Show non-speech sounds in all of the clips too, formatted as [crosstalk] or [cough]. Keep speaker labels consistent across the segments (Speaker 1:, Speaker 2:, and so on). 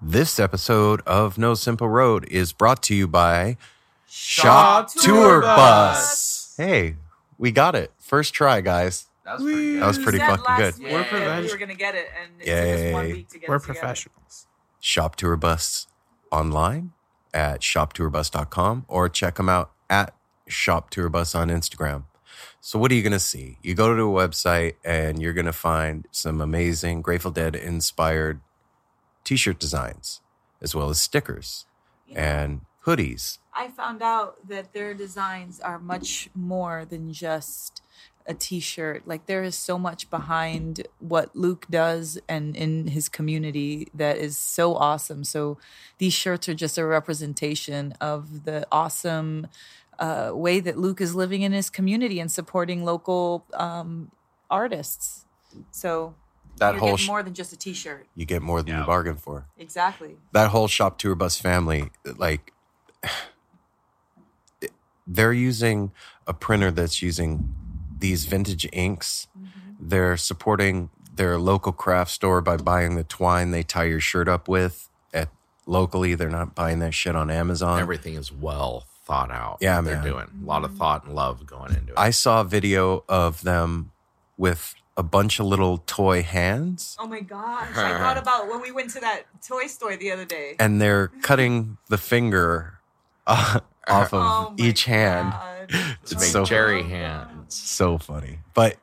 Speaker 1: This episode of No Simple Road is brought to you by Shop, Tour Bus. Hey, we got it. First try, guys.
Speaker 2: That was pretty good.
Speaker 1: That was pretty fucking
Speaker 2: last
Speaker 1: good.
Speaker 2: year
Speaker 3: We're
Speaker 2: We were gonna get it, and it took us one
Speaker 1: Yay.
Speaker 2: week to get
Speaker 3: We're
Speaker 2: it together.
Speaker 3: professionals.
Speaker 1: Shop Tour Bus online at shoptourbus.com or check them out at Shop Tour Bus on Instagram. So, what are you going to see? You go to a website and you're going to find some amazing Grateful Dead inspired t shirt designs, as well as stickers
Speaker 2: You know,
Speaker 1: and hoodies.
Speaker 2: I found out that their designs are much more than just a t-shirt. Like there is so much behind what Luke does and in his community that is so awesome. So these shirts are just a representation of the awesome uh, way that Luke is living in his community and supporting local um, artists. So
Speaker 1: That
Speaker 2: you're
Speaker 1: whole sh-
Speaker 2: more than just a t-shirt.
Speaker 1: you get more than you
Speaker 4: Yeah.
Speaker 1: bargain for.
Speaker 2: Exactly.
Speaker 1: that whole shop tour bus family like they're using a printer that's using these vintage inks mm-hmm. they're supporting their local craft store by buying the twine they tie your shirt up with at locally they're not buying that shit on amazon
Speaker 5: Everything is well thought out.
Speaker 1: Yeah,
Speaker 5: what they're doing a lot of thought and love going into it.
Speaker 1: i saw a video of them with a bunch of little toy hands
Speaker 2: Oh my gosh. I thought about when we went to that toy store the other day.
Speaker 1: and they're cutting the finger uh, off of
Speaker 2: Oh my
Speaker 1: each hand
Speaker 2: God.
Speaker 6: It's
Speaker 5: Make
Speaker 6: so
Speaker 5: Jerry hands.
Speaker 6: so funny. But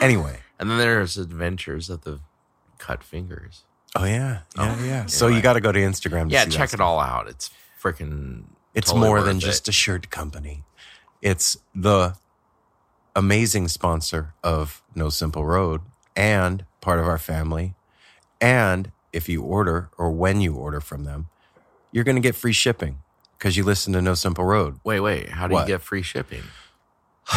Speaker 6: anyway, [laughs]
Speaker 5: And then there's Adventures of the Cut Fingers.
Speaker 6: oh yeah, yeah,
Speaker 5: Oh,
Speaker 6: yeah. So
Speaker 5: anyway.
Speaker 6: you got to go to Instagram. To
Speaker 5: Yeah,
Speaker 6: see
Speaker 5: check
Speaker 6: that
Speaker 5: it
Speaker 6: stuff.
Speaker 5: all out. It's freaking.
Speaker 6: It's
Speaker 5: totally
Speaker 6: more
Speaker 5: worth
Speaker 6: than
Speaker 5: it.
Speaker 6: just a shirt company. It's the amazing sponsor of No Simple Road and part of our family. And if you order or when you order from them, you're going to get free shipping because you listen to No Simple Road.
Speaker 5: Wait, wait. How do
Speaker 6: What?
Speaker 5: you get free shipping? [sighs]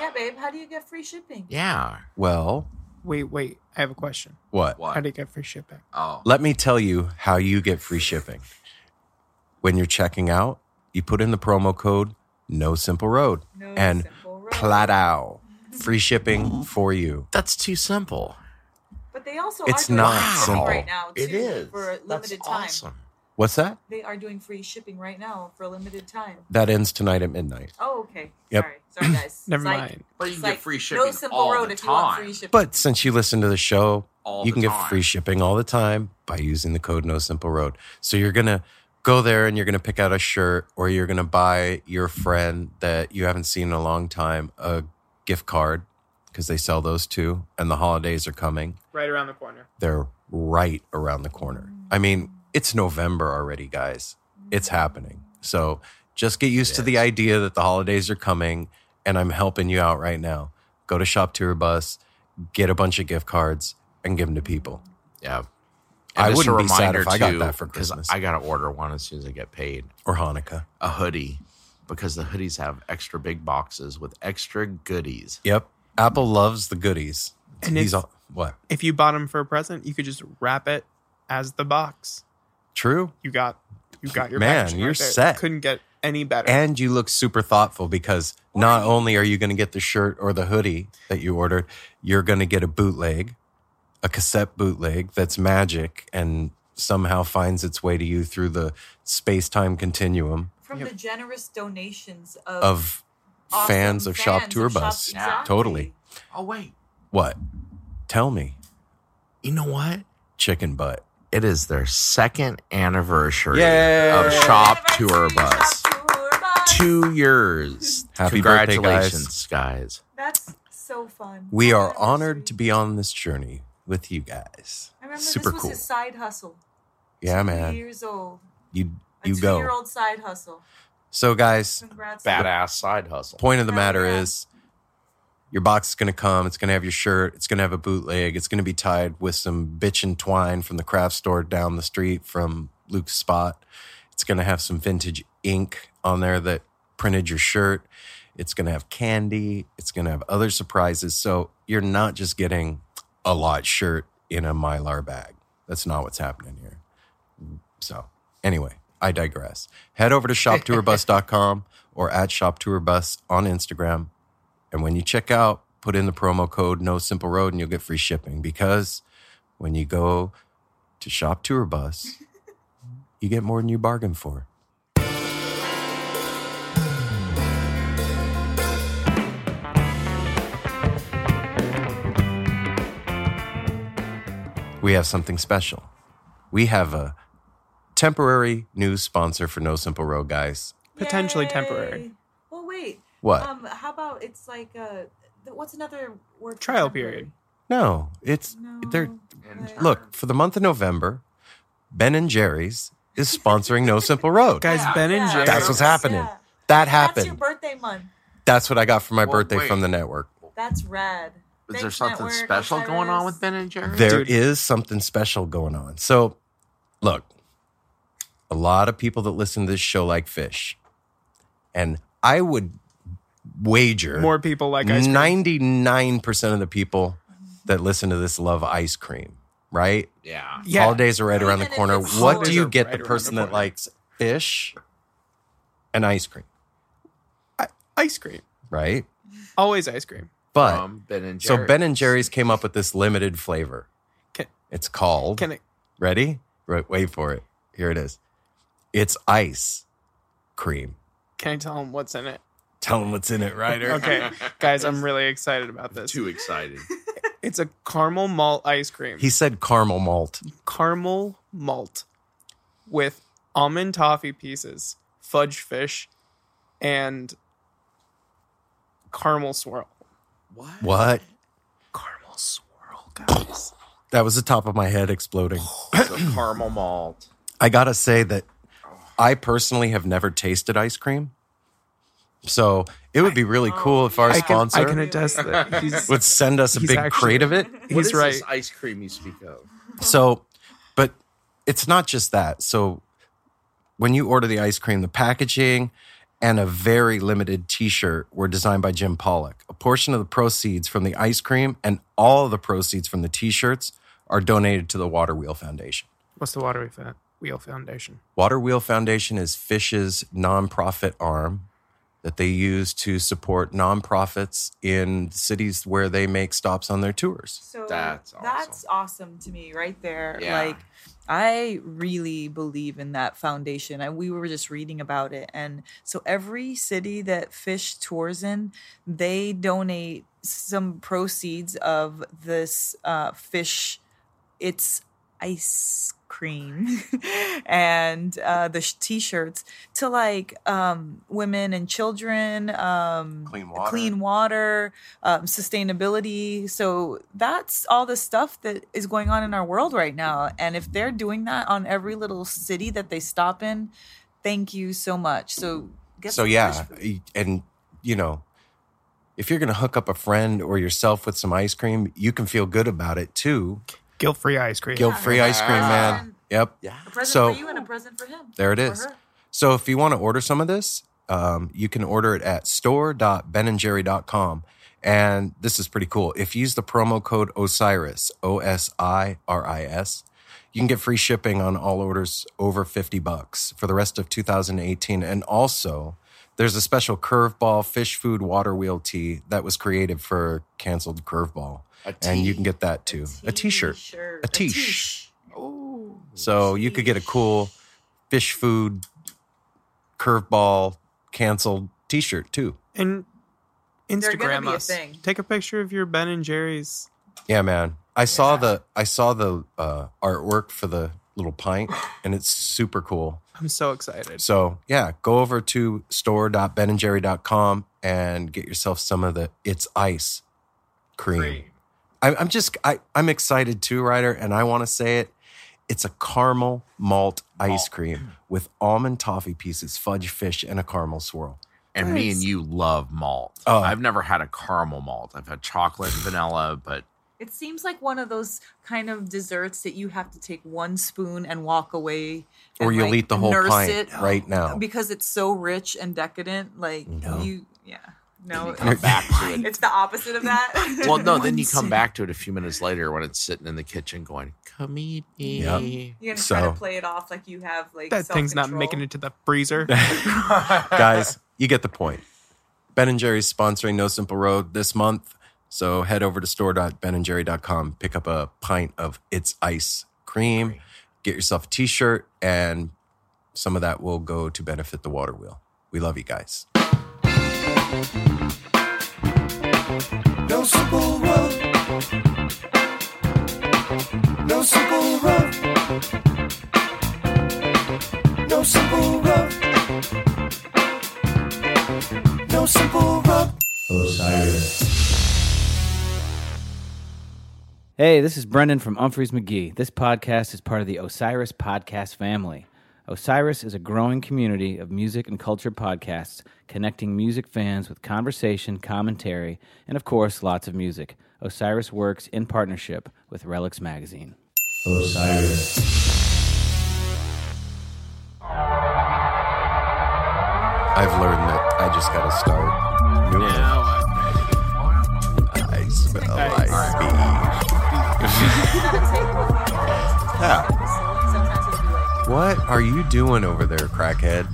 Speaker 2: Yeah, babe. How do you get free shipping?
Speaker 5: Yeah.
Speaker 6: Well,
Speaker 3: Wait, wait. I have a question.
Speaker 6: what?
Speaker 3: How do you get free shipping?
Speaker 5: Oh.
Speaker 6: Let me tell you how you get free shipping. When you're checking out, you put in the promo code No Simple Road
Speaker 2: No
Speaker 6: and
Speaker 2: Simple Road.
Speaker 6: Platow. Free shipping for you.
Speaker 5: That's too simple.
Speaker 2: But they also
Speaker 6: It's
Speaker 2: are doing
Speaker 6: not
Speaker 2: free shipping
Speaker 6: simple.
Speaker 2: right now too,
Speaker 5: It is.
Speaker 2: for a
Speaker 5: That's
Speaker 2: limited time.
Speaker 5: awesome.
Speaker 6: What's that?
Speaker 2: They are doing free shipping right now for a limited time.
Speaker 6: That ends tonight at midnight.
Speaker 2: Oh, okay.
Speaker 6: Yep.
Speaker 2: Sorry, sorry guys. [clears throat]
Speaker 3: Never
Speaker 2: Psych.
Speaker 3: mind.
Speaker 5: But you can
Speaker 2: Psych.
Speaker 5: get free
Speaker 2: No simple
Speaker 5: all
Speaker 2: road
Speaker 5: the
Speaker 2: if you want
Speaker 5: time.
Speaker 2: free shipping.
Speaker 6: But since you listen to the show,
Speaker 5: All
Speaker 6: you
Speaker 5: the
Speaker 6: can get
Speaker 5: time.
Speaker 6: free shipping all the time by using the code No Simple Road. So you're gonna go there and you're gonna pick out a shirt, or you're gonna buy your friend that you haven't seen in a long time a gift card because they sell those too, and the holidays are coming.
Speaker 3: Right around the corner.
Speaker 6: They're right around the corner. I mean, it's November already, guys. It's happening. So just get used to the idea that the holidays are coming, and I'm helping you out right now. Go to Shop Tour Bus, get a bunch of gift cards, and give them to people.
Speaker 5: Yeah.
Speaker 6: I
Speaker 5: just a
Speaker 6: wouldn't be sad
Speaker 5: reminder,
Speaker 6: if I got that for Christmas.
Speaker 5: I got to order one as soon as I get paid.
Speaker 6: Or Hanukkah.
Speaker 5: A hoodie because the hoodies have extra big boxes with extra goodies.
Speaker 6: Yep. Apple loves the goodies.
Speaker 3: And
Speaker 6: He's
Speaker 3: if-
Speaker 6: all, what?
Speaker 3: If you bought them for a present, you could just wrap it as the box.
Speaker 6: True.
Speaker 3: You got you got your
Speaker 6: Man,
Speaker 3: packaging
Speaker 6: you're
Speaker 3: right there.
Speaker 6: set.
Speaker 3: Couldn't get any better.
Speaker 6: And you look super thoughtful because not only are you going to get the shirt or the hoodie that you ordered, you're going to get a bootleg, a cassette bootleg that's magic and somehow finds its way to you through the space time continuum
Speaker 2: From the generous donations of,
Speaker 6: of
Speaker 2: awesome
Speaker 6: fans of Shop Tour
Speaker 2: of Shop-
Speaker 6: Bus.
Speaker 2: Exactly.
Speaker 6: Totally.
Speaker 5: Oh, wait.
Speaker 6: What? Tell me,
Speaker 5: You know what?
Speaker 6: chicken butt.
Speaker 5: It is their second anniversary
Speaker 6: Yay!
Speaker 5: of Shop
Speaker 2: Anniversary
Speaker 5: Tour Bus.
Speaker 2: Shop Tour Bus.
Speaker 5: Two years.
Speaker 6: Happy birthday,
Speaker 5: Congratulations, guys.
Speaker 2: That's so fun.
Speaker 6: We are honored to be on this journey with you guys.
Speaker 2: I remember
Speaker 6: Super
Speaker 2: this was
Speaker 6: cool.
Speaker 2: his side hustle.
Speaker 6: Yeah,
Speaker 2: Two
Speaker 6: man.
Speaker 2: Years old.
Speaker 6: You
Speaker 2: A
Speaker 6: you go.
Speaker 2: two-year-old side hustle.
Speaker 6: So guys,
Speaker 2: Congrats.
Speaker 5: Badass side hustle.
Speaker 6: point of the matter
Speaker 2: yeah.
Speaker 6: is your box is going to come it's going to have your shirt it's going to have a bootleg it's going to be tied with some bitchin' twine from the craft store down the street from luke's spot it's going to have some vintage ink on there that printed your shirt it's going to have candy it's going to have other surprises so you're not just getting a lot shirt in a mylar bag. That's not what's happening here. So anyway i digress. Head over to shoptourbus.com [laughs] or at shoptourbus on instagram. And when you check out, put in the promo code No Simple Road and you'll get free shipping because when you go to Shop Tour Bus, [laughs] you get more than you bargained for. We have something special. We have a temporary new sponsor for No Simple Road, guys.
Speaker 3: Potentially
Speaker 2: Yay.
Speaker 3: temporary.
Speaker 2: Well, wait.
Speaker 6: What?
Speaker 2: Um, how about it's like uh, th- what's another word?
Speaker 3: Trial
Speaker 2: temporary?
Speaker 3: period.
Speaker 6: No, it's
Speaker 2: No.
Speaker 6: they're
Speaker 2: Like-
Speaker 6: look for the month of November. Ben and Jerry's is sponsoring No Simple Road.
Speaker 3: Guys, Ben and
Speaker 2: Yeah.
Speaker 3: Jerry.
Speaker 6: That's what's happening.
Speaker 2: Yeah.
Speaker 6: That happened.
Speaker 2: That's your birthday month.
Speaker 6: That's what I got for my
Speaker 5: Well,
Speaker 6: birthday
Speaker 5: wait.
Speaker 6: from the network.
Speaker 2: That's rad.
Speaker 5: Is there something
Speaker 2: Network,
Speaker 5: special going on with Ben and Jerry?
Speaker 6: There is
Speaker 3: Dude.
Speaker 6: something special going on. So, look, a lot of people that listen to this show like Phish, and I would wager
Speaker 3: More people like ice cream.
Speaker 6: ninety-nine percent of the people that listen to this love ice cream. Right?
Speaker 5: Yeah.
Speaker 3: Yeah.
Speaker 6: Holidays are right around the corner. What do you get
Speaker 3: right
Speaker 6: the person
Speaker 3: the
Speaker 6: that likes Phish and ice cream?
Speaker 3: Ice cream.
Speaker 6: Right?
Speaker 3: Always ice cream.
Speaker 6: But
Speaker 5: From Ben and
Speaker 6: so Ben and Jerry's came up with this limited flavor.
Speaker 3: Can,
Speaker 6: It's called
Speaker 3: can it?
Speaker 6: Ready? Right, wait for it. Here it is. It's ice cream.
Speaker 3: Can I tell them what's in it?
Speaker 6: Tell them what's in it, Ryder. [laughs]
Speaker 3: Okay, guys, I'm [laughs] really excited about this.
Speaker 5: Too excited. [laughs]
Speaker 3: It's a caramel malt ice cream.
Speaker 6: He said caramel malt.
Speaker 3: caramel malt with almond toffee pieces, fudge fish, and caramel swirl.
Speaker 5: What?
Speaker 6: What?
Speaker 3: Caramel swirl, guys. [laughs]
Speaker 6: That was the top of my head exploding.
Speaker 5: Oh, so [clears throat] caramel malt.
Speaker 6: I gotta say that oh. I personally have never tasted ice cream. So it would be really cool if our
Speaker 3: I can,
Speaker 6: sponsor
Speaker 3: I can attest that he's [laughs]
Speaker 6: would send us a
Speaker 3: He's
Speaker 6: big
Speaker 3: actually-
Speaker 6: crate of it.
Speaker 5: What
Speaker 3: he's
Speaker 5: is
Speaker 3: right.
Speaker 5: this ice cream you speak of?
Speaker 6: So, but it's not just that. So when you order the ice cream, the packaging and a very limited t-shirt were designed by Jim Pollock. A portion of the proceeds from the ice cream and all of the proceeds from the t-shirts are donated to the Water Wheel Foundation.
Speaker 3: What's the Water Wheel Foundation?
Speaker 6: Water Wheel Foundation is Phish's nonprofit arm that they use to support nonprofits in cities where they make stops on their tours.
Speaker 2: So
Speaker 5: That's
Speaker 2: that's awesome to me right there.
Speaker 5: Yeah.
Speaker 2: Like I really believe in that foundation. And we were just reading about it. And so every city that Phish tours in, they donate some proceeds of this uh, Phish it's ice cream [laughs] and uh, the sh- t-shirts to like um, women and children um,
Speaker 6: Clean water.
Speaker 2: clean water um, sustainability. So that's all the stuff that is going on in our world right now. And if they're doing that on every little city that they stop in thank you so much. So get
Speaker 6: so yeah and you know if you're going to hook up a friend or yourself with some ice cream you can feel good about it too
Speaker 3: Guilt free ice cream.
Speaker 6: guilt free ice cream man. Yep.
Speaker 5: Yeah.
Speaker 2: a present
Speaker 6: so-
Speaker 2: for you and a present for him.
Speaker 6: There it
Speaker 2: or
Speaker 6: is.
Speaker 2: her.
Speaker 6: so if you want to order some of this um, you can order it at store.benandjerry.com and this is pretty cool. If you use the promo code osiris o-s-i-r-i-s you can get free shipping on all orders over 50 bucks for the rest of 2018 and also there's a special curveball Phish Food water wheel tee that was created for canceled curveball.
Speaker 5: A
Speaker 6: and you can get that too. A t-shirt.
Speaker 2: T-shirt.
Speaker 6: a tish so you could get a cool Phish Food curveball canceled t-shirt too.
Speaker 3: And Instagram
Speaker 2: be a
Speaker 3: us.
Speaker 2: thing.
Speaker 3: Take a picture of your Ben and Jerry's.
Speaker 6: yeah man. I saw the i saw the uh, artwork for the little pint and it's super cool.
Speaker 3: I'm so excited.
Speaker 6: so yeah go over to store.benandjerry.com and get yourself some of the it's ice cream. I, i'm just I, i'm excited too ryder and i want to say it it's a caramel malt ice cream with almond toffee pieces fudge fish and a caramel swirl
Speaker 5: And me and you love malt.
Speaker 6: Oh.
Speaker 5: I've never had a caramel malt. I've had chocolate and vanilla, but
Speaker 2: It seems like one of those kind of desserts that you have to take one spoon and walk away.
Speaker 6: Or you'll
Speaker 2: like,
Speaker 6: eat the whole
Speaker 2: nurse
Speaker 6: pint
Speaker 2: it
Speaker 6: right now.
Speaker 2: because it's so rich and decadent. Like
Speaker 6: No.
Speaker 2: you, yeah, no,
Speaker 5: you [laughs] come back to it.
Speaker 2: it's the opposite of that. [laughs]
Speaker 5: well, no. Then you [laughs] come back to it a few minutes later when it's sitting in the kitchen going, "Come eat me."
Speaker 6: Yep.
Speaker 2: You're gonna try
Speaker 6: So-
Speaker 2: to play it off like you have like
Speaker 3: That thing's not making it to the freezer.
Speaker 6: Guys, you get the point. Ben and Jerry's sponsoring No Simple Road this month. So head over to store.benandjerry.com, pick up a pint of It's Ice cream, get yourself a t shirt, and some of that will go to benefit the water wheel. We love you guys.
Speaker 7: Road.
Speaker 8: Hey, this is Brendan from Humphreys McGee. This podcast is part of the Osiris Podcast family. Osiris is a growing community of music and culture podcasts connecting music fans with conversation, commentary, and of course, lots of music. Osiris works in partnership with Relix Magazine. Osiris.
Speaker 6: I've learned that I just got to start. New I smell like beef. [laughs] Yeah. What are you doing over there, crackhead?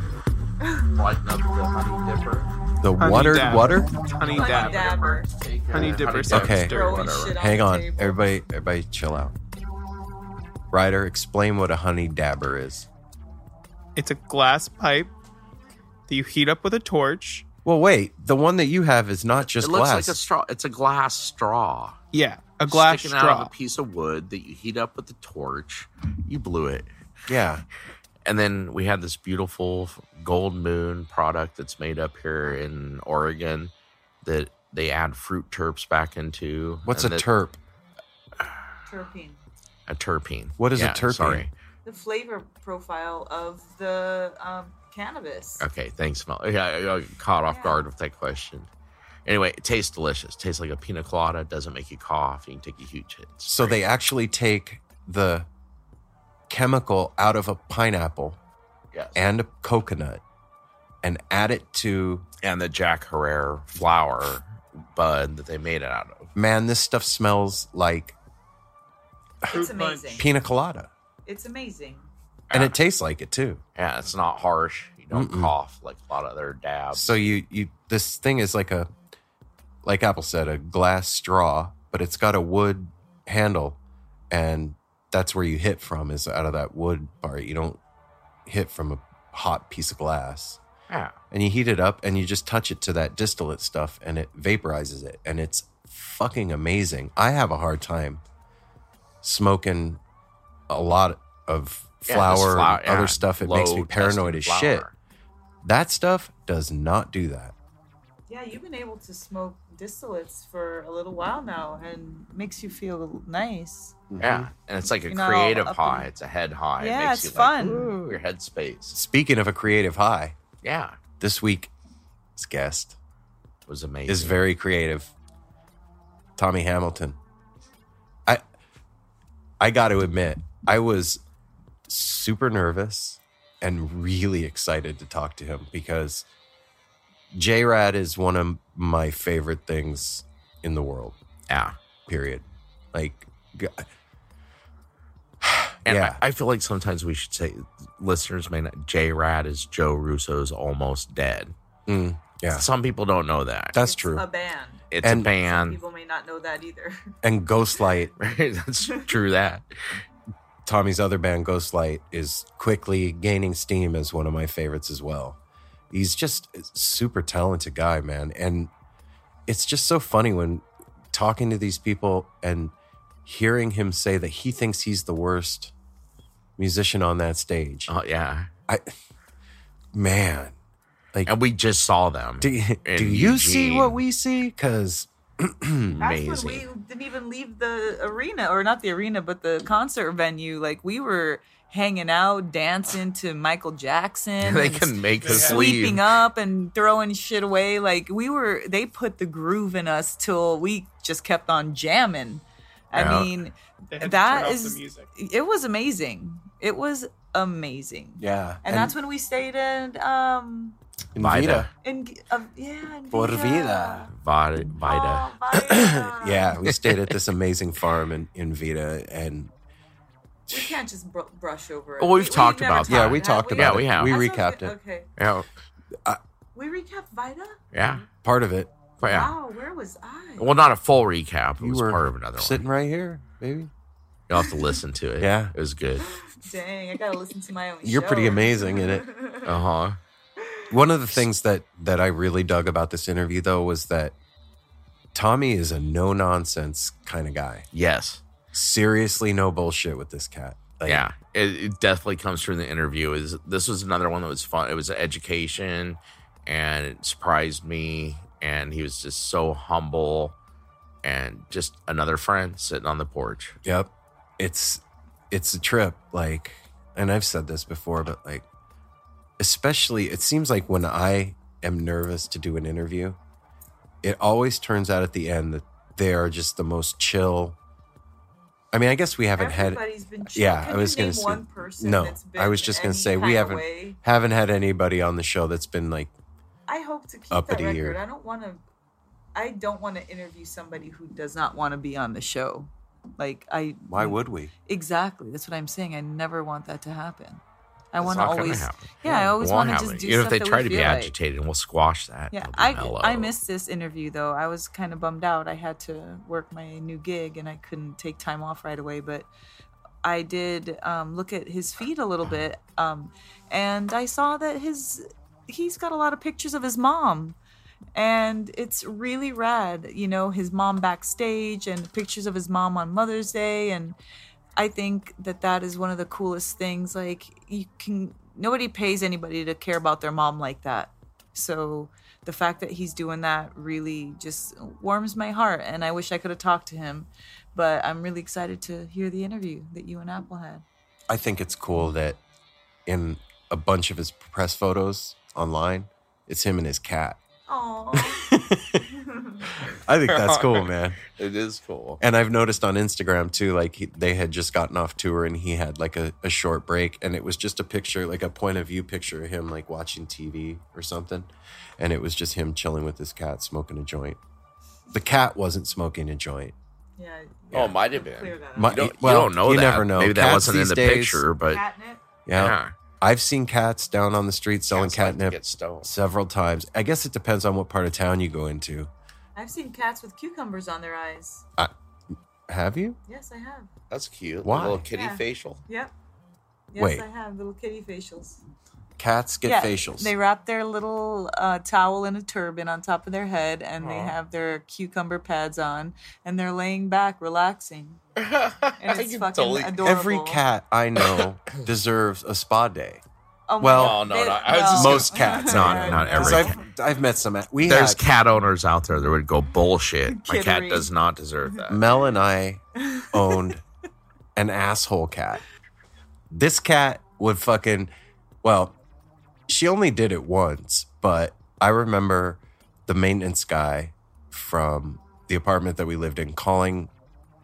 Speaker 5: Lighten up the honey dipper.
Speaker 6: The
Speaker 3: Honey
Speaker 6: water
Speaker 3: dab.
Speaker 6: water?
Speaker 3: Honey
Speaker 2: honey
Speaker 3: dab.
Speaker 2: dabber.
Speaker 3: Honey dipper
Speaker 6: Okay.
Speaker 3: dirty.
Speaker 2: Throwing
Speaker 5: whatever.
Speaker 2: shit
Speaker 6: Hang on, everybody, everybody, chill out. Ryder, explain what a honey dabber is.
Speaker 3: It's a glass pipe that you heat up with a torch.
Speaker 6: Well, wait, the one that you have is not just
Speaker 5: it looks
Speaker 6: glass.
Speaker 5: like a straw. It's a glass straw.
Speaker 3: Yeah, a glass
Speaker 5: sticking
Speaker 3: straw.
Speaker 5: out of a piece of wood that you heat up with the torch. You blew it.
Speaker 6: Yeah,
Speaker 5: And then we had this beautiful gold moon product that's made up here in Oregon that they add fruit terps back into.
Speaker 6: What's a
Speaker 5: that-
Speaker 6: terp?
Speaker 2: Terpene.
Speaker 5: A terpene.
Speaker 6: What is a
Speaker 5: Yeah,
Speaker 6: terpene?
Speaker 5: Sorry.
Speaker 2: The flavor profile of the um, cannabis.
Speaker 5: Okay, thanks, Mel. Yeah, I got caught off
Speaker 2: Yeah.
Speaker 5: guard with that question. Anyway, it tastes delicious. tastes like a pina colada. Doesn't make you cough. You can take a huge hit. It's
Speaker 6: So
Speaker 5: great.
Speaker 6: they actually take the chemical out of a pineapple
Speaker 5: yes.
Speaker 6: and a coconut and add it to
Speaker 5: and the Jack Herer flower bud that they made it out of.
Speaker 6: man, this stuff smells like
Speaker 2: It's amazing.
Speaker 6: pina colada.
Speaker 2: It's amazing.
Speaker 6: And
Speaker 5: Yeah.
Speaker 6: it tastes like it too.
Speaker 5: Yeah, it's not harsh. You don't
Speaker 6: Mm-mm.
Speaker 5: cough like a lot of other dabs.
Speaker 6: So you you this thing is like a like Apple said, a glass straw, but it's got a wood handle and that's where you hit from is out of that wood part. You don't hit from a hot piece of glass.
Speaker 5: yeah,
Speaker 6: And you heat it up and you just touch it to that distillate stuff and it vaporizes it and it's fucking amazing. I have a hard time smoking a lot of
Speaker 5: Yeah,
Speaker 6: flower
Speaker 5: flower-
Speaker 6: and other
Speaker 5: yeah,
Speaker 6: stuff. It makes me paranoid as
Speaker 5: testing
Speaker 6: shit. That stuff does not do that.
Speaker 2: Yeah, you've been able to smoke distillates for a little while now and makes you feel nice.
Speaker 5: Yeah, mm-hmm. and it's like a
Speaker 2: You're
Speaker 5: creative high.
Speaker 2: in-
Speaker 5: It's a head high.
Speaker 2: Yeah,
Speaker 5: it makes
Speaker 2: it's
Speaker 5: you like,
Speaker 2: fun.
Speaker 5: ooh, your head space.
Speaker 6: Speaking of a creative high,
Speaker 5: Yeah,
Speaker 6: this week's guest
Speaker 5: it was amazing.
Speaker 6: is very creative. Tommy Hamilton. I I got to admit, I was super nervous and really excited to talk to him because JRAD is one of my favorite things in the world.
Speaker 5: yeah.
Speaker 6: Period. Like, g- [sighs]
Speaker 5: And
Speaker 6: yeah,
Speaker 5: I, I feel like sometimes we should say listeners may not. JRAD is Joe Russo's almost dead.
Speaker 6: Mm, yeah,
Speaker 5: Some people don't know that.
Speaker 6: that's
Speaker 2: It's
Speaker 6: true.
Speaker 2: A band.
Speaker 5: it's
Speaker 6: and-
Speaker 5: a band.
Speaker 2: People may not know that either. [laughs]
Speaker 6: And Ghostlight, [laughs]
Speaker 5: Right? That's true. That
Speaker 6: Tommy's other band, Ghostlight, is quickly gaining steam as one of my favorites as well. He's just a super talented guy, man. And it's just so funny when talking to these people and hearing him say that he thinks he's the worst musician on that stage.
Speaker 5: oh yeah.
Speaker 6: I, man, like,
Speaker 5: And we just saw them.
Speaker 6: do, do you see what we see? Because [clears throat]
Speaker 2: That's
Speaker 5: Amazing.
Speaker 2: when we didn't even leave the arena, or not the arena, but the concert venue. Like we were hanging out, dancing to Michael Jackson. [laughs]
Speaker 5: they can make us
Speaker 2: sweeping
Speaker 5: leave.
Speaker 2: up and throwing shit away. Like we were, they put the groove in us till we just kept on jamming. I
Speaker 5: Yeah.
Speaker 2: mean,
Speaker 3: that is had to
Speaker 2: that
Speaker 3: turn off
Speaker 2: is,
Speaker 3: the music.
Speaker 2: it was amazing. It was amazing.
Speaker 6: yeah,
Speaker 2: And, that's when we stayed in, um,
Speaker 6: in
Speaker 5: Vida.
Speaker 2: in, uh, yeah, in
Speaker 6: Por
Speaker 2: Vida.
Speaker 6: vida.
Speaker 5: Vita. Vita.
Speaker 2: Oh, Vida. [laughs]
Speaker 6: yeah, we stayed at this amazing farm in, in Vita, and
Speaker 2: We can't just br- brush over it.
Speaker 5: Well, we've talked
Speaker 2: never
Speaker 5: about
Speaker 6: Yeah, we
Speaker 2: have
Speaker 6: talked
Speaker 2: we?
Speaker 6: about
Speaker 5: Yeah, we have.
Speaker 6: We
Speaker 2: That's
Speaker 6: recapped
Speaker 2: okay.
Speaker 6: it.
Speaker 2: Okay.
Speaker 5: Yeah.
Speaker 2: We recapped Vita?
Speaker 5: Yeah.
Speaker 6: Part of it.
Speaker 5: But yeah.
Speaker 2: Wow, where was I?
Speaker 5: Well, not a full recap. It
Speaker 6: You
Speaker 5: was
Speaker 6: were
Speaker 5: part of another one.
Speaker 6: sitting
Speaker 5: one.
Speaker 6: right here, maybe.
Speaker 5: You'll have to listen to it.
Speaker 6: Yeah.
Speaker 5: It was good. [laughs]
Speaker 2: Dang, I gotta listen to my own
Speaker 6: You're pretty amazing in it. [laughs]
Speaker 5: Uh huh.
Speaker 6: One of the things that that I really dug about this interview though was that Tommy is a no nonsense kind of guy.
Speaker 5: Yes.
Speaker 6: Seriously, no bullshit with this cat. Like,
Speaker 5: yeah. It, it definitely comes through the interview. Is this was another one that was fun. It was education, and it surprised me. And he was just so humble, and just another friend sitting on the porch.
Speaker 6: Yep. It's it's a trip. Like, and I've said this before, but like, especially it seems like when I am nervous to do an interview, it always turns out at the end that they are just the most chill. I mean, I guess we haven't had
Speaker 2: Everybody's been.
Speaker 6: Yeah, I was gonna say
Speaker 2: one person
Speaker 6: no.
Speaker 2: that's been
Speaker 6: I was just gonna say we haven't
Speaker 2: way?
Speaker 6: haven't had anybody on the show that's been like
Speaker 2: I hope to keep
Speaker 6: uppity
Speaker 2: that
Speaker 6: or-
Speaker 2: record. I don't want to. I don't want to interview somebody who does not want to be on the show. Like I.
Speaker 6: why would we?
Speaker 2: Exactly. That's what I'm saying. I never want that to happen. I want to always.
Speaker 5: happen.
Speaker 2: Yeah, I always want to just do
Speaker 5: Even if they try to be
Speaker 2: like.
Speaker 5: agitated, we'll squash that.
Speaker 2: Yeah, I
Speaker 5: mellow.
Speaker 2: I missed this interview though. I was kind of bummed out. I had to work my new gig and I couldn't take time off right away. But I did um, look at his feed a little bit, um, and I saw that his he's got a lot of pictures of his mom, and it's really rad. You know, his mom backstage and pictures of his mom on Mother's Day, and I think that that is one of the coolest things. Like you can nobody pays anybody to care about their mom like that. So the fact that he's doing that really just warms my heart. And I wish I could have talked to him, but I'm really excited to hear the interview that you and Apple had.
Speaker 6: I think it's cool that in a bunch of his press photos online, it's him and his cat.
Speaker 2: Oh,
Speaker 6: I think that's cool, man.
Speaker 5: It is cool.
Speaker 6: And I've noticed on Instagram too, like he, they had just gotten off tour and he had like a, a short break, and it was just a picture, like a point of view picture of him like watching TV or something, and it was just him chilling with his cat, smoking a joint. The cat wasn't smoking a joint.
Speaker 2: yeah.
Speaker 5: Oh, might have been.
Speaker 2: Clear that up.
Speaker 6: My-
Speaker 5: You don't,
Speaker 6: well,
Speaker 5: you don't know
Speaker 6: you
Speaker 5: that.
Speaker 6: never know.
Speaker 5: Maybe that wasn't in the
Speaker 6: days-
Speaker 5: picture, but
Speaker 2: Catnip?
Speaker 6: Yeah.
Speaker 5: yeah.
Speaker 6: I've seen cats down on the street selling
Speaker 5: Cats like to
Speaker 6: catnip
Speaker 5: get stoned.
Speaker 6: several times. I guess it depends on what part of town you go into.
Speaker 2: I've seen cats with cucumbers on their eyes.
Speaker 6: Have you?
Speaker 2: Yes, I have.
Speaker 5: That's cute.
Speaker 6: Why?
Speaker 5: little kitty
Speaker 2: Yeah.
Speaker 5: facial.
Speaker 2: Yep. Yes,
Speaker 6: Wait.
Speaker 2: I have little kitty facials.
Speaker 6: Cats get
Speaker 2: yeah,
Speaker 6: facials.
Speaker 2: They wrap their little uh, towel in a turban on top of their head, and they have their cucumber pads on, and they're laying back, relaxing. And [laughs] it's fucking
Speaker 5: totally-
Speaker 2: adorable.
Speaker 6: Every cat I know [coughs] deserves a spa day.
Speaker 2: Oh my
Speaker 6: well-
Speaker 2: God.
Speaker 5: No, no,
Speaker 2: They-
Speaker 5: no, I was just
Speaker 2: well-
Speaker 6: Most cats,
Speaker 5: Not- not
Speaker 6: Because
Speaker 5: every
Speaker 6: I've I've met some. We
Speaker 5: There's
Speaker 6: had
Speaker 5: cat owners out there that would go bullshit. My cat
Speaker 2: Kittery.
Speaker 5: does not deserve that.
Speaker 6: Mel and I owned [laughs] an asshole cat. This cat would fucking well, she only did it once, but I remember the maintenance guy from the apartment that we lived in calling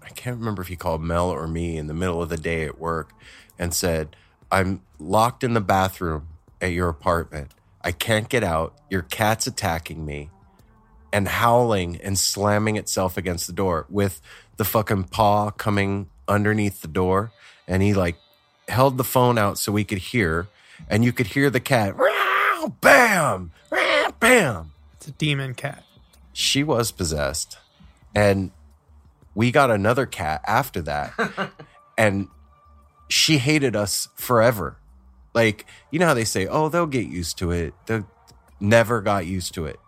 Speaker 6: I can't remember if he called Mel or me in the middle of the day at work and said, I'm locked in the bathroom at your apartment. I can't get out. Your cat's attacking me and howling and slamming itself against the door with the fucking paw coming underneath the door. And he like held the phone out so we could hear, and you could hear the cat, "Meow, bam, meow, bam.
Speaker 3: It's a demon cat.
Speaker 6: She was possessed. And we got another cat after that. [laughs] and she hated us forever. Like, you know how they say, oh, they'll get used to it. They never got used to it.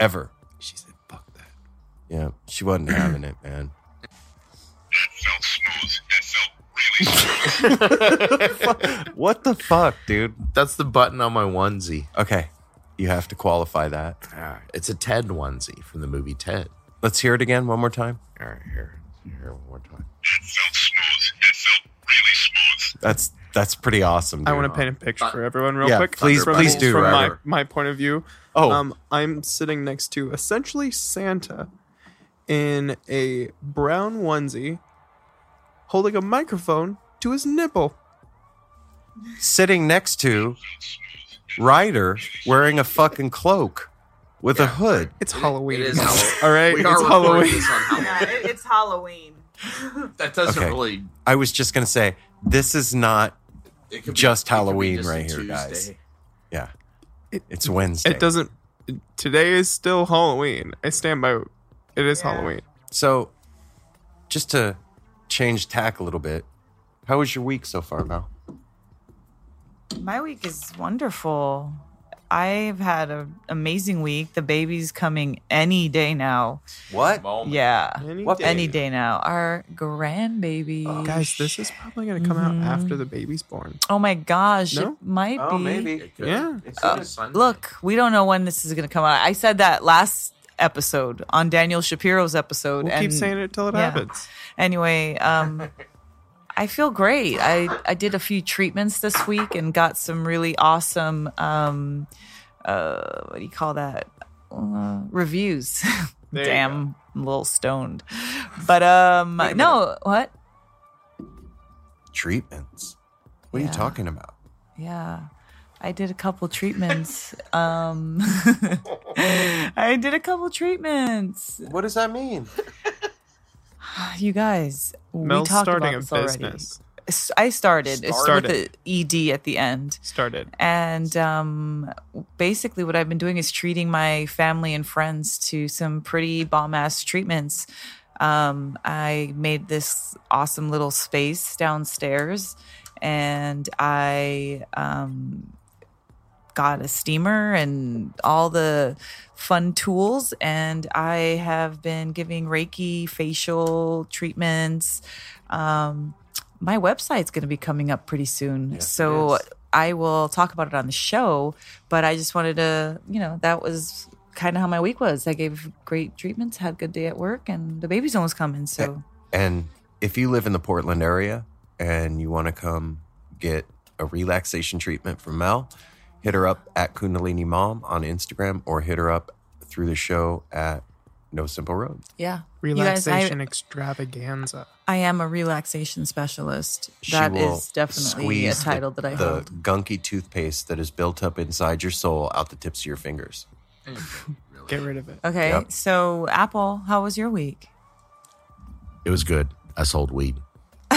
Speaker 6: Ever.
Speaker 3: She said, "Fuck that."
Speaker 6: Yeah, she wasn't having it, man.
Speaker 9: That felt smooth. That felt really smooth. [laughs]
Speaker 6: What the fuck, dude?
Speaker 5: That's the button on my onesie.
Speaker 6: Okay, you have to qualify that.
Speaker 5: Ah, It's a Ted onesie from the movie Ted.
Speaker 6: Let's hear it again one more time.
Speaker 5: All right, here, here one more time.
Speaker 9: That felt smooth. That felt really smooth.
Speaker 6: That's that's pretty awesome.
Speaker 3: I want to paint a picture for everyone real
Speaker 6: Yeah,
Speaker 3: quick.
Speaker 6: please-
Speaker 3: from,
Speaker 6: please do,
Speaker 3: From my, my point of view.
Speaker 6: Oh.
Speaker 3: Um, I'm sitting next to essentially Santa in a brown onesie holding a microphone to his nipple.
Speaker 6: sitting next to Ryder wearing a fucking cloak with a hood.
Speaker 3: It's Halloween.
Speaker 5: It is Halloween. [laughs]
Speaker 3: All right,
Speaker 5: We
Speaker 3: it's
Speaker 5: are
Speaker 3: Halloween.
Speaker 5: this on Halloween.
Speaker 2: Yeah, it- it's Halloween. [laughs]
Speaker 5: That doesn't
Speaker 6: Okay.
Speaker 5: really.
Speaker 6: I was just gonna say this is not
Speaker 5: It
Speaker 6: Just
Speaker 5: it
Speaker 6: Halloween
Speaker 5: just
Speaker 6: right here, guys. Yeah.
Speaker 3: It-
Speaker 6: It's Wednesday.
Speaker 3: It doesn't. Today is still Halloween. I stand by. It is
Speaker 2: Yeah.
Speaker 3: Halloween.
Speaker 6: So, just to change tack a little bit, how was your week so far, Mel?
Speaker 2: My week is wonderful. I've had an amazing week. The baby's coming any day now.
Speaker 6: What?
Speaker 5: Moment.
Speaker 2: Yeah.
Speaker 3: Any
Speaker 6: What
Speaker 3: day.
Speaker 2: Any day now. Our grandbaby.
Speaker 3: Guys, this is probably going to come out after the baby's born.
Speaker 2: Oh my gosh.
Speaker 3: No?
Speaker 2: It might
Speaker 6: Oh,
Speaker 2: be.
Speaker 6: maybe.
Speaker 5: It could.
Speaker 3: Yeah.
Speaker 5: It's
Speaker 2: Uh,
Speaker 5: on a Sunday.
Speaker 2: Look, we don't know when this is going to come out. I said that last episode on Daniel Shapiro's episode.
Speaker 3: We'll
Speaker 2: and
Speaker 3: keep saying it till it
Speaker 2: yeah.
Speaker 3: happens.
Speaker 2: Anyway, um, [laughs] I feel great. I, I did a few treatments this week and got some really awesome, um, uh, what do you call that? Uh, reviews. [laughs] Damn, I'm a little stoned. But um, no, what?
Speaker 6: Treatments. What are you talking about?
Speaker 2: Yeah. I did a couple treatments. um, [laughs] [laughs] I did a couple treatments.
Speaker 6: What does that mean? [sighs]
Speaker 2: You guys,
Speaker 3: Mel's
Speaker 2: we talked
Speaker 3: starting
Speaker 2: about
Speaker 3: a
Speaker 2: this already.
Speaker 3: business.
Speaker 2: S- I started.
Speaker 3: Started.
Speaker 2: with the ED at the end.
Speaker 3: Started.
Speaker 2: And um, basically, what I've been doing is treating my family and friends to some pretty bomb ass treatments. Um, I made this awesome little space downstairs, and I um, got a steamer and all the fun tools. And I have been giving Reiki facial treatments. Um, my website's going to be coming up pretty soon.
Speaker 6: Yes,
Speaker 2: so. I will talk about it on the show. But I just wanted to, you know, that was kind of how my week was. I gave great treatments, had a good day at work, and the baby's almost coming. So
Speaker 6: And if you live in the Portland area and you want to come get a relaxation treatment from Mel, hit her up at Kundalini Mom on Instagram or hit her up through the show at No Simple Road.
Speaker 2: yeah, You guys, I-
Speaker 3: Relaxation extravaganza.
Speaker 2: I am a relaxation specialist.
Speaker 6: She
Speaker 2: That
Speaker 6: will
Speaker 2: is definitely a title
Speaker 6: the,
Speaker 2: that I
Speaker 6: the
Speaker 2: hold.
Speaker 6: gunky toothpaste that is built up inside your soul out the tips of your fingers. [laughs]
Speaker 3: Get rid of it.
Speaker 2: Okay,
Speaker 6: Yep.
Speaker 2: so Apple, how was your week?
Speaker 5: It was good. I sold weed. [laughs]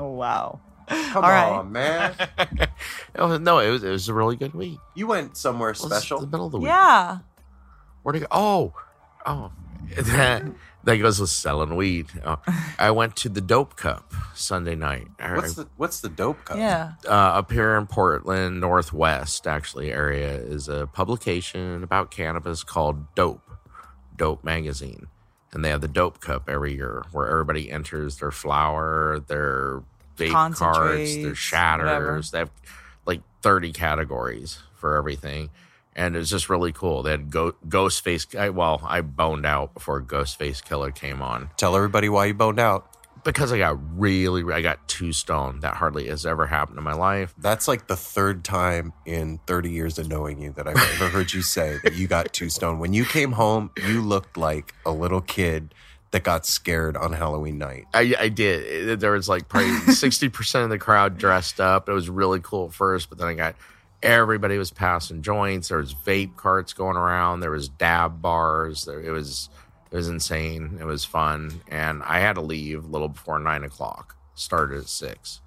Speaker 2: Oh wow!
Speaker 6: Come
Speaker 2: All right.
Speaker 6: on, man. [laughs]
Speaker 5: Oh, no, it was it was a really good week.
Speaker 6: You went somewhere
Speaker 5: Well, it's
Speaker 6: special.
Speaker 5: The middle of the week.
Speaker 2: Yeah,
Speaker 5: Where'd it go? Oh, oh, [laughs] that that goes with selling weed. Uh, [laughs] I went to the Dope Cup Sunday night.
Speaker 6: What's the what's the dope cup?
Speaker 2: yeah.
Speaker 5: uh, up here in Portland, Northwest, actually, area is a publication about cannabis called Dope, Dope Magazine. And they have the Dope Cup every year where everybody enters their flower, their vape cards, their
Speaker 2: Concentrates,
Speaker 5: shatters. They have like 30 categories for everything. And it's just really cool. They had Go- Ghostface. I, well, I boned out before Ghostface Killah came on
Speaker 6: Tell everybody why you boned out.
Speaker 5: because I got really, I got two stone. That hardly has ever happened in my life.
Speaker 6: That's like the third time in 30 years of knowing you that I've ever heard you say that you got two stone. When you came home, you looked like a little kid that got scared on Halloween night.
Speaker 5: I, I did. It- There was like probably [laughs] sixty percent of the crowd dressed up. It was really cool at first, but then I got everybody was passing joints. There was vape carts going around. There was dab bars. There, it was it was insane. It was fun, and I had to leave a little before nine o'clock. Started at six.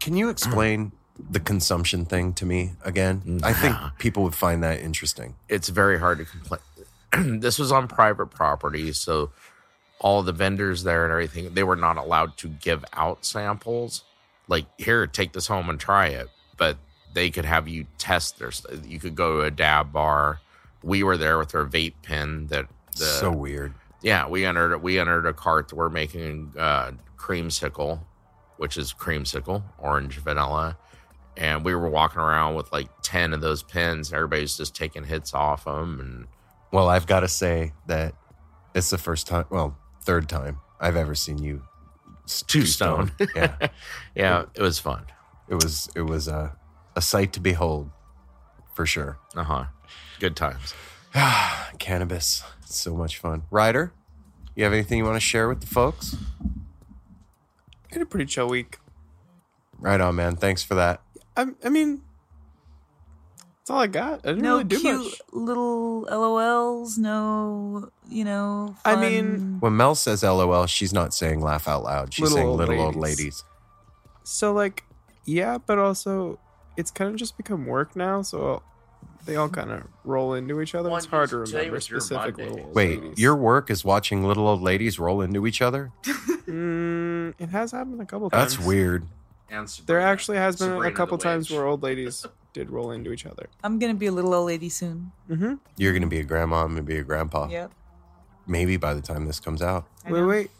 Speaker 6: Can you explain [clears throat] the consumption thing to me again? I think people would find that interesting.
Speaker 5: It's very hard to complain. [clears throat] this was on private property, so all the vendors there and everything they were not allowed to give out samples. Like here, take this home and try it, but they could have you test their. st- You could go to a dab bar. We were there with our vape pen. That the
Speaker 6: so weird.
Speaker 5: yeah, we entered we entered a cart that we're making uh, creamsicle, which is creamsicle, orange vanilla, and we were walking around with like ten of those pens. And everybody's just taking hits off them, and
Speaker 6: Well, I've got to say that it's the first time, well, third time I've ever seen you s-
Speaker 5: Too stoned.
Speaker 6: yeah. [laughs]
Speaker 5: yeah, it was fun.
Speaker 6: It was it was a a sight to behold for sure.
Speaker 5: Uh huh. Good times. [sighs]
Speaker 6: Cannabis, it's so much fun. Ryder, you have anything you want to share with the folks?
Speaker 3: I had a pretty chill week.
Speaker 6: Right on, man. Thanks for that.
Speaker 3: I, I mean, that's all I got. I didn't
Speaker 2: No
Speaker 3: really do
Speaker 2: cute
Speaker 3: much.
Speaker 2: little LOLs. No, you know.
Speaker 3: I
Speaker 2: fun-
Speaker 3: mean-
Speaker 6: When Mel says LOL, she's not saying laugh out loud. She's
Speaker 3: Little
Speaker 6: saying
Speaker 3: old
Speaker 6: little old
Speaker 3: ladies.
Speaker 6: ladies.
Speaker 3: So like, yeah, but also it's kind of just become work now. So they all kind of roll into each other.
Speaker 5: Well,
Speaker 3: it's hard to
Speaker 5: today
Speaker 3: remember
Speaker 5: was your
Speaker 3: specific
Speaker 5: Monday.
Speaker 3: little old
Speaker 6: Wait,
Speaker 3: ladies.
Speaker 6: your work is watching little old ladies roll into each other? [laughs]
Speaker 3: Mm, it has happened a couple times.
Speaker 6: That's weird.
Speaker 3: There actually has been
Speaker 5: Sabrina
Speaker 3: a couple times
Speaker 5: Witch.
Speaker 3: where old ladies [laughs] did roll into each other.
Speaker 2: I'm gonna be a little old lady soon.
Speaker 3: Mm-hmm.
Speaker 6: You're going to be a grandma. I'm going to be a grandpa.
Speaker 2: Yep.
Speaker 6: Maybe by the time this comes out.
Speaker 2: I
Speaker 3: Wait,
Speaker 2: know.
Speaker 3: wait.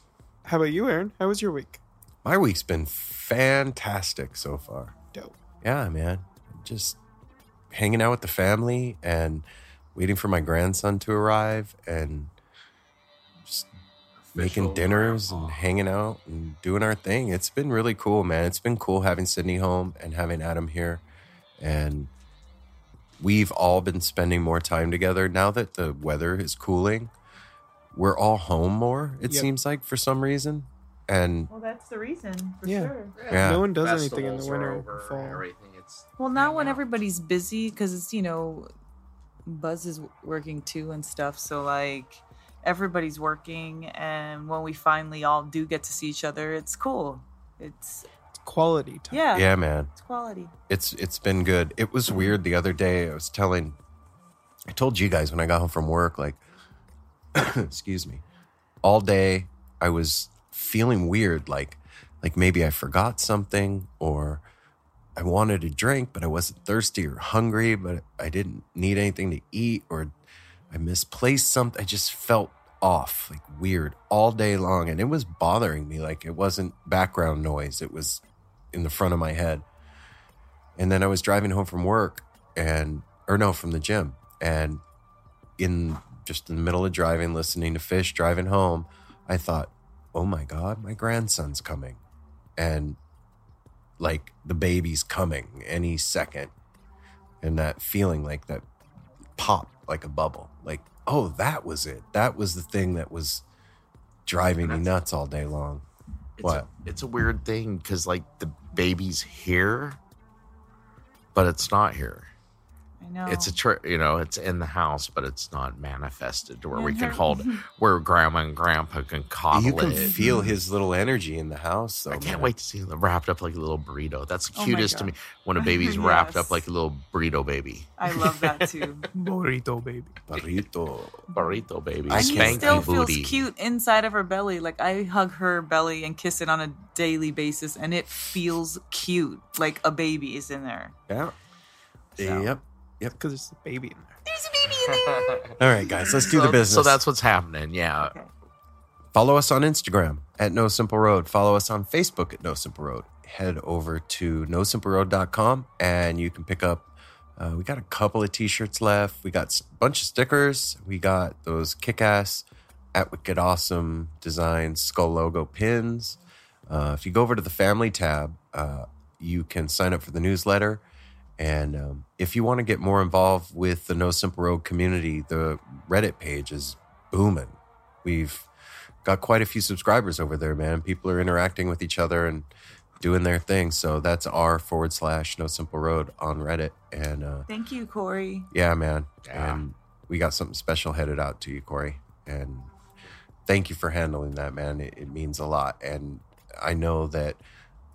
Speaker 3: How about you, Aaron? How was your week?
Speaker 6: My week's been fantastic so far.
Speaker 3: Dope.
Speaker 6: Yeah, man. Just hanging out with the family and waiting for my grandson to arrive and just making dinners and hanging out and doing our thing. It's been really cool, man. It's been cool having Sydney home and having Adam here. And we've all been spending more time together now that the weather is cooling. We're all home more, it
Speaker 3: Yep.
Speaker 6: seems like, for some reason. And
Speaker 2: Well, that's the reason for
Speaker 3: Yeah.
Speaker 2: sure.
Speaker 6: yeah,
Speaker 3: No one does anything in the winter.
Speaker 5: over
Speaker 3: or fall.
Speaker 5: Everything. It's
Speaker 2: Well, now when
Speaker 5: out.
Speaker 2: everybody's busy, because it's you know, Buzz is working too and stuff. So like, everybody's working, and when we finally all do get to see each other, it's cool. It's
Speaker 3: It's quality time.
Speaker 2: yeah,
Speaker 6: yeah, man.
Speaker 2: it's quality.
Speaker 6: It's it's been good. It was weird the other day. I was telling I told you guys when I got home from work, like [coughs] excuse me. All day I was feeling weird, like like maybe I forgot something or I wanted a drink, but I wasn't thirsty or hungry, but I didn't need anything to eat or I misplaced something. I just felt off, like weird all day long. And it was bothering me. Like it wasn't background noise. It was in the front of my head. And then I was driving home from work and, or no, from the gym. And in just in the middle of driving, listening to Phish, driving home, I thought, oh my God, my grandson's coming. And like the baby's coming any second. And that feeling like that pop like a bubble. Like, oh, that was it. That was the thing that was driving me nuts all day long.
Speaker 5: It's
Speaker 6: What?
Speaker 5: A, it's a weird thing because like the baby's here, but it's not here.
Speaker 2: I know.
Speaker 5: It's a tr- you know it's in the house, but it's not manifested to where
Speaker 2: Yeah,
Speaker 5: we can
Speaker 2: her-
Speaker 5: hold [laughs] where grandma and grandpa can coddle
Speaker 6: You can
Speaker 5: it.
Speaker 6: feel mm-hmm. his little energy in the house, though.
Speaker 5: I can't
Speaker 6: man.
Speaker 5: wait to see him wrapped up like a little burrito. That's the
Speaker 2: Oh
Speaker 5: cutest to me when a [laughs] baby's wrapped up like a little burrito baby.
Speaker 2: I love that too. [laughs]
Speaker 3: Burrito baby.
Speaker 6: Burrito.
Speaker 5: Burrito baby.
Speaker 6: I
Speaker 2: And he
Speaker 6: can't-
Speaker 5: Spanky
Speaker 2: still feels
Speaker 5: booty.
Speaker 2: cute inside of her belly. Like I hug her belly and kiss it on a daily basis, and it feels cute, like a baby is in there.
Speaker 6: Yeah.
Speaker 2: So.
Speaker 6: Yep.
Speaker 3: Yep, because there's a baby in there.
Speaker 2: There's a baby in there. [laughs]
Speaker 6: All right, guys, let's do
Speaker 5: so,
Speaker 6: the business.
Speaker 5: So that's what's happening. Yeah.
Speaker 2: Okay.
Speaker 6: Follow us on Instagram at No Simple Road. Follow us on Facebook at No Simple Road. Head over to nosimpleroad.com and you can pick up. Uh, we got a couple of t-shirts left. We got a bunch of stickers. We got those kick-ass at Wicked Awesome design skull logo pins. Uh, if you go over to the family tab, uh, you can sign up for the newsletter. And um, if you want to get more involved with the No Simple Road community, the Reddit page is booming. We've got quite a few subscribers over there, man. People are interacting with each other and doing their thing. So that's r forward slash No Simple Road on Reddit. And uh,
Speaker 2: Thank you, Corey.
Speaker 6: yeah, man.
Speaker 5: Yeah.
Speaker 6: And we got something special headed out to you, Corey. And thank you for handling that, man. It, it means a lot. And I know that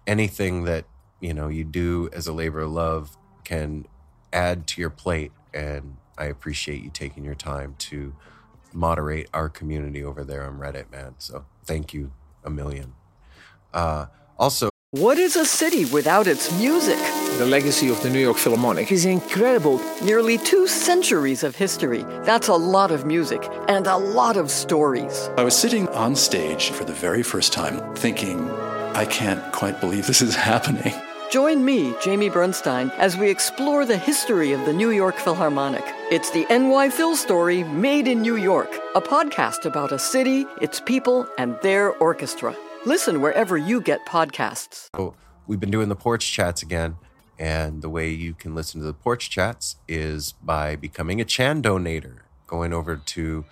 Speaker 6: anything that, you know, you do as a labor of love can add to your plate. And I appreciate you taking your time to moderate our community over there on Reddit, man. So thank you a million. Uh, also,
Speaker 10: What is a city without its music?
Speaker 11: The legacy of the New York Philharmonic is incredible.
Speaker 10: Nearly two centuries of history. That's a lot of music and a lot of stories.
Speaker 12: I was sitting on stage for the very first time thinking, I can't quite believe this is [laughs] happening.
Speaker 10: Join me, Jamie Bernstein, as we explore the history of the New York Philharmonic. It's the NY Phil story made in New York, a podcast about a city, its people, and their orchestra. Listen wherever you get podcasts.
Speaker 6: So we've been doing the porch chats again. And the way you can listen to the porch chats is by becoming a Chan donator, going over to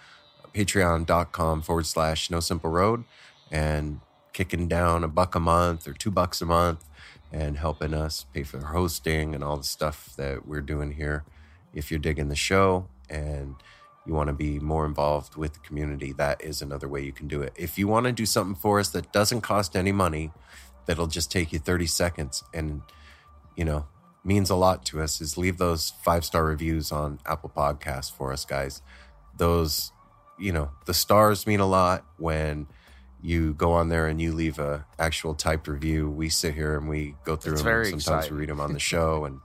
Speaker 6: patreon.com forward slash no simple road and kicking down a buck a month or two bucks a month and helping us pay for hosting and all the stuff that we're doing here. If you're digging the show and you want to be more involved with the community, that is another way you can do it. If you want to do something for us that doesn't cost any money, that'll just take you 30 seconds and, you know, means a lot to us, is leave those five star reviews on Apple Podcasts for us, guys. Those, you know, the stars mean a lot when you go on there and you leave a actual typed review. We sit here and we go through
Speaker 5: It's
Speaker 6: them.
Speaker 5: very
Speaker 6: Sometimes
Speaker 5: exciting.
Speaker 6: we read them on the [laughs] show, and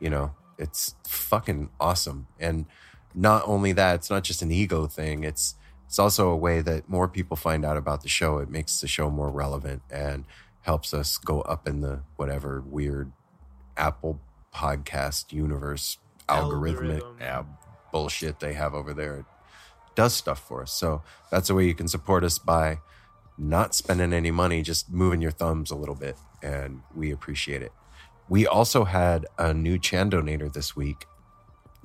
Speaker 6: you know, it's fucking awesome. And not only that, it's not just an ego thing. It's it's also a way that more people find out about the show. It makes the show more relevant and helps us go up in the whatever weird Apple podcast universe algorithmic yeah, bullshit they have over there. It does stuff for us. So that's a way you can support us by not spending any money, just moving your thumbs a little bit. And we appreciate it. We also had a new Chan donator this week.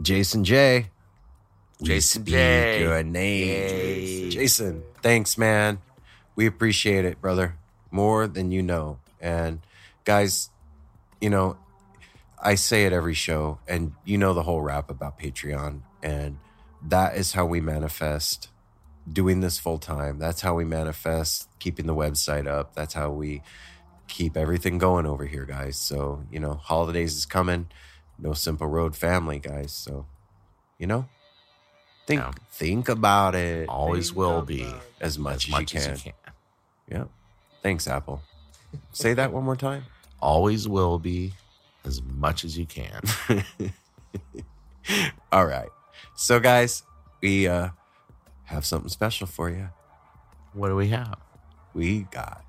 Speaker 6: Jason J.
Speaker 5: Jason J.
Speaker 6: Your name. Jason, thanks, man. We appreciate it, brother. More than you know. And guys, you know, I say it every show, and you know the whole rap about Patreon. And that is how we manifest doing this full time. That's how we manifest keeping the website up. That's how we keep everything going over here, guys. So, you know, holidays is coming. No simple road family, guys. So, you know, think
Speaker 5: Yeah.
Speaker 6: think about it
Speaker 5: Always will be
Speaker 6: as much,
Speaker 5: as much
Speaker 6: as, you, can. Yeah. Thanks, Apple. Say that one more time.
Speaker 5: Always will be as much as you can. [laughs]
Speaker 6: All right. So, guys, we uh, have something special for you.
Speaker 5: what do we have?
Speaker 6: We got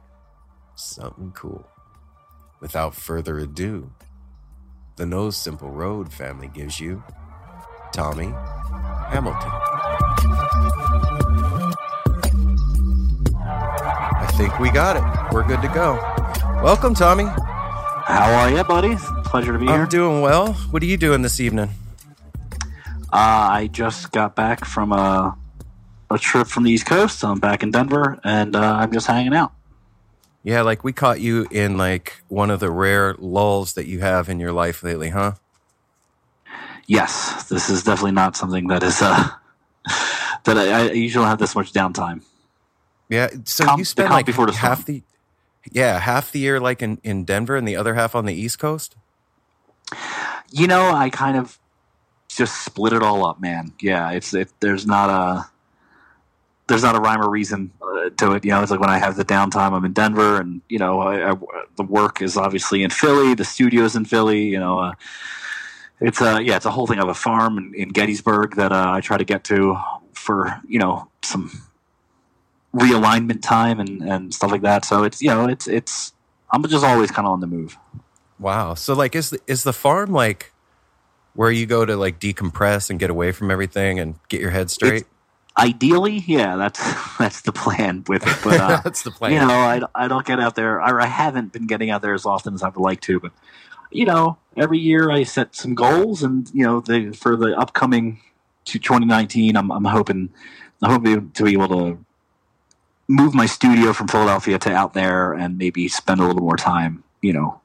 Speaker 6: something cool. Without further ado, the No Simple Road family gives you Tommy Hamilton. I think we got it. We're good to go. Welcome, Tommy.
Speaker 13: How are you, buddy? Pleasure to be
Speaker 6: I'm
Speaker 13: here.
Speaker 6: doing well. What are you doing this evening?
Speaker 13: Uh, I just got back from a, a trip from the East Coast. I'm back in Denver, and uh, I'm just hanging out.
Speaker 6: Yeah, like we caught you in like one of the rare lulls that you have in your life lately, huh?
Speaker 13: Yes, this is definitely not something that is uh, [laughs] that I, I usually don't have this much downtime.
Speaker 6: Yeah. So
Speaker 13: Calm-
Speaker 6: you spend like
Speaker 13: before the
Speaker 6: half
Speaker 13: storm.
Speaker 6: the yeah half the year like in in Denver and the other half on the East Coast.
Speaker 13: You know, I kind of just split it all up, man. Yeah, it's it, there's not a there's not a rhyme or reason uh, to it. You know, it's like when I have the downtime, I'm in Denver, and you know, I, I, the work is obviously in Philly, the studio's in Philly. You know, uh, it's a yeah, it's a whole thing of a farm in, in Gettysburg that uh, I try to get to for you know some realignment time and and stuff like that. So it's you know, it's it's I'm just always kind of on the move.
Speaker 6: Wow. So like is the, is the farm like where you go to like decompress and get away from everything and get your head straight?
Speaker 13: Ideally, yeah, that's [laughs] that's the plan with it. But uh, [laughs]
Speaker 6: That's the plan.
Speaker 13: You know, I, I don't get out there. I, I haven't been getting out there as often as I would like to. But you know, every year I set some goals, and you know, the, for the upcoming to 2019, I'm I'm hoping I'm hoping to be able to move my studio from Philadelphia to out there and maybe spend a little more time. You know.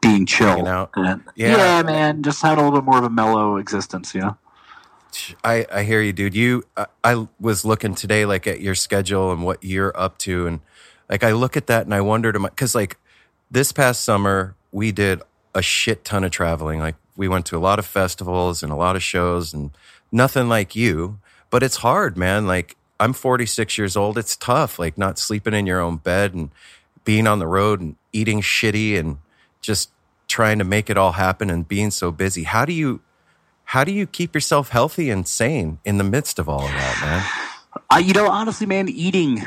Speaker 13: Being chill,
Speaker 6: out.
Speaker 13: And,
Speaker 6: Yeah.
Speaker 13: yeah, man, just had a little bit more of a mellow existence, you know.
Speaker 6: I, I hear you, dude. You, I, I was looking today, like at your schedule and what you're up to, and like I look at that and I wonder to my, because like this past summer we did a shit ton of traveling. Like we went to a lot of festivals and a lot of shows, and nothing like you. But it's hard, man. Like I'm 46 years old. It's tough, like not sleeping in your own bed and being on the road and eating shitty and just trying to make it all happen and being so busy. How do you? How do you keep yourself healthy and sane in the midst of all of that, man?
Speaker 13: I, you know, honestly, man, eating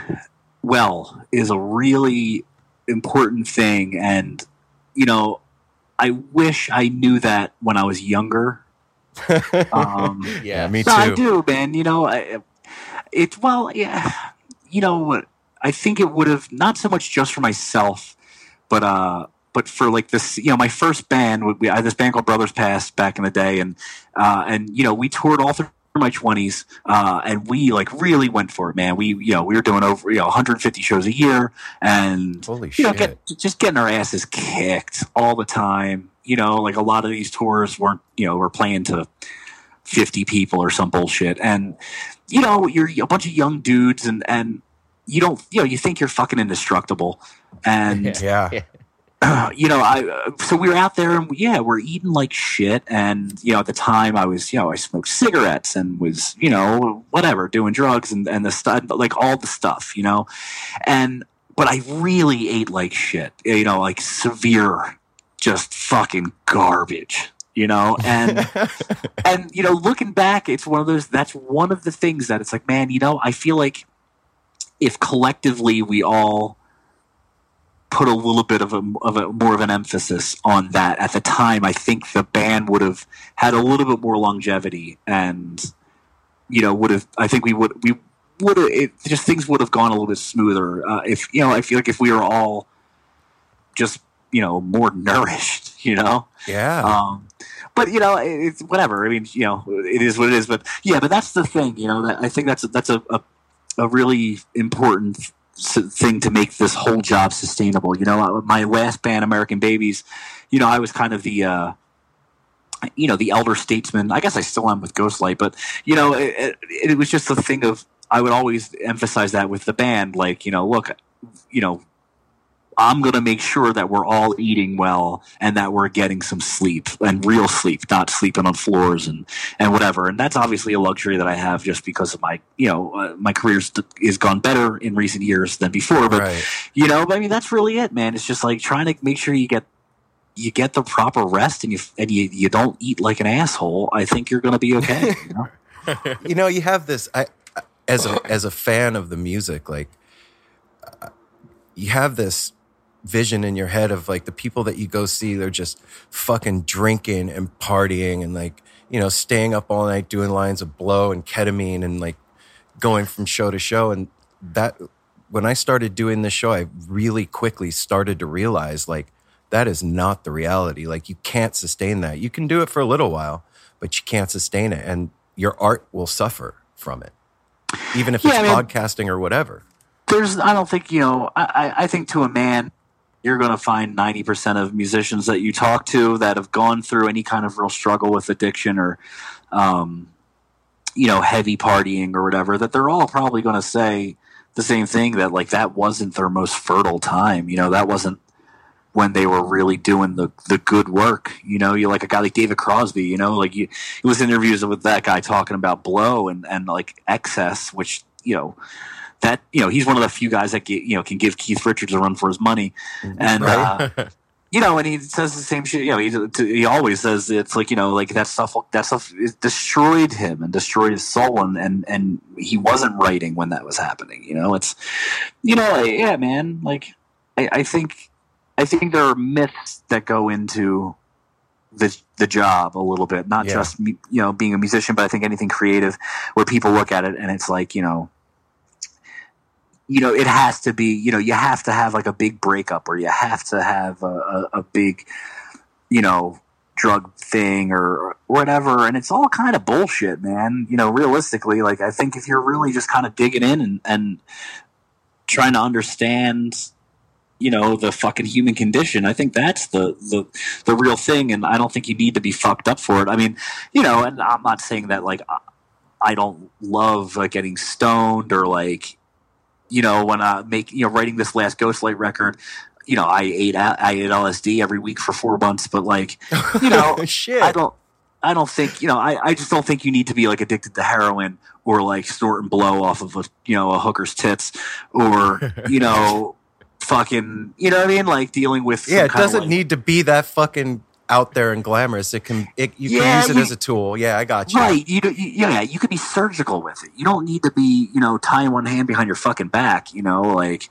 Speaker 13: well is a really important thing, and you know, I wish I knew that when I was younger. [laughs] Um,
Speaker 6: Yeah, me
Speaker 13: too. I do, man. You know, I, it well, yeah. You know, I think it would have not so much just for myself, but uh, but for like this, you know, my first band, we, I had this band called Brothers Past back in the day, and uh, and you know, we toured all through my twenties, uh, and we like really went for it, man. We you know we were doing over you know 150 shows a year, and
Speaker 6: Holy
Speaker 13: you know,
Speaker 6: shit.
Speaker 13: get, just getting our asses kicked all the time. You know, like a lot of these tours weren't, you know, we're playing to 50 people or some bullshit. And, you know, you're a bunch of young dudes and, and you don't, you know, you think you're fucking indestructible. And, [laughs]
Speaker 6: yeah. [clears throat]
Speaker 13: you know, I, so we were out there and yeah, we're eating like shit. And, you know, at the time I was, you know, I smoked cigarettes and was, you know, whatever, doing drugs and, and the stuff, like all the stuff, you know, and, but I really ate like shit, you know, like severe, just fucking garbage, you know, and, [laughs] and, you know, looking back, it's one of those, that's one of the things that it's like, man, you know, I feel like if collectively we all, put a little bit of a, of a more of an emphasis on that at the time i think the band would have had a little bit more longevity and you know would have i think we would we would have it, just things would have gone a little bit smoother uh, if you know i feel like if we were all just you know more nourished [laughs] you know
Speaker 6: Yeah.
Speaker 13: um, but you know, it's whatever. I mean, you know, it is what it is. But yeah, but that's the thing. You know, that I think that's that's a a, a really important thing to make this whole job sustainable. You know, my last band, American Babies, you know, I was kind of the. Uh, you know the elder statesman. I guess I still am with Ghost Light, but you know it, it, it was just a thing of I would always emphasize that with the band, like you know, look, you know, I'm going to make sure that we're all eating well and that we're getting some sleep and real sleep, not sleeping on floors and, and whatever. And that's obviously a luxury that I have just because of my, you know, uh, my career's is gone better in recent years than before. But,
Speaker 6: Right.
Speaker 13: you know, I mean, that's really it, man. It's just like trying to make sure you get, you get the proper rest and you, and you, you don't eat like an asshole. I think you're going to be okay. You know? [laughs]
Speaker 6: you know, you have this. I, as a as a fan of the music, like uh, you have this vision in your head of like the people that you go see, they're just fucking drinking and partying and like, you know, staying up all night doing lines of blow and ketamine and like going from show to show. And that, when I started doing this show, I really quickly started to realize like that is not the reality. Like you can't sustain that. You can do it for a little while, but you can't sustain it. And your art will suffer from it, even if
Speaker 13: Yeah,
Speaker 6: it's
Speaker 13: I mean-
Speaker 6: podcasting or whatever.
Speaker 13: there's I don't think you know I, I I think to a man you're going to find 90% of musicians that you talk to that have gone through any kind of real struggle with addiction or um, you know heavy partying or whatever that they're all probably going to say the same thing that like that wasn't their most fertile time you know that wasn't when they were really doing the the good work you know? You like a guy like David Crosby you know? Like you it was interviews with that guy talking about blow and and like excess which you know that you know he's one of the few guys that you know can give Keith Richards a run for his money, and uh, [laughs] you know, and he says the same shit. You know, he he always says it's like you know, like that stuff that stuff destroyed him and destroyed his soul, and and and he wasn't writing when that was happening. You know, it's you know, like, yeah, man. Like I, I think I think there are myths that go into the the job a little bit, not
Speaker 6: Yeah.
Speaker 13: just you know being a musician, but I think anything creative where people look at it and it's like you know you know, it has to be, you know, you have to have like a big breakup or you have to have a, a, a big, you know, drug thing or whatever. And it's all kind of bullshit, man. You know, realistically, like I think if you're really just kind of digging in and, and trying to understand, you know, the fucking human condition, I think that's the, the, the real thing. And I don't think you need to be fucked up for it. I mean, you know, and I'm not saying that like, I- don't love getting stoned or like, you know, when I make, you know, writing this last Ghost Light record, you know, I ate I ate LSD every week for four months, but like, you know, [laughs]
Speaker 6: Shit.
Speaker 13: I don't, I don't think, you know, I, I just don't think you need to be like addicted to heroin or like snort and blow off of a, you know, a hooker's tits or, [laughs] you know, fucking, you know what I mean? Like dealing with,
Speaker 6: Yeah, it doesn't
Speaker 13: like-
Speaker 6: need to be that fucking out there and glamorous. It can, it, you
Speaker 13: Yeah,
Speaker 6: can use it
Speaker 13: you-
Speaker 6: as a tool. Yeah, I got you.
Speaker 13: Right. You, you yeah, you could be surgical with it. You don't need to be, you know, tying one hand behind your fucking back, you know, like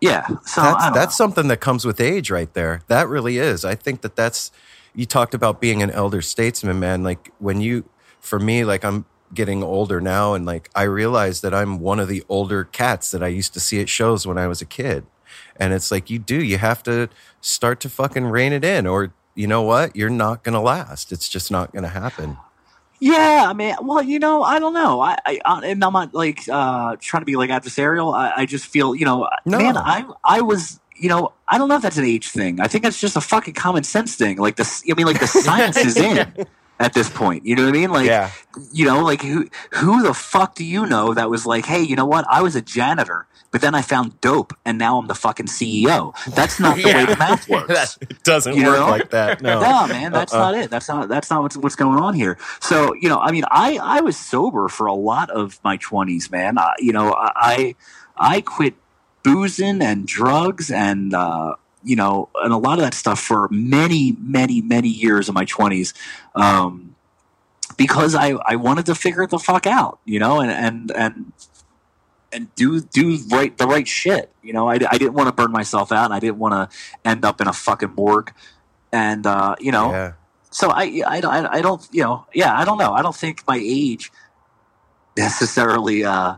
Speaker 13: yeah. So
Speaker 6: that's that's something that comes with age right there that really is i think that that's you talked about being an elder statesman man like when you for me like i'm getting older now and like i realize that i'm one of the older cats that i used to see at shows when i was a kid and it's like you do you have to start to fucking rein it in or you know what you're not gonna last it's just not gonna happen
Speaker 13: Yeah, I mean, well, you know, I don't know. I, I uh, and I'm not like uh, trying to be like adversarial. I, I just feel, you know,
Speaker 6: No.
Speaker 13: man, I I was, you know, I don't know if that's an age thing. I think that's just a fucking common sense thing. Like the, I mean, like the [laughs] science is in at this point. You know what I mean? Like,
Speaker 6: Yeah.
Speaker 13: You know, like who who the fuck do you know that was like, hey, you know what? I was a janitor, but then I found dope, and now I'm the fucking CEO. That's not the way the math [laughs] works.
Speaker 6: it doesn't
Speaker 13: You
Speaker 6: work
Speaker 13: know?
Speaker 6: like that no [laughs]
Speaker 13: man, that's
Speaker 6: Uh-uh.
Speaker 13: not it. That's not that's not what's what's going on here. So you know, I mean, I I was sober for a lot of my twenties, man. I, you know, I I quit boozing and drugs and uh, you know, and a lot of that stuff for many, many, many years of my twenties. Um, because I, I wanted to figure the fuck out, you know, and, and, and, and do, do right, the right shit. You know, I, I didn't want to burn myself out and I didn't want to end up in a fucking morgue. And, uh, you know,
Speaker 6: yeah
Speaker 13: so I, I, I, I don't, you know, yeah, I don't know. I don't think my age necessarily, uh,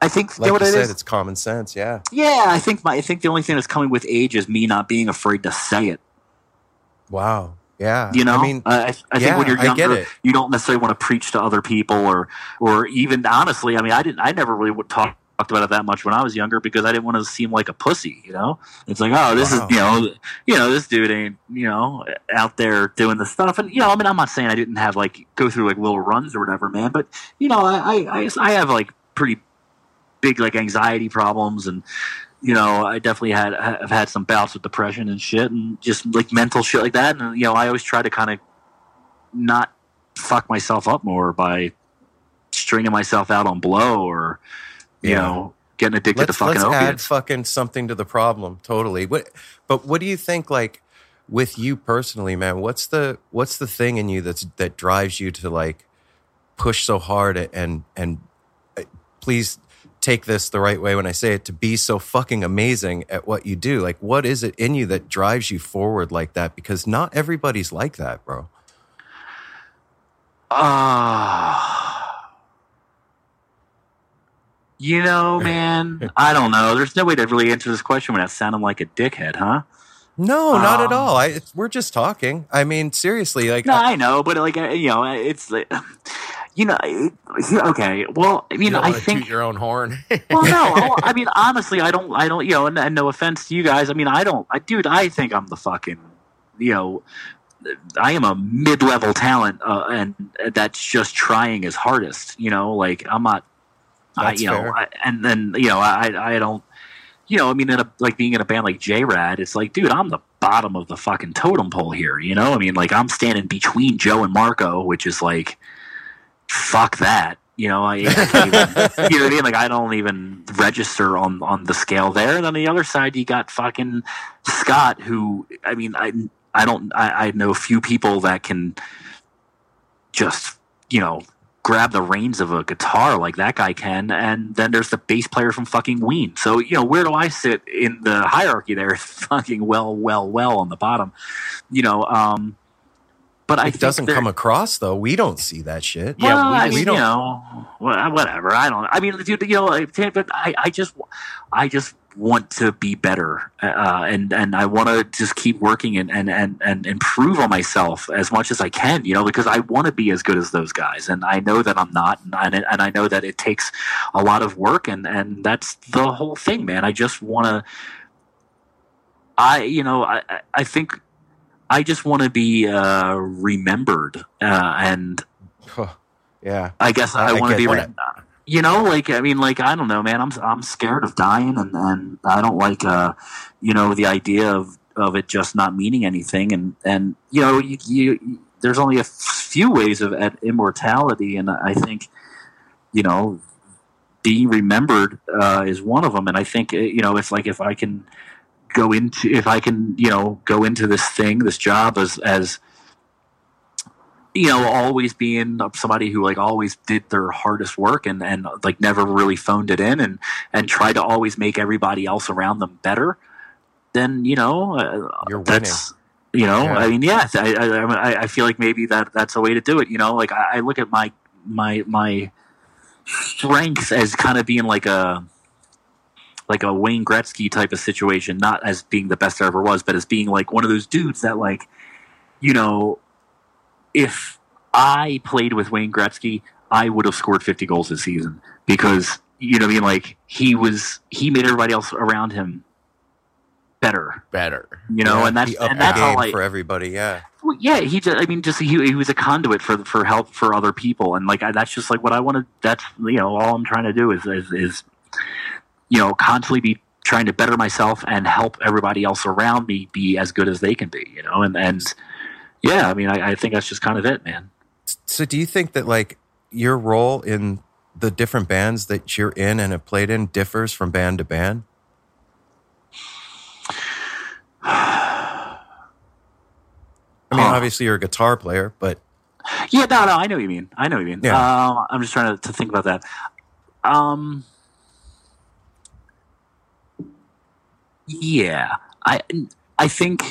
Speaker 13: I think you
Speaker 6: like
Speaker 13: know what
Speaker 6: you
Speaker 13: it
Speaker 6: said
Speaker 13: is?
Speaker 6: it's common sense yeah
Speaker 13: Yeah, I think my, I think the only thing that's coming with age is me not being afraid to say it.
Speaker 6: wow yeah
Speaker 13: You know,
Speaker 6: i mean
Speaker 13: I, I
Speaker 6: yeah,
Speaker 13: think when you're younger, you don't necessarily want to preach to other people, or, or even honestly, I mean, I didn't, I never really would talk talked about it that much when I was younger because I didn't want to seem like a pussy. You know, it's like, oh, this
Speaker 6: Wow.
Speaker 13: is, you know, you know, this dude ain't, you know, out there doing the stuff, and you know, I mean, I'm not saying I didn't have like go through like little runs or whatever, man, but you know, I, I, I, I have like pretty big like anxiety problems and you know i definitely had have had some bouts with depression and shit and just like mental shit like that. And you know i always try to kind of not fuck myself up more by stringing myself out on blow or you
Speaker 6: Yeah.
Speaker 13: know getting addicted
Speaker 6: let's,
Speaker 13: to fucking
Speaker 6: let's add
Speaker 13: opiates.
Speaker 6: fucking something to the problem totally. What but what do you think like with you personally man what's the what's the thing in you that's that drives you to like push so hard and and uh, please take this the right way when I say it to be so fucking amazing at what you do. Like, what is it in you that drives you forward like that? Because not everybody's like that, bro.
Speaker 13: Ah. you know, [laughs] man, I don't know. There's no way to really answer this question without sounding like a dickhead, huh?
Speaker 6: No, not at
Speaker 13: Um,
Speaker 6: all. I, it's, we're just talking. I mean, seriously, like,
Speaker 13: No, I know, but like uh, you know, it's like, you know, okay. Well, I mean,
Speaker 5: You don't
Speaker 13: I think
Speaker 5: your own horn. [laughs]
Speaker 13: well, no. I- I mean, [laughs] honestly, I don't. I don't. You know, and, and no offense to you guys. I mean, I don't. I, dude, I think I'm the fucking. You know, I am a mid-level talent, uh, and that's just trying his hardest. You know, like I'm not. I,
Speaker 6: That's
Speaker 13: you know. I, and then you know, I I don't. You know, I mean, in a, like being in a band like JRAD, it's like, dude, I'm the bottom of the fucking totem pole here. You know, I mean, like I'm standing between Joe and Marco, which is like, fuck that. You know, I, I even, [laughs] you know what I mean? Like I don't even register on on the scale there. And on the other side, you got fucking Scott, who I mean, I I don't I, I know a few people that can just you know grab the reins of a guitar like that guy can. And then there's the bass player from fucking Ween. So you know, where do I sit in the hierarchy? There, [laughs] fucking well, well, well on the bottom. You know, um, but I
Speaker 6: it
Speaker 13: think
Speaker 6: doesn't come across though. We don't see that shit.
Speaker 13: well, I
Speaker 6: we,
Speaker 13: mean,
Speaker 6: we don't.
Speaker 13: you know, whatever. I don't. I mean, dude, you know, but I, I just, I just want to be better, uh, and and I want to just keep working and, and and and improve on myself as much as I can. You know, because I want to be as good as those guys, and I know that I'm not, and I, and I know that it takes a lot of work, and and that's the whole thing, man. I just want to. I, you know, I, I- I think I just want to be uh, remembered, uh, and
Speaker 6: Yeah.
Speaker 13: I guess I,
Speaker 6: I
Speaker 13: want to be, re- you know, like I mean, like I don't know, man. I'm I'm scared of dying, and and I don't like, uh, you know, the idea of of it just not meaning anything, and and you know, you, you there's only a few ways of at immortality, and I think, you know, being remembered uh, is one of them, and I think uh, you know, if like if I can go into if I can you know go into this thing, this job as as you know, always being somebody who like always did their hardest work and, and like never really phoned it in and, and tried to always make everybody else around them better, then, you know, uh,
Speaker 6: You're winning.
Speaker 13: you know,
Speaker 6: Yeah.
Speaker 13: I mean, yeah, I, I, I- I feel like maybe that that's a way to do it. You know, like I, I look at my, my, my strength as kind of being like a, like a Wayne Gretzky type of situation, not as being the best there ever was, but as being like one of those dudes that like, you know, if I played with Wayne Gretzky, I would have scored 50 goals this season because you know what I mean. Like he was, he made everybody else around him better,
Speaker 5: better.
Speaker 13: you know,
Speaker 6: Yeah,
Speaker 13: and that's and that's all I.
Speaker 6: for everybody. Yeah.
Speaker 13: Well, yeah, he just, I mean, just he, he was a conduit for for help for other people, and like I, that's just like what I want to. That's you know, all I'm trying to do is, is is you know constantly be trying to better myself and help everybody else around me be as good as they can be. You know, and and yeah, I mean, I, I think that's just kind of it, man.
Speaker 6: So do you think that like your role in the different bands that you're in and have played in differs from band to band? I mean, [sighs] obviously you're a guitar player, but
Speaker 13: Yeah, no, no, I know what you mean. I know what you mean.
Speaker 6: Yeah.
Speaker 13: Um, I'm just trying to, to think about that. Um, yeah, I, I think.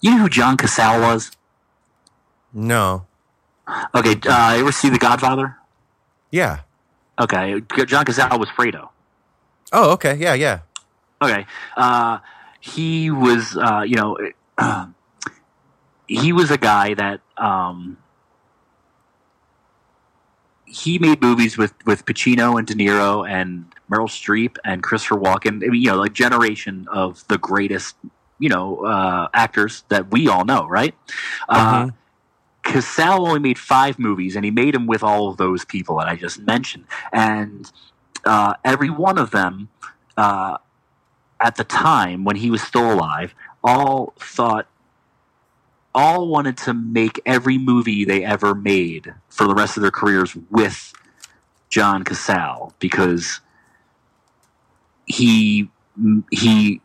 Speaker 13: You know who John Cazale was?
Speaker 6: no.
Speaker 13: Okay, uh, you ever see The Godfather?
Speaker 6: Yeah.
Speaker 13: Okay, John Cazale was Fredo.
Speaker 6: Oh, okay. Yeah, yeah.
Speaker 13: Okay. Uh, he was, uh, you know, [clears throat] he was a guy that um, he made movies with with Pacino and De Niro and Meryl Streep and Christopher Walken. I mean, you know, like generation of the greatest, you know, uh, actors that we all know, right? Uh, Cazale only made five movies, and he made them with all of those people that I just mentioned, and uh, every one of them. Uh, at the time when he was still alive, all thought, all wanted to make every movie they ever made for the rest of their careers with John Cazale because he he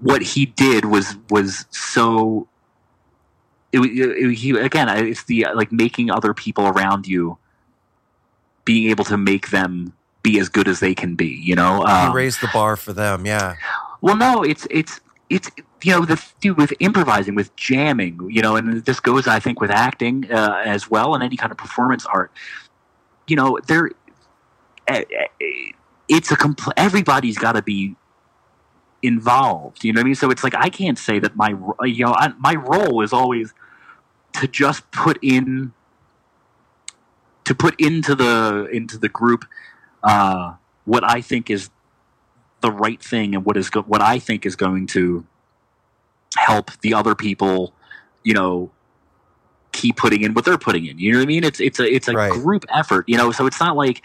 Speaker 13: what he did was was so it, it, he, again, it's the like making other people around you being able to make them be as good as they can be. You know,
Speaker 6: you
Speaker 13: um,
Speaker 6: raised the bar for them. Yeah.
Speaker 13: well, no, it's it's it's you know the dude with improvising, with jamming, you know, and this goes, I think, with acting uh, as well, and any kind of performance art. You know, there, eh, eh, it's a compl- everybody's got to be involved. You know what I mean? So it's like I can't say that my you know I, my role is always to just put in to put into the into the group uh, what I think is the right thing and what is go- what I think is going to help the other people, you know, keep putting in what they're putting in. You know what I mean? It's it's a it's a
Speaker 6: Right.
Speaker 13: group effort. You know, so it's not like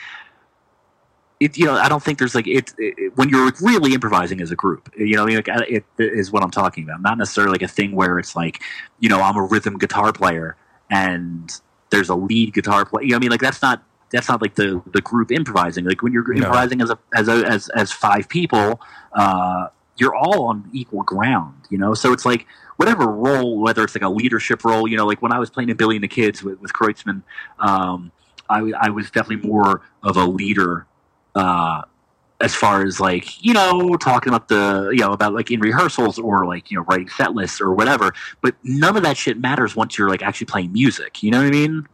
Speaker 13: it. You know, I don't think there's like it, it when you're really improvising as a group. You know, I mean, like it, it is what I'm talking about. Not necessarily like a thing where it's like, you know, I'm a rhythm guitar player and there's a lead guitar player. You know, what I mean, like that's not that's not like the the group improvising. Like when you're
Speaker 6: No.
Speaker 13: improvising as a as a as as five people, uh, you're all on equal ground. You know, so it's like whatever role, whether it's like a leadership role. You know, like when I was playing in Billy and the Kids with with Kreutzmann, um, I I was definitely more of a leader. Uh, as far as like you know talking about the you know about like in rehearsals or like you know writing set lists or whatever but none of that shit matters once you're like actually playing music you know what i mean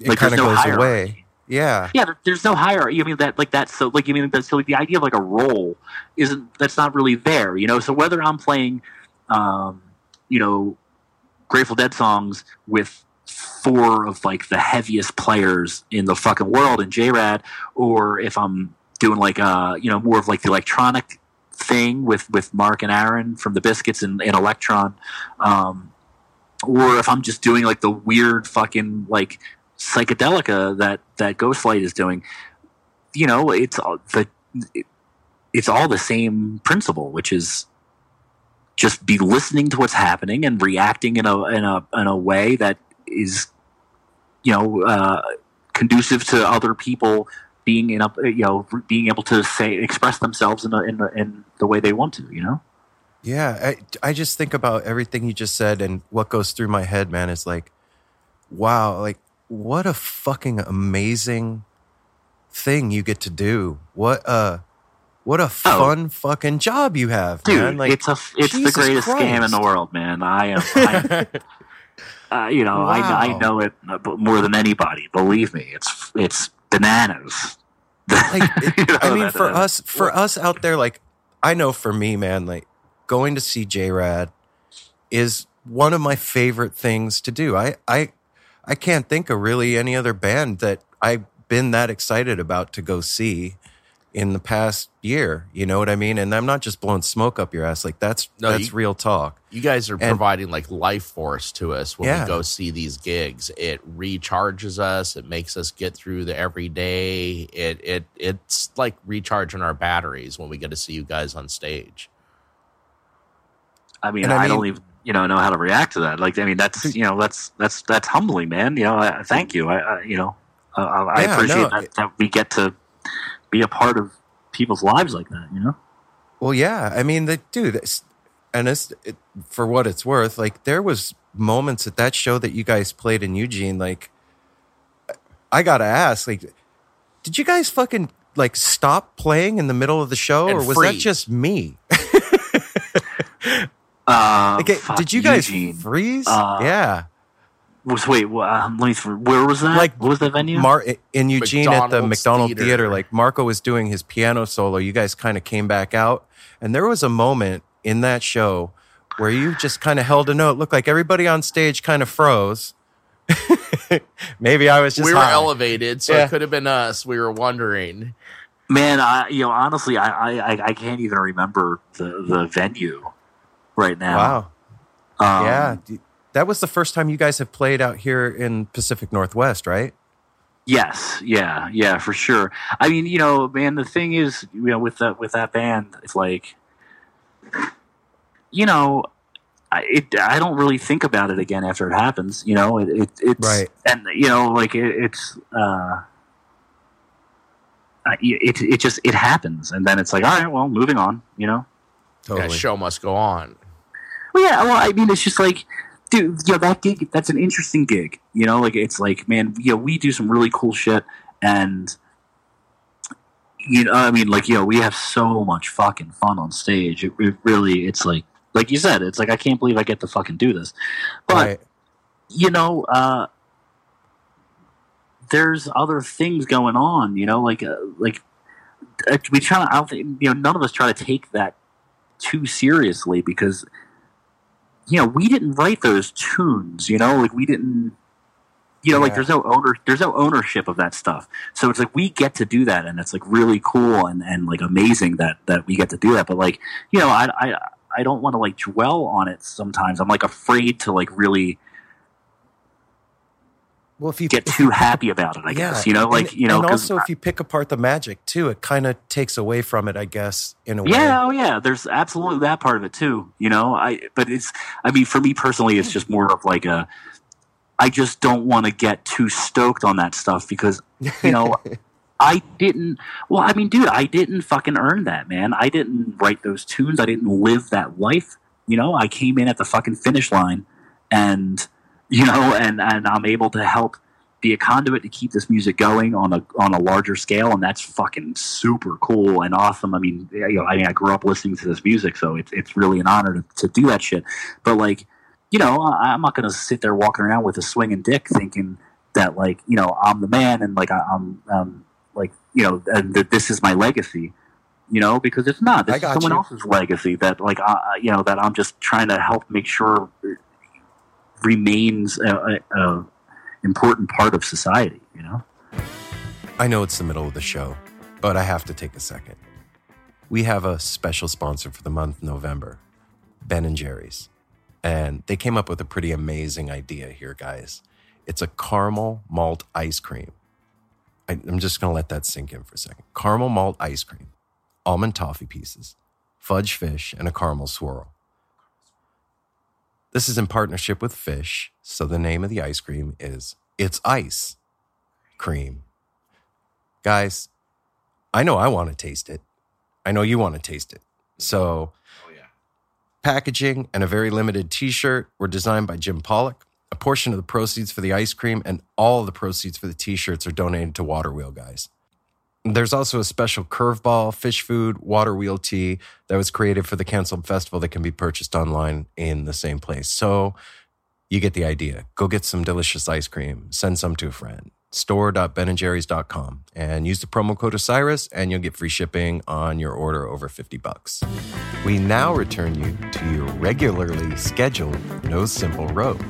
Speaker 6: It
Speaker 13: Like,
Speaker 6: kind of
Speaker 13: there's no
Speaker 6: goes
Speaker 13: hierarchy.
Speaker 6: away. Yeah.
Speaker 13: yeah there's no hierarchy i mean that like that's so like you mean that's so like the idea of like a role isn't that's not really there you know so whether i'm playing um you know grateful dead songs with four of like the heaviest players in the fucking world in JRAD or if i'm doing like uh you know more of like the electronic thing with with marc and aron from the biscuits and, and electron um or if i'm just doing like the weird fucking like psychedelica that that ghost light is doing you know it's all the it's all the same principle which is just be listening to what's happening and reacting in a in a in a way that is you know uh, conducive to other people being in a you know being able to say express themselves in a, in, a, in the way they want to you know?
Speaker 6: Yeah, I, I just think about everything you just said, and what goes through my head, man, is like, wow, like what a fucking amazing thing you get to do. What a what a fun fucking job you have,
Speaker 13: Oh. dude
Speaker 6: man. Like
Speaker 13: it's a it's the
Speaker 6: Jesus
Speaker 13: greatest scam in the world man i am I, [laughs] uh, you know I, I know it uh, more than anybody believe me it's it's bananas
Speaker 6: like [laughs] it-
Speaker 13: You know,
Speaker 6: I mean, for us, for us out there, like I know for me, man, like going to see JRAD is one of my favorite things to do. I I I can't think of really any other band that I've been that excited about to go see in the past year. You know what I mean? And I'm not just blowing smoke up your ass. Like that's
Speaker 5: No,
Speaker 6: that's
Speaker 5: you-
Speaker 6: real talk.
Speaker 5: You guys are
Speaker 6: And-
Speaker 5: providing like life force to us when
Speaker 6: Yeah.
Speaker 5: we go see these gigs. It recharges us. It makes us get through the everyday. It it it's like recharging our batteries when we get to see you guys on stage.
Speaker 13: I mean,
Speaker 6: And I
Speaker 13: I, don't even you know know how to react to that. Like, I mean, that's you know that's that's that's humbling, man. You know, I, thank you. I, I you know, uh, I
Speaker 6: Yeah,
Speaker 13: appreciate
Speaker 6: no,
Speaker 13: that, that we get to be a part of people's lives like that. You know,
Speaker 6: Well, yeah. I mean, the dude, it's, and it's it, for what it's worth. Like, there was moments at that show that you guys played in Eugene. Like, I gotta ask, like, did you guys fucking like stop playing in the middle of the show,
Speaker 5: And
Speaker 6: or was that just me? [laughs]
Speaker 13: uh,
Speaker 6: Like,
Speaker 13: fuck,
Speaker 6: did you guys
Speaker 13: Eugene.
Speaker 6: freeze?
Speaker 13: Uh,
Speaker 6: yeah,
Speaker 13: Was wait, um, let me. th- Where was that?
Speaker 6: Like,
Speaker 13: what was that venue?
Speaker 6: Mar- in Eugene at the McDonald
Speaker 5: Theater.
Speaker 6: Theater. Like Marco was doing his piano solo. You guys kind of came back out, and there was a moment in that show where you just kind of held a note. Looked like everybody on stage kind of froze. [laughs] Maybe I was just
Speaker 5: we were
Speaker 6: high.
Speaker 5: elevated, so
Speaker 6: Yeah.
Speaker 5: it could have been us. We were wondering.
Speaker 13: Man, I you know honestly, I I, I- I can't even remember the the venue right now.
Speaker 6: Wow.
Speaker 13: Um,
Speaker 6: yeah, that was the first time you guys have played out here in Pacific Northwest, right?
Speaker 13: Yes, yeah, yeah, for sure. I mean, you know, man, the thing is, you know, with that with that band, it's like, you know, I it, I don't really think about it again after it happens. You know, it, it it's
Speaker 6: Right.
Speaker 13: and you know, like it, it's uh, I- it it just it happens, and then it's like, all right, well, moving on. You know.
Speaker 5: That show must go on.
Speaker 13: Well, yeah. Well, I mean, it's just like dude, you know, that gig, that's an interesting gig. You know, like it's like, man, you know, we do some really cool shit, and you know, I mean, like, you know, we have so much fucking fun on stage. It, it really, it's like, like you said, it's like I can't believe I get to fucking do this, but
Speaker 6: Right.
Speaker 13: you know, uh, there's other things going on. You know, like, uh, like uh, we try to. I don't think you know. None of us try to take that too seriously because you know we didn't write those tunes. You know, like we didn't. You know, like there's no owner, there's no ownership of that stuff. So it's like we get to do that, and it's like really cool and, and like amazing that that we get to do that. But like, you know, I I I don't want to like dwell on it. Sometimes I'm like afraid to like really
Speaker 6: Well, if you
Speaker 13: get too happy about it. I guess you know, like
Speaker 6: and,
Speaker 13: you know,
Speaker 6: and also if you pick apart the magic too, it kind of takes away from it, I guess, in a way.
Speaker 13: Yeah, oh yeah. There's absolutely that part of it too. You know, I but it's I mean for me personally it's just more of like a I just don't want to get too stoked on that stuff because you know [laughs] I didn't well I mean dude, I didn't fucking earn that, man. I didn't write those tunes. I didn't live that life. You know, I came in at the fucking finish line and you know, and and I'm able to help be a conduit to keep this music going on a on a larger scale, and that's fucking super cool and awesome. I mean, you know, I mean, I grew up listening to this music, so it's it's really an honor to, to do that shit. But like, you know, I, I'm not gonna sit there walking around with a swinging dick, thinking that like, you know, I'm the man and like I, I'm um like you know, and that this is my legacy. You know, because it's not. This
Speaker 6: I
Speaker 13: is someone
Speaker 6: you.
Speaker 13: else's legacy that, like, uh, you know, that I'm just trying to help make sure remains a, a, a important part of society. You know.
Speaker 6: I know it's the middle of the show, but I have to take a second. We have a special sponsor for the month November, Ben and Jerry's. And they came up with a pretty amazing idea here, guys. It's a caramel malt ice cream. I, I'm just going to let that sink in for a second. Caramel malt ice cream, almond toffee pieces, fudge fish, and a caramel swirl. This is in partnership with Phish, so the name of the ice cream is It's Ice Cream. Guys, I know I want to taste it. I know you want to taste it. So, oh, yeah. packaging and a very limited t shirt were designed by Jim Pollock. A portion of the proceeds for the ice cream and all the proceeds for the t shirts are donated to WaterWheel Guys. There's also a special curveball Phish Food water wheel tee that was created for the canceled festival that can be purchased online in the same place. So you get the idea. Go get some delicious ice cream. Send some to a friend. Store.benandjerrys.com and use the promo code Osiris and you'll get free shipping on your order over 50 bucks. We now return you to your regularly scheduled No Simple Road.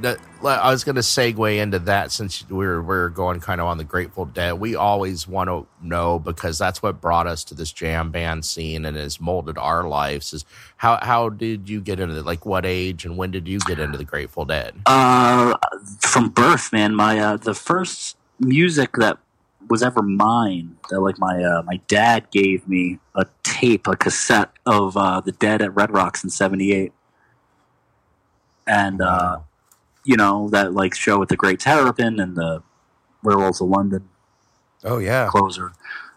Speaker 5: That I was going to segue into that since we're we're going kind of on the Grateful Dead. We always want to know because that's what brought us to this jam band scene and has molded our lives. Is how how did you get into it? Like what age and when did you get into the Grateful Dead?
Speaker 13: Uh, from birth, man. My uh, the first music that was ever mine, that like my uh, my dad gave me a tape, a cassette of uh, the Dead at Red Rocks in '78, and uh, you know that like show with the Great Terrapin and the Werewolves of London
Speaker 6: Oh, yeah.
Speaker 13: closer.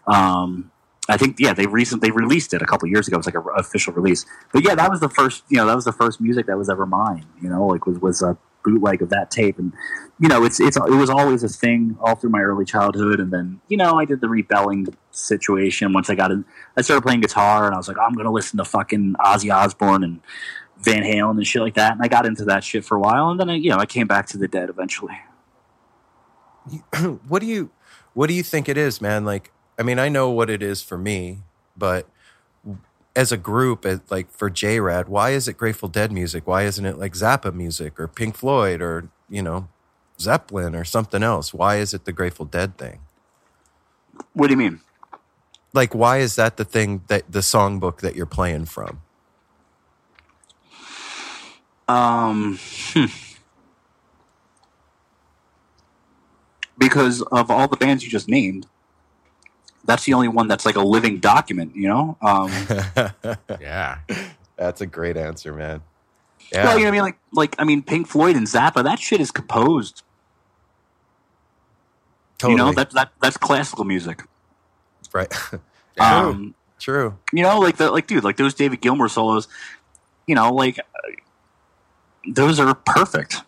Speaker 13: Um, I think yeah, they recently they released it a couple years ago. It was like an official release. But yeah, that was the first. You know, that was the first music that was ever mine. You know, like was was a bootleg of that tape, and you know, it's it's it was always a thing all through my early childhood. And then you know, I did the rebelling situation once I got in. I started playing guitar, and I was like, I'm going to listen to fucking Ozzy Osbourne and Van Halen and shit like that. And I got into that shit for a while, and then I, you know, I came back to the Dead eventually. [clears throat]
Speaker 6: what do you what do you think it is man like i mean i know what it is for me but as a group like for JRAD why is it grateful dead music why isn't it like zappa music or pink floyd or you know zeppelin or something else why is it the grateful dead thing
Speaker 13: What do you mean?
Speaker 6: like why is that the thing that the songbook that you're playing from
Speaker 13: Um, hmm. because of all the bands you just named, that's the only one that's like a living document. You know? Um, [laughs]
Speaker 5: yeah,
Speaker 6: that's a great answer man
Speaker 13: Well, you know what I mean? Like, like I mean, Pink Floyd and Zappa. That shit is composed. You know that that that's classical music.
Speaker 6: right [laughs]
Speaker 13: Um,
Speaker 6: True.
Speaker 13: You know, like the like, dude, like those David Gilmour solos. You know, like uh, those are perfect.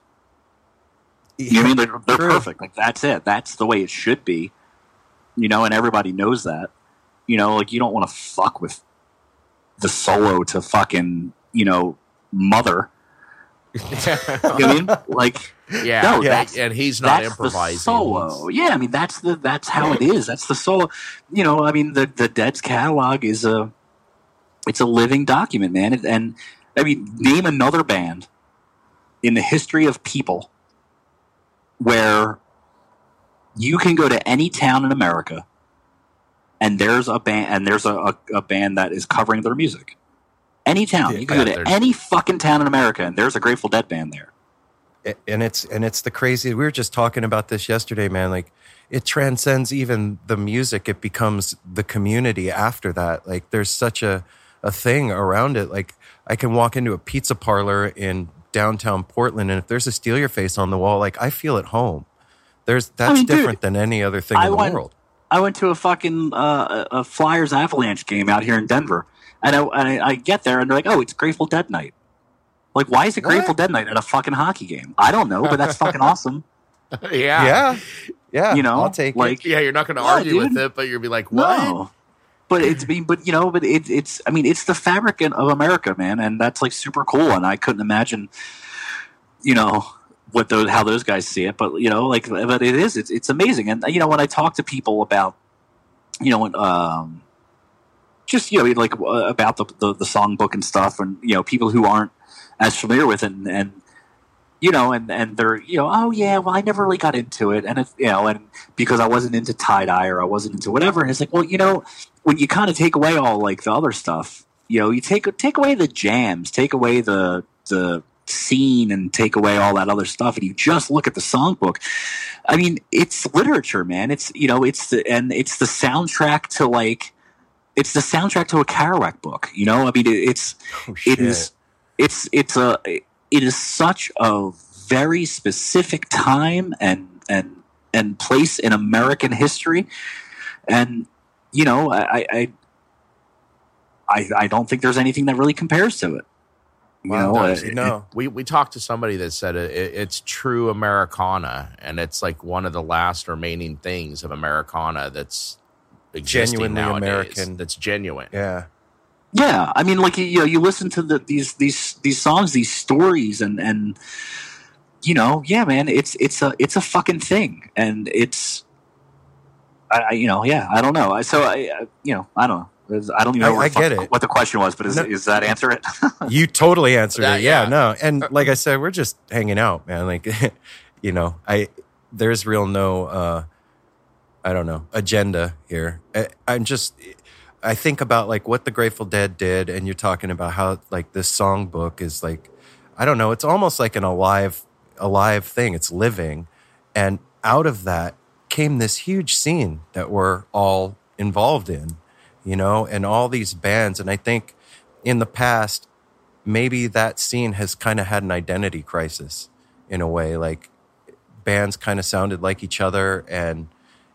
Speaker 13: You know I mean? They're, they're
Speaker 6: True.
Speaker 13: perfect. Like that's it. That's the way it should be. You know, and everybody knows that. You know, like you don't want to fuck with the solo to fucking you know mother. you know I mean? [laughs] Like
Speaker 5: Yeah,
Speaker 13: no,
Speaker 5: yeah,
Speaker 13: that's,
Speaker 5: and he's not
Speaker 13: that's
Speaker 5: improvising.
Speaker 13: The solo, yeah. I mean, that's the that's how it is. That's the solo. You know, I mean, the the Dead's catalog is a it's a living document, man. And, and I mean, name another band in the history of people where you can go to any town in America and there's a band and there's a, a, a band that is covering their music. Any town, you can go to
Speaker 6: there's-
Speaker 13: any fucking town in America and there's a Grateful Dead band there.
Speaker 6: And it's and it's the crazy we were just talking about this yesterday man like it transcends even the music. It becomes the community after that. Like there's such a a thing around it. Like i can walk into a pizza parlor in downtown portland and if there's a steal your face on the wall like i feel at home there's that's
Speaker 13: mean, dude,
Speaker 6: different than any other thing
Speaker 13: I
Speaker 6: in the
Speaker 13: went-
Speaker 6: world
Speaker 13: I went to a fucking uh, a Flyers Avalanche game out here in Denver, and I, and I, I get there and they're like, "Oh, it's Grateful Dead night." Like, why is it Grateful Dead night at a fucking hockey game? I don't know, but that's fucking awesome. [laughs] [laughs]
Speaker 5: yeah,
Speaker 6: yeah yeah
Speaker 13: You know,
Speaker 6: i'll take
Speaker 13: like-
Speaker 6: it
Speaker 5: yeah. You're not going to
Speaker 13: Yeah,
Speaker 5: argue
Speaker 13: dude.
Speaker 5: with it, but you'll be like, what?
Speaker 13: No. But it's mean, but you know, but it, it's I mean, it's the fabric of America, man, and that's like super cool. And I couldn't imagine, you know, what those how those guys see it. But you know, like, but it is it's it's amazing. And you know, when I talk to people about, you know, when, um, just you know, like uh, about the, the the songbook and stuff, and you know, people who aren't as familiar with it, and, and you know, and and they're you know, oh yeah, well, I never really got into it, and it's you know, and because I wasn't into tie dye or I wasn't into whatever, and it's like, well, you know, when you kind of take away all like the other stuff, you know, you take take away the jams, take away the the scene, and take away all that other stuff, and you just look at the songbook. I mean, it's literature, man. It's you know, it's the and it's the soundtrack to like. It's the soundtrack to a Kerouac book, you know. I mean, it, it's oh, it is it's it's a it is such a very specific time and and and place in American history, and you know I I I, I don't think there's anything that really compares to it. You
Speaker 6: Wow,
Speaker 13: know, uh,
Speaker 6: nice.
Speaker 13: it-
Speaker 6: No.
Speaker 5: We we talked to somebody that said it, it, it's true Americana, and it's like one of the last remaining things of Americana that's existing
Speaker 6: Genuinely
Speaker 5: nowadays,
Speaker 6: American.
Speaker 5: That's genuine.
Speaker 6: yeah
Speaker 13: Yeah, I mean, like you know, you listen to the, these these these songs, these stories, and and you know, yeah, man, it's it's a it's a fucking thing, and it's, I, I you know, yeah, I don't know, I so I, I you know, I don't know, I don't even know
Speaker 6: I-
Speaker 13: what,
Speaker 6: I
Speaker 13: the fuck-
Speaker 6: it.
Speaker 13: what the question was, but is,
Speaker 6: No.
Speaker 13: is that answer it? [laughs]
Speaker 6: you totally answered
Speaker 5: That-
Speaker 6: it. Yeah,
Speaker 5: yeah.
Speaker 6: no. And like I said, we're just hanging out, man. Like, [laughs] you know, I there's real no uh I don't know, agenda here. I, I'm just I think about like what the Grateful Dead did and you're talking about how like this songbook is like I don't know, it's almost like an alive alive thing. It's living. And out of that came this huge scene that we're all involved in, you know, and all these bands and I think in the past maybe that scene has kind of had an identity crisis in a way like bands kind of sounded like each other and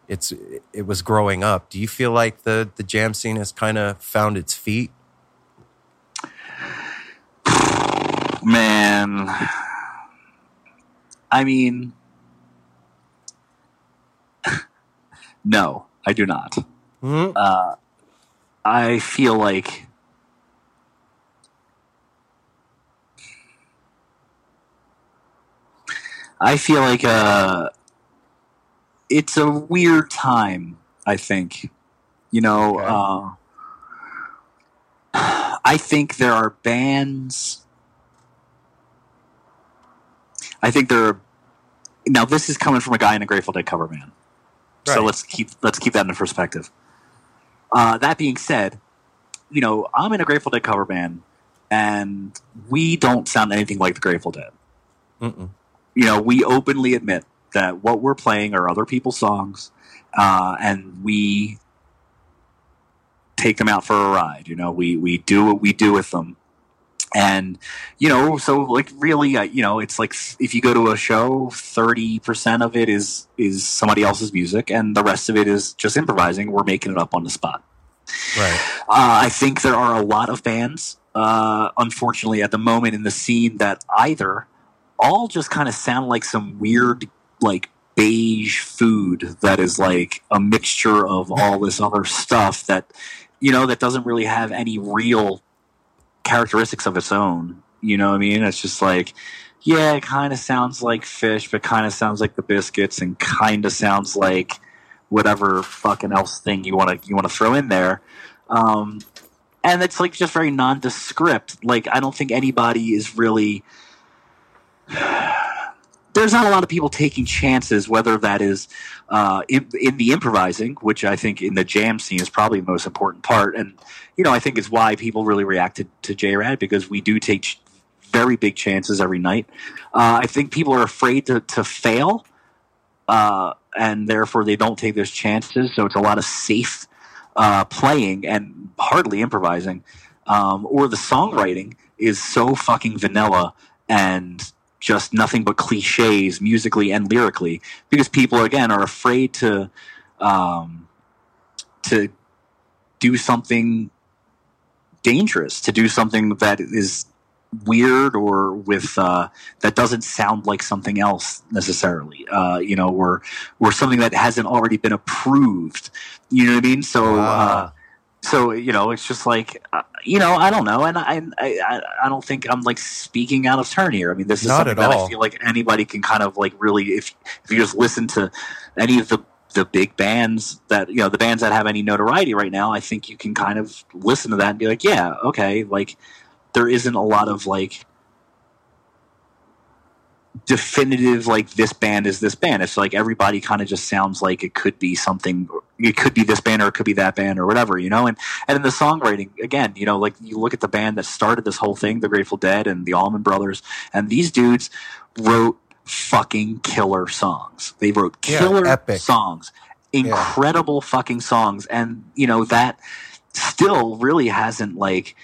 Speaker 6: it's it was growing up do you feel like the the jam scene has kind of found its feet
Speaker 13: Man, I mean, [laughs] no, I do not.
Speaker 6: Mhm.
Speaker 13: Uh, I feel like I feel like uh, it's a weird time. I think, you know, uh, [sighs] I think there are bands. I think there are. Now, this is coming from a guy in a Grateful Dead cover band, so let's keep let's keep that in perspective. Uh, that being said, you know, I'm in a Grateful Dead cover band, and we don't sound anything like the Grateful Dead.
Speaker 6: Mm-mm.
Speaker 13: You know, we openly admit that what we're playing are other people's songs, uh, and we take them out for a ride. You know, we we do what we do with them, and you know, so like really, uh, you know, it's like if you go to a show, thirty percent of it is is somebody else's music, and the rest of it is just improvising. We're making it up on the spot.
Speaker 6: Right.
Speaker 13: Uh, I think there are a lot of bands, uh, unfortunately, at the moment in the scene that either all just kind of sound like some weird, like beige food that is like a mixture of all this other stuff that, you know, that doesn't really have any real characteristics of its own. You know what I mean? It's just like, yeah, it kind of sounds like Phish, but kind of sounds like the biscuits, and kind of sounds like whatever fucking else thing you want to you want to throw in there. Um, and it's like just very nondescript. Like I don't think anybody is really. There's not a lot of people taking chances, whether that is uh, in, in the improvising, which I think in the jam scene is probably the most important part, and you know I think it's why people really reacted to JRAD because we do take ch- very big chances every night. Uh, I think people are afraid to, to fail, uh, and therefore they don't take those chances. So it's a lot of safe uh, playing and hardly improvising. Um, or the songwriting is so fucking vanilla and just nothing but cliches musically and lyrically because people again are afraid to um, to do something dangerous to do something that is weird or with uh, that doesn't sound like something else necessarily uh, you know or or something that hasn't already been approved. You know what i mean? So uh, so you know it's just like uh, you know i don't know and I, I i don't think i'm like speaking out of turn here i mean this is
Speaker 6: Not
Speaker 13: something
Speaker 6: at
Speaker 13: that
Speaker 6: all.
Speaker 13: i feel like anybody can kind of like really if if you just listen to any of the the big bands that you know the bands that have any notoriety right now i think you can kind of listen to that and be like yeah okay like there isn't a lot of like definitive like this band is this band. It's like everybody kind of just sounds like it could be something it could be this band or it could be that band or whatever you know? And and in the songwriting again you know like you look at the band that started this whole thing the grateful dead and the allman brothers and these dudes wrote fucking killer songs. They wrote
Speaker 6: Yeah,
Speaker 13: killer
Speaker 6: epic.
Speaker 13: songs. Incredible fucking songs. And you know that still really hasn't like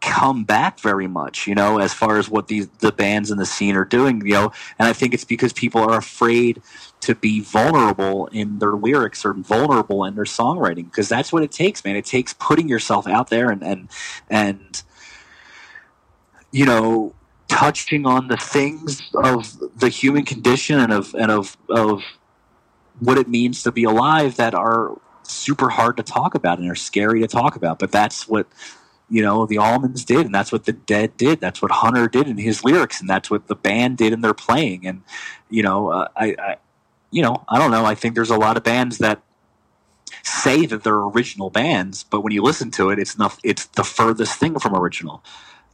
Speaker 13: come back very much, you know, as far as what these the bands in the scene are doing, you know, and I think it's because people are afraid to be vulnerable in their lyrics or vulnerable in their songwriting because that's what it takes, man. It takes putting yourself out there and and and you know touching on the things of the human condition and of and of of what it means to be alive that are super hard to talk about and are scary to talk about. But that's what you know the Allmans did and that's what the dead did. That's what hunter did in his lyrics and that's what the band did in their playing. And you know uh, I, I you know i don't know. I think there's a lot of bands that say that they're original bands but when you listen to it it's not it's the furthest thing from original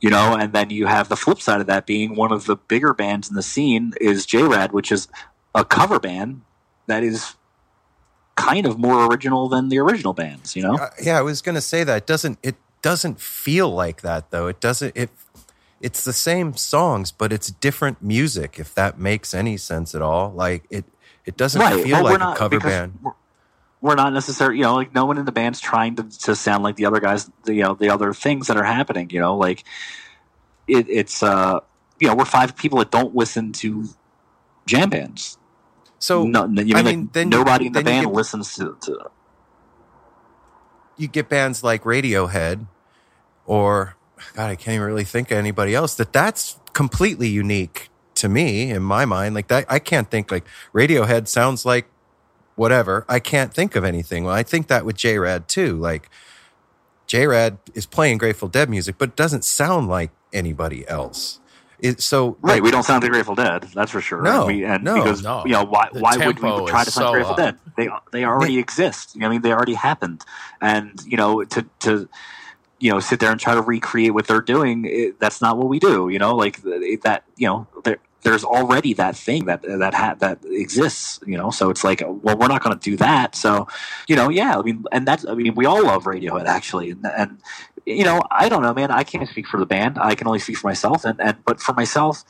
Speaker 13: you know? And then you have the flip side of that being one of the bigger bands in the scene is JRAD which is a cover band that is kind of more original than the original bands you know?
Speaker 6: Uh, yeah, I was gonna say that. Doesn't it doesn't feel like that though. It doesn't it it's the same songs, but it's different music, if that makes any sense at all. Like it it doesn't
Speaker 13: Right.
Speaker 6: feel
Speaker 13: Well,
Speaker 6: like a cover band.
Speaker 13: We're, we're not necessarily, you know, like no one in the band's trying to, to sound like the other guys, the, you know, the other things that are happening, you know, like it, it's, uh, you know, we're five people that don't listen to jam bands.
Speaker 6: So,
Speaker 13: no, you mean,
Speaker 6: I
Speaker 13: like,
Speaker 6: mean, then-
Speaker 13: nobody in the band
Speaker 6: get-
Speaker 13: listens to, to
Speaker 6: you get bands like Radiohead or God, I can't even really think of anybody else that that's completely unique to me in my mind. Like that, I can't think like Radiohead sounds like whatever. I can't think of anything. Well, I think that with JRAD too. Like JRAD is playing Grateful Dead music, but it doesn't sound like anybody else. It, so
Speaker 13: Right, we don't sound like Grateful Dead, that's for sure.
Speaker 6: No,
Speaker 13: we, and
Speaker 6: no.
Speaker 13: because
Speaker 5: No.
Speaker 13: you know why
Speaker 5: The
Speaker 13: why would we try to sound
Speaker 5: so
Speaker 13: Grateful
Speaker 5: up.
Speaker 13: Dead? They they already exist. I mean, they already happened, and you know to to you know sit there and try to recreate what they're doing. It, that's not what we do. You know, like th- eh, that. You know, there, there's already that thing that that ha- that exists. You know, so it's like, uh, well, we're not going to do that. So, you know, yeah. I mean, and that's. I mean, we all love Radiohead actually, and, and you know, I don't know, man. I can't speak for the band. I can only speak for myself, and and but for myself.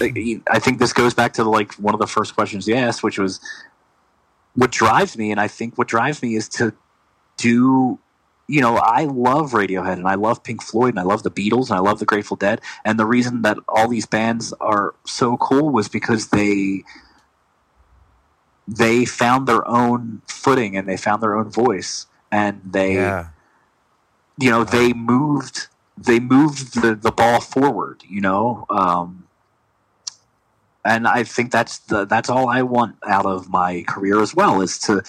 Speaker 13: Eh, I think this goes back to like one of the first questions you asked, which was what drives me, and I think what drives me is to do. You know, I love Radiohead and I love Pink Floyd and I love the Beatles and I love the Grateful Dead. And the reason that all these bands are so cool was because they they found their own footing and they found their own voice and they
Speaker 6: Yeah.
Speaker 13: you know they moved they moved the, the ball forward you know um, and i think that's the that's all i want out of my career as well is to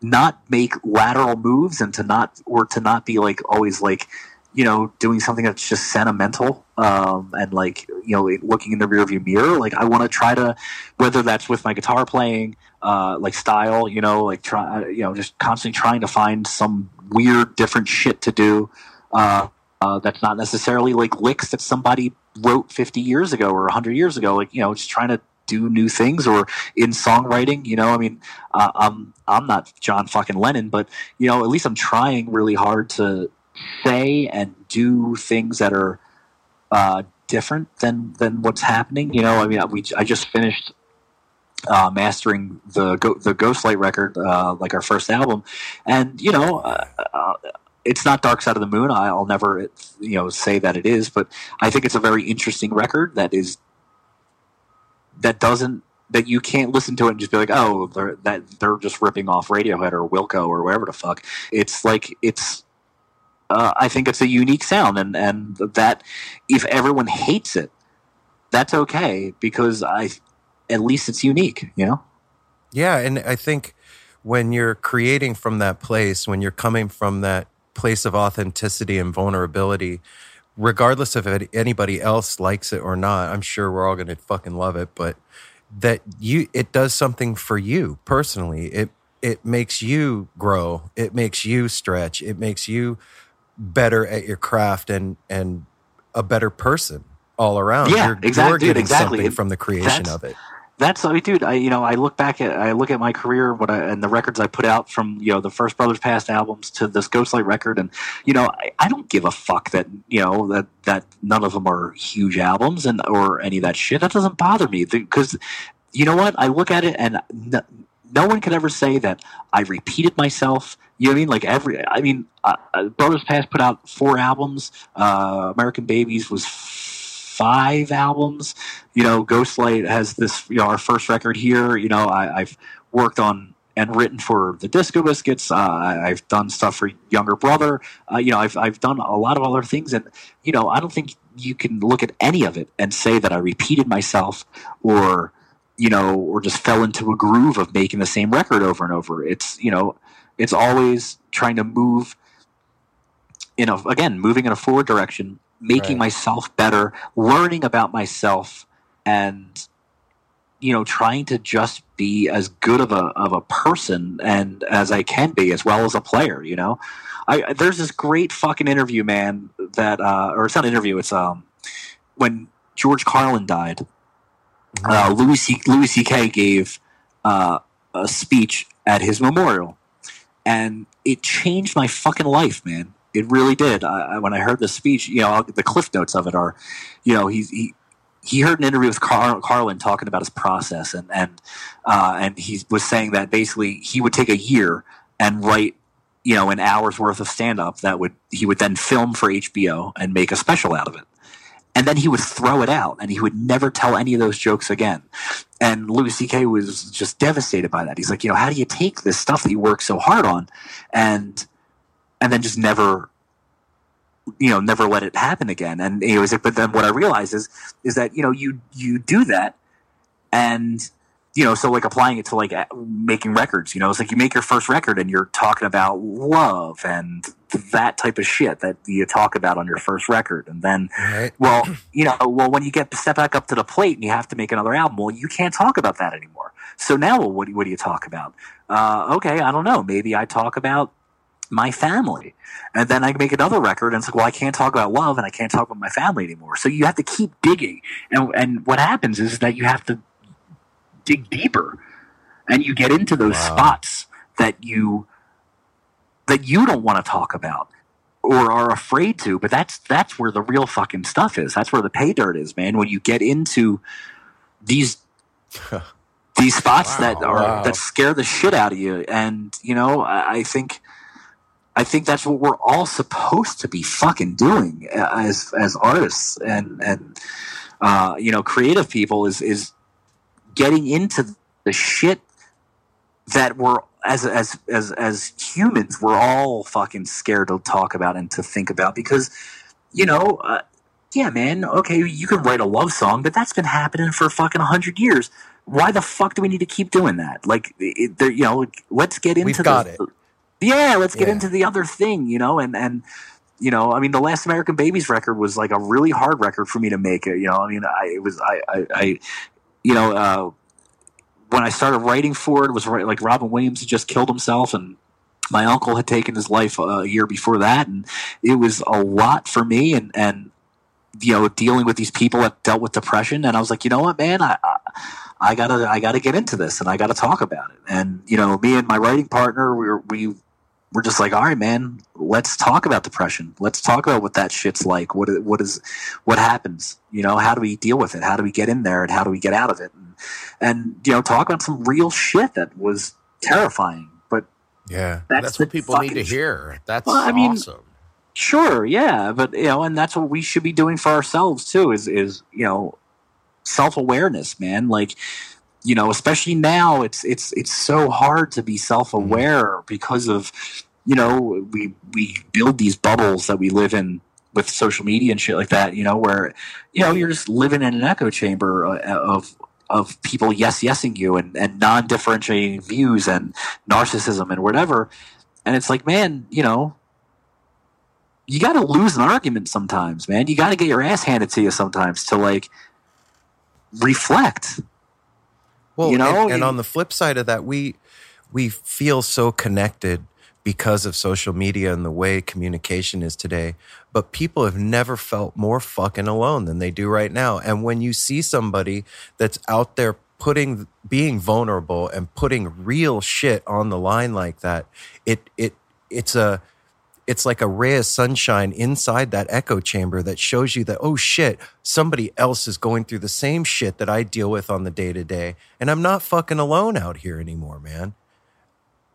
Speaker 13: not make lateral moves and to not or to not be like always like you know doing something that's just sentimental um, and like you know looking in the rearview mirror. Like i want to try to whether that's with my guitar playing uh, like style you know like try you know just constantly trying to find some weird different shit to do uh, uh, that's not necessarily like licks that somebody wrote 50 years ago or 100 years ago. Like you know just trying to do new things or in songwriting you know? I mean uh, i'm i'm not john fucking lennon but you know at least i'm trying really hard to say and do things that are uh, different than than what's happening you know? I mean we i just finished uh, mastering the Go- the Ghost Light record, uh, like our first album, and you know, uh, uh, it's not Dark Side of the Moon. I'll never you know say that it is, but I think it's a very interesting record that is that doesn't that you can't listen to it and just be like, oh, they're, that they're just ripping off Radiohead or Wilco or wherever the fuck. It's like it's. Uh, I think it's a unique sound, and and that if everyone hates it, that's okay because I at least it's unique, you know.
Speaker 6: Yeah, and I think when you're creating from that place, when you're coming from that place of authenticity and vulnerability, regardless of if anybody else likes it or not, I'm sure we're all going to fucking love it, but that you it does something for you personally. It it makes you grow, it makes you stretch, it makes you better at your craft and and a better person all around.
Speaker 13: Yeah,
Speaker 6: you're,
Speaker 13: exact-
Speaker 6: you're
Speaker 13: dude,
Speaker 6: getting
Speaker 13: exactly.
Speaker 6: something from the creation of it.
Speaker 13: That's I mean, dude. I you know I look back at I look at my career, what I, and the records I put out from you know the first Brothers Past albums to this Ghost Light record, and you know I, I don't give a fuck that you know that that none of them are huge albums and or any of that shit. That doesn't bother me because you know what I look at it and no, no one could ever say that I repeated myself. You know what I mean? Like every, I mean, uh, uh, Brothers Past put out four albums. Uh, American Babies was five albums. You know, Ghost Light has this. You know, our first record here. You know, I, I've worked on and written for the Disco Biscuits. Uh, I've done stuff for Younger Brother. Uh, you know, I've I've done a lot of other things, and you know, I don't think you can look at any of it and say that I repeated myself or you know, or just fell into a groove of making the same record over and over. It's you know, it's always trying to move in a again moving in a forward direction, making
Speaker 6: Right.
Speaker 13: myself better, learning about myself, and you know, trying to just be as good of a of a person and as I can be, as well as a player. You know, I there's this great fucking interview, man. That uh, or it's not an interview. It's um when George Carlin died. Uh, Louis C. Louis C.K. gave uh, a speech at his memorial, and it changed my fucking life, man. It really did. I, when I heard the speech, you know, the cliff notes of it are, you know, he he he heard an interview with Car- Carlin talking about his process, and and uh, and he was saying that basically he would take a year and write, you know, an hour's worth of stand up that would he would then film for HBO and make a special out of it. And then he would throw it out and he would never tell any of those jokes again. And louis ck was just devastated by that. He's like you know how do you take this stuff that you work so hard on and and then just never you know never let it happen again. And he was like but then what i realize is is that you know you you do that and you know so like applying it to like making records you know it's like you make your first record and you're talking about love and that type of shit that you talk about on your first record. And then
Speaker 6: Right.
Speaker 13: well you know well when you get step back up to the plate and you have to make another album well you can't talk about that anymore. So now what, do- what do you talk about? Uh, okay i don't know. Maybe i talk about my family. And then i make another record and it's like well i can't talk about love and i can't talk about my family anymore. So you have to keep digging. And, and what happens is that you have to dig deeper and you get into those
Speaker 6: Wow.
Speaker 13: spots that you that you don't want to talk about or are afraid to but that's that's where the real fucking stuff is. That's where the pay dirt is man when you get into these [laughs] these spots that are
Speaker 6: Wow.
Speaker 13: that scare the shit out of you. And you know I, I think I think that's what we're all supposed to be fucking doing uh, as as artists and and uh, you know creative people is is getting into the shit that we're as as as as humans we're all fucking scared to talk about and to think about because you know uh, yeah man okay you can write a love song but that's been happening for fucking 100 years why the fuck do we need to keep doing that like it, there- you know let's get into
Speaker 6: We've
Speaker 13: the,
Speaker 6: got it.
Speaker 13: Yeah let's get
Speaker 6: Yeah.
Speaker 13: into the other thing you know and and you know i mean the last american babies record was like a really hard record for me to make it you know i mean i it was i i, I you know uh when I started writing for it, it was right, like Robin Williams had just killed himself, and my uncle had taken his life uh, a year before that, and it was a lot for me, and and you know dealing with these people that dealt with depression, and I was like, you know what, man, I. I I gotta, I gotta get into this, and I gotta talk about it. And you know, me and my writing partner, we were, we were just like, all right, man, let's talk about depression. Let's talk about what that shit's like. What, what is, what happens? You know, how do we deal with it? How do we get in there, and how do we get out of it? And, and you know, talk about some real shit that was terrifying. But
Speaker 6: Yeah.
Speaker 13: that's,
Speaker 5: That's what people need to hear. That's
Speaker 13: Well, I mean-
Speaker 5: awesome.
Speaker 13: Sure, yeah, but you know, and that's what we should be doing for ourselves too. Is is you know, self awareness, man. Like, you know, especially now, it's it's it's so hard to be self aware because of you know we we build these bubbles that we live in with social media and shit like that. You know, where you know you're just living in an echo chamber uh, of of people yes yesing you and, and non differentiating views and narcissism and whatever. And it's like, man, you know, you got to lose an argument sometimes, man. You got to get your ass handed to you sometimes to like reflect.
Speaker 6: Well,
Speaker 13: You know,
Speaker 6: and, and on the flip side of that, we we feel so connected because of social media and the way communication is today. But people have never felt more fucking alone than they do right now. And when you see somebody that's out there putting being vulnerable and putting real shit on the line like that, it it it's a it's like a ray of sunshine inside that echo chamber that shows you that oh shit somebody else is going through the same shit that i deal with on the day to day and i'm not fucking alone out here anymore man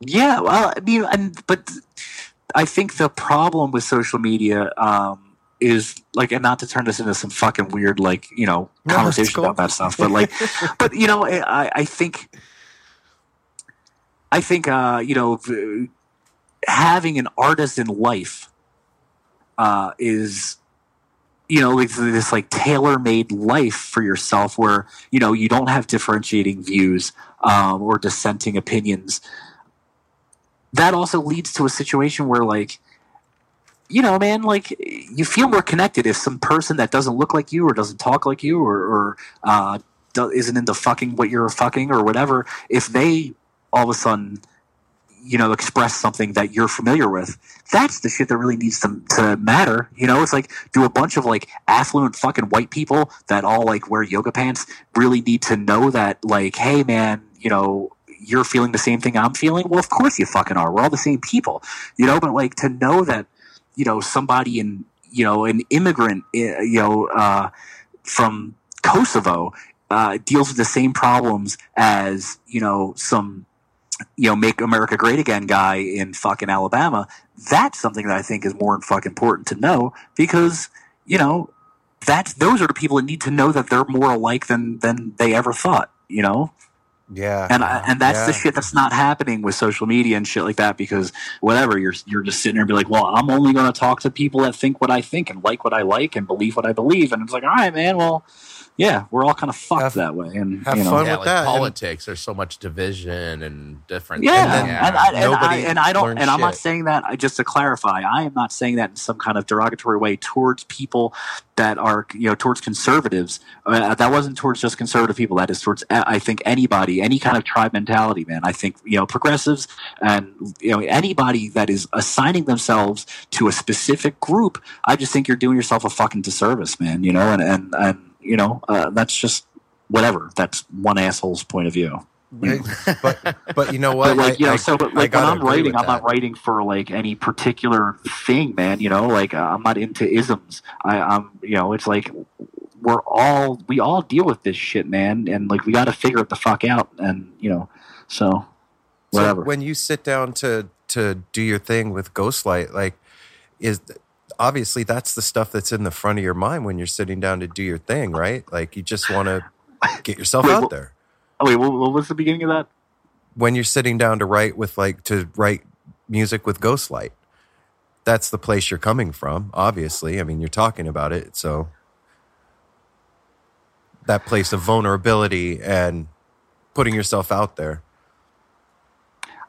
Speaker 13: Yeah, well, I mean, and but I think the problem with social media um, is like, and not to turn this into some fucking weird like you know
Speaker 6: No,
Speaker 13: conversation
Speaker 6: cool.
Speaker 13: about that stuff, but like, [laughs] but you know, I, I think, I think, uh, you know, having an artist in life uh, is you know this like tailor-made life for yourself where you know you don't have differentiating views um, or dissenting opinions. That also leads to a situation where like you know man like you feel more connected if some person that doesn't look like you or doesn't talk like you or, or uh, isn't into fucking what you're fucking or whatever if they all of a sudden you know express something that you're familiar with that's the shit that really needs to, to matter you know? It's like do a bunch of like affluent fucking white people that all like wear yoga pants really need to know that like hey man you know you're feeling the same thing i'm feeling? Well of course you fucking are. We're all the same people you know? But like to know that you know somebody in you know an immigrant eh, you know uh, from kosovo uh, deals with the same problems as you know some you know, make America great again guy in fucking Alabama, that's something that I think is more fucking important to know because, you know, that's those are the people that need to know that they're more alike than than they ever thought, you know?
Speaker 6: yeah.
Speaker 13: And I, and that's the shit that's not happening with social media and shit like that because whatever you're you're just sitting there and be like, well, I'm only going to talk to people that think what I think and like what I like and believe what I believe, and it's like, all right, man, well, yeah, we're all kind of fucked that way, and
Speaker 6: have
Speaker 13: you know,
Speaker 6: fun
Speaker 5: yeah,
Speaker 6: with
Speaker 5: like
Speaker 6: that, and-
Speaker 5: politics. There's so much division and different.
Speaker 13: Yeah,
Speaker 5: things.
Speaker 13: and, I, and, I,
Speaker 6: Nobody
Speaker 13: and I don't,
Speaker 6: learns
Speaker 13: and I'm not saying that. I just to clarify, I am not saying that in some kind of derogatory way towards people that are, you know, towards conservatives. Uh, that wasn't towards just conservative people. That is towards, uh, I think, anybody, any kind of tribe mentality, man. I think you know, progressives and you know, anybody that is assigning themselves to a specific group. I just think you're doing yourself a fucking disservice, man. You know, and and and you know, uh, that's just whatever. That's one asshole's point of view. [laughs]
Speaker 6: but but you know what
Speaker 13: But like you know,
Speaker 6: I,
Speaker 13: so but like when I'm writing, I'm not writing for like any particular thing, man. You know, like uh, I'm not into isms. I, I'm, you know, it's like we're all we all deal with this shit, man, and like we got to figure it the fuck out, and you know, so
Speaker 6: So
Speaker 13: whatever.
Speaker 6: when you sit down to to do your thing with Ghost Light, like is obviously that's the stuff that's in the front of your mind when you're sitting down to do your thing, right? Like you just want to get yourself
Speaker 13: Wait,
Speaker 6: out there.
Speaker 13: oh wait, what, what was the beginning of that?
Speaker 6: when you're sitting down to write with like to write music with Ghost Light. That's the place you're coming from, obviously. I mean, you're talking about it, so that place of vulnerability and putting yourself out there.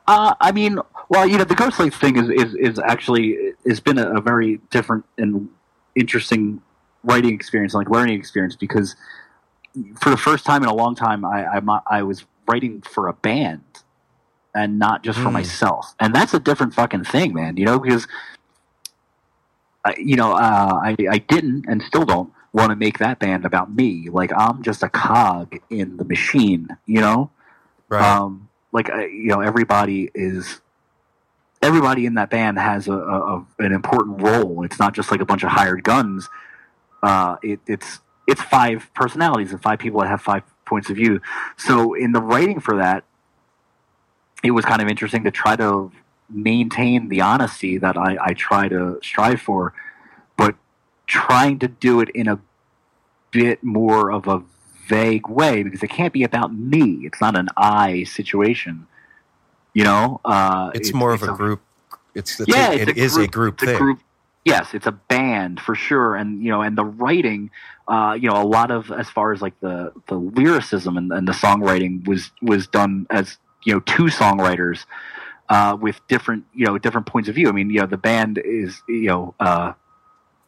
Speaker 13: Uh, I mean, well, you know, the Ghost Light thing is is, is actually has been a, a very different and interesting writing experience, like learning experience, because for the first time in a long time, I I'm I was writing for a band and not just for
Speaker 6: Mm.
Speaker 13: myself, and that's a different fucking thing, man. You know, because I, you know, uh, I I didn't and still don't want to make that band about me. Like I'm just a cog in the machine. You know,
Speaker 6: Right.
Speaker 13: um, like you know, everybody is everybody in that band has a, a, a an important role. It's not just like a bunch of hired guns. Uh, it, it's it's five personalities and five people that have five points of view. So in the writing for that, it was kind of interesting to try to maintain the honesty that I, I try to strive for, but trying to do it in a bit more of a vague way because it can't be about me. It's not an I situation. You know, uh,
Speaker 6: It's, more of a group. It's, it's
Speaker 13: yeah,
Speaker 6: a,
Speaker 13: it's
Speaker 6: it is a group
Speaker 13: it's
Speaker 6: thing.
Speaker 13: group- yes, it's a band for sure, and you know, and the writing, uh, you know, a lot of as far as like the the lyricism and, and the songwriting was was done as you know two songwriters uh, with different you know different points of view. I mean, you know, the band is you know. Uh,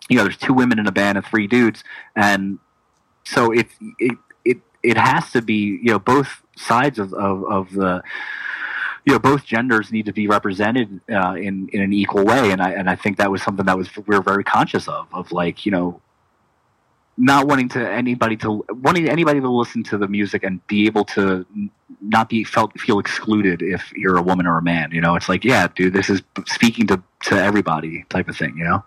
Speaker 13: you know, there's two women in a band and three dudes, and so it it it it has to be you know both sides of of, of the you know both genders need to be represented uh, in in an equal way, and I and I think that was something that was we were very conscious of of like you know not wanting to anybody to wanting anybody to listen to the music and be able to not be felt feel excluded if you're a woman or a man. You know, it's like yeah, dude, this is speaking to to everybody type of thing. You know.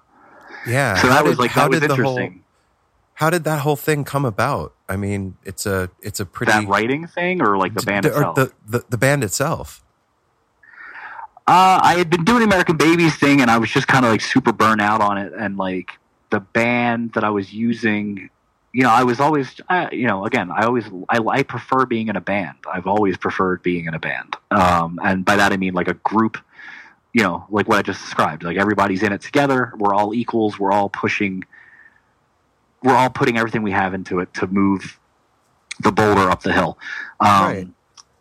Speaker 6: Yeah.
Speaker 13: So
Speaker 6: how
Speaker 13: that was
Speaker 6: did-
Speaker 13: like
Speaker 6: how
Speaker 13: that was
Speaker 6: did the whole-
Speaker 13: interesting.
Speaker 6: How did that whole thing come about? I mean, it's a it's a pretty
Speaker 13: that writing thing or like the band itself.
Speaker 6: the, the the band itself.
Speaker 13: Uh, I had been doing American Babies thing, and I was just kind of like super burnt out on it. And like the band that I was using, you know, I was always, I, you know, again, I always, I, I prefer being in a band. I've always preferred being in a band, um, and by that I mean like a group. You know, like what I just described. Like everybody's in it together. We're all equals. We're all pushing. We're all putting everything we have into it to move the boulder up the hill. Um,
Speaker 6: Right.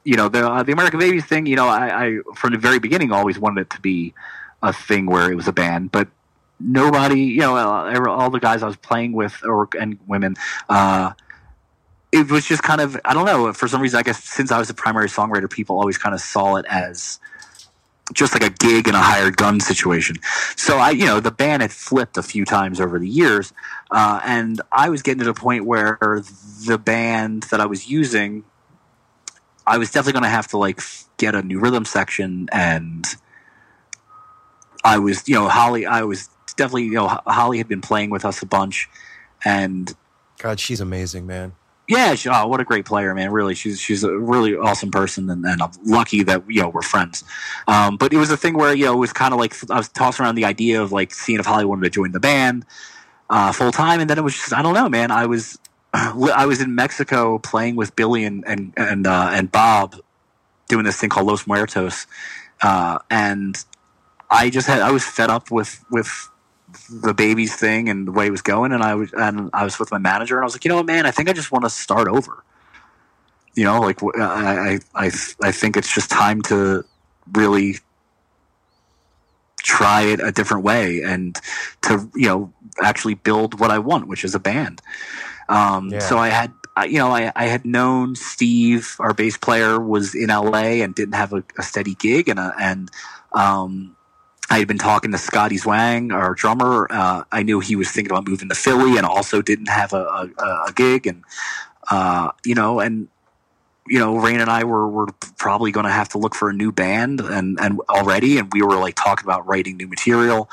Speaker 13: You know, the uh, the American Babies thing. You know, I, I from the very beginning always wanted it to be a thing where it was a band, but nobody, you know, uh, all the guys I was playing with or and women, uh, it was just kind of I don't know. For some reason, I guess since I was the primary songwriter, people always kind of saw it as just like a gig and a hired gun situation. So I, you know, the band had flipped a few times over the years, uh, and I was getting to the point where the band that I was using, I was definitely going to have to like get a new rhythm section, and I was, you know, Holly. I was definitely, you know, Holly had been playing with us a bunch, and
Speaker 6: God, she's amazing, man.
Speaker 13: yeah, she, oh, what a great player, man! Really, she's she's a really awesome person, and, and I'm lucky that you know we're friends. Um, but it was a thing where you know it was kind of like I was tossing around the idea of like seeing if Holly wanted to join the band uh, full time, and then it was just I don't know, man. I was I was in Mexico playing with Billy and and and, uh, and Bob doing this thing called Los Muertos, uh, and I just had I was fed up with with the babies thing and the way it was going, and I was and I was with my manager, and I was like, you know what, man, I think I just want to start over. You know, like I I I I think it's just time to really try it a different way and to you know actually build what I want, which is a band. Um,
Speaker 6: Yeah.
Speaker 13: So I had, you know, I, I had known Steve, our bass player, was in LA and didn't have a, a steady gig, and uh, and um, I had been talking to Scotty Zwang, our drummer. Uh, I knew he was thinking about moving to Philly and also didn't have a, a, a gig, and uh, you know, and you know, Rain and I were were probably going to have to look for a new band, and and already, and we were like talking about writing new material,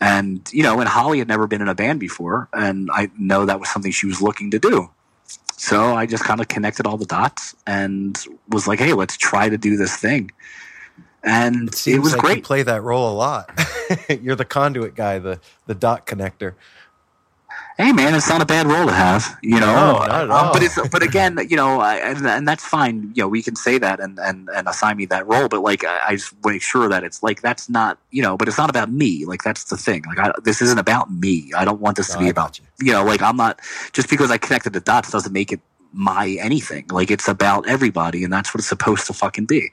Speaker 13: and you know, and Holly had never been in a band before, and I know that was something she was looking to do. So I just kind of connected all the dots and was like, "Hey, let's try to do this thing." And
Speaker 6: It seems
Speaker 13: was
Speaker 6: like
Speaker 13: great.
Speaker 6: play that role a lot. [laughs] You're the conduit guy, the the dot connector.
Speaker 13: Hey man, it's not a bad role to have, you know.
Speaker 6: No,
Speaker 13: Um, but it's but again, you know, I, and, and that's fine. You know, we can say that and and and assign me that role, but like I, I just make sure that it's like that's not you know, but it's not about me. Like that's the thing. Like I, this isn't about me. I don't want this to be about
Speaker 6: you.
Speaker 13: you know, like I'm not just because I connected the dots doesn't make it my anything. Like it's about everybody, and that's what it's supposed to fucking be.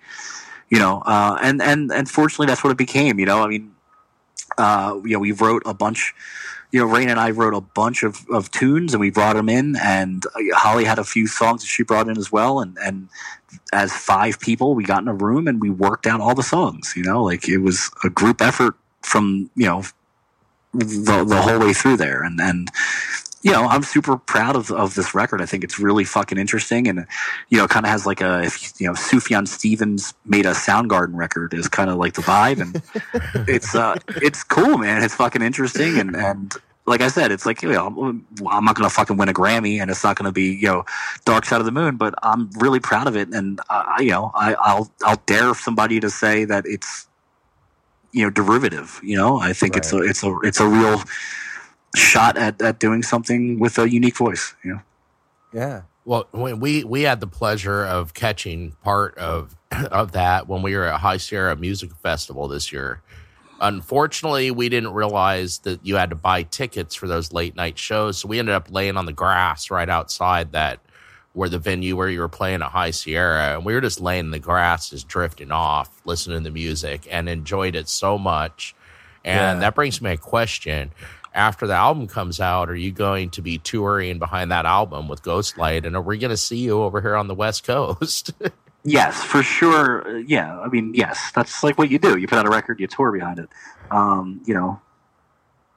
Speaker 13: You know, uh, and and and fortunately, that's what it became. You know, I mean, uh, you know, we wrote a bunch. You know, Rain and I wrote a bunch of, of tunes, and we brought them in. And uh, Holly had a few songs that she brought in as well. And and as five people, we got in a room and we worked out all the songs. You know, like it was a group effort from you know the the whole way through there. And and you know, I'm super proud of, of this record. I think it's really fucking interesting, and you know, kind of has like a if you know, Sufjan Stevens made a Soundgarden record is kind of like the vibe, and [laughs] it's uh, it's cool, man. It's fucking interesting, and and like I said, it's like you know, I'm not gonna fucking win a Grammy, and it's not gonna be you know, Dark Side of the Moon, but I'm really proud of it, and I, you know, I, I'll I'll dare somebody to say that it's you know derivative. You know, I think it's a it's a it's a real shot at, at doing something with a unique voice. You know.
Speaker 6: Yeah.
Speaker 5: Well, when we we had the pleasure of catching part of of that when we were at High Sierra Music Festival this year. Unfortunately, we didn't realize that you had to buy tickets for those late night shows, so we ended up laying on the grass right outside that where the venue where you were playing at High Sierra, and we were just laying in the grass, just drifting off, listening to the music, and enjoyed it so much. And
Speaker 6: Yeah.
Speaker 5: that brings me a question. After the album comes out, are you going to be touring behind that album with Ghost Light? And are we going to see you over here on the West Coast? [laughs]
Speaker 13: Yes, for sure. Yeah, I mean, yes, that's like what you do. You put out a record, you tour behind it. Um, you know,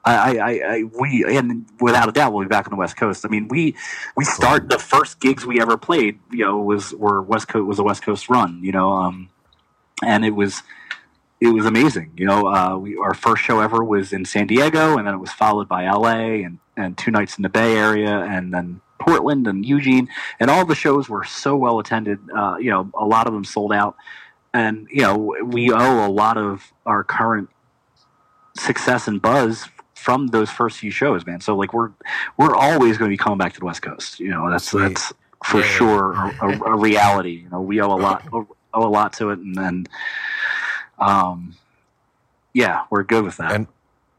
Speaker 13: I, I, I, we, and without a doubt, we'll be back on the West Coast. I mean, we, we start the first gigs we ever played. You know, was were West Coast was a West Coast run. You know, um, and it was it was amazing. You know, uh, we our first show ever was in San Diego, and then it was followed by L.A. and and two nights in the Bay Area, and then Portland and Eugene, and all the shows were so well attended. Uh, you know, a lot of them sold out, and you know, we owe a lot of our current success and buzz from those first few shows, man. So like we're we're always going to be coming back to the West Coast. You know, that's
Speaker 6: Sweet.
Speaker 13: that's for
Speaker 6: Yeah,
Speaker 13: sure a, a, a reality. You know, we owe a lot owe a lot to it, and then um, yeah, we're good with that.
Speaker 6: And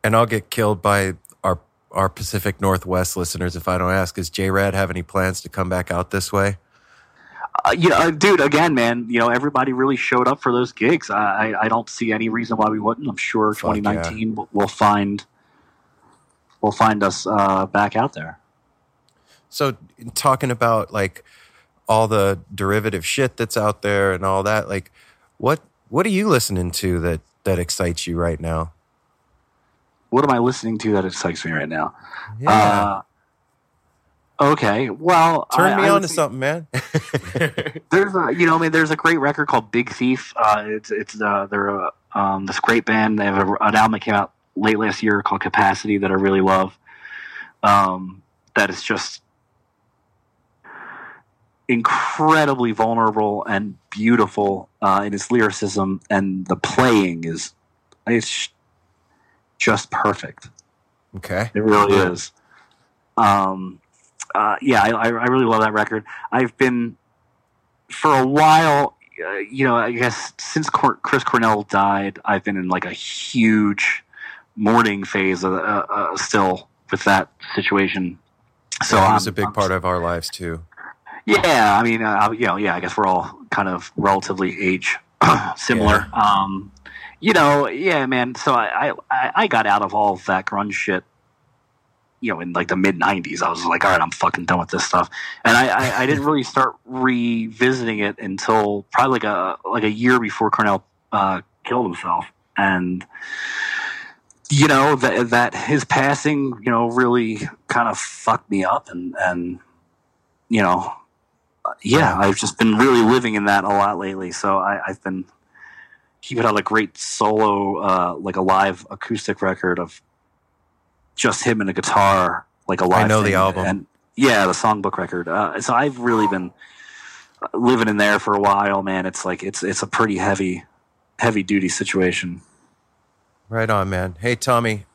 Speaker 6: and I'll get killed by our our Pacific Northwest listeners if I don't ask. Does JRAD have any plans to come back out this way?
Speaker 13: Uh, you know, uh, dude, again, man, you know, everybody really showed up for those gigs. I, I, I don't see any reason why we wouldn't. I'm sure
Speaker 6: Fuck
Speaker 13: 2019 will will find will find us uh, back out there.
Speaker 6: So talking about like all the derivative shit that's out there and all that, like what what are you listening to that that excites you right now?
Speaker 13: What am I listening to that excites me right now?
Speaker 6: Yeah.
Speaker 13: Uh, okay, well,
Speaker 6: Turn
Speaker 13: I-
Speaker 6: me
Speaker 13: I
Speaker 6: on to something, man. [laughs]
Speaker 13: There's a, you know, I mean, there's a great record called Big Thief. Uh, it's it's uh, they're a, um, this great band. They have a, an album that came out late last year called Capacity that I really love. Um, that is just incredibly vulnerable and beautiful uh, in its lyricism, and the playing is it's just perfect.
Speaker 6: Okay.
Speaker 13: It really is. Um, uh, yeah, I, I really love that record. I've been for a while. Uh, you know, I guess since Cor- Chris Cornell died, I've been in like a huge mourning phase. Uh, uh, uh, still with that situation. So
Speaker 6: So it was
Speaker 13: I'm-
Speaker 6: a big
Speaker 13: I'm-
Speaker 6: part of our lives too.
Speaker 13: Yeah, I mean, uh, you know, yeah, I guess we're all kind of relatively age [clears throat] similar. Um, you know, yeah, man. So I, I, I got out of all of that grunge shit. You know, in like the mid '90s, I was like, all right, I'm fucking done with this stuff, and I, I, I didn't really start revisiting it until probably like a like a year before Cornell uh, killed himself, and you know that that his passing, you know, really kind of fucked me up, and and you know, yeah, I've just been really living in that a lot lately. So I, I've been he put out a great solo, uh, like a live acoustic record of just him and a guitar, like a live.
Speaker 6: I know the album.
Speaker 13: and yeah, the songbook record. Uh, so I've really been living in there for a while, man. It's like it's it's a pretty heavy, heavy duty situation.
Speaker 6: Right on, man. Hey, Tommy,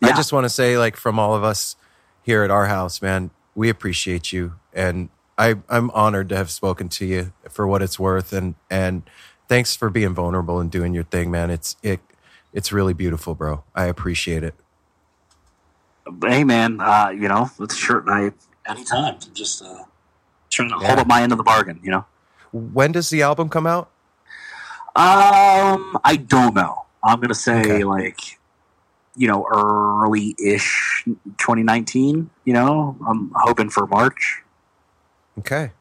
Speaker 6: I just want to say, like, from all of us here at our house, man. We appreciate you, and I I'm honored to have spoken to you for what it's worth, and and thanks for being vulnerable and doing your thing, man. It's it it's really beautiful, bro. I appreciate it.
Speaker 13: Hey, man, uh, you know, it's sure I anytime. I'm just uh, trying to
Speaker 6: Yeah.
Speaker 13: hold up my end of the bargain. You know.
Speaker 6: When does the album come out?
Speaker 13: Um, I don't know. I'm gonna say like, you know, early-ish 2019. You know, I'm hoping for March.
Speaker 6: Okay.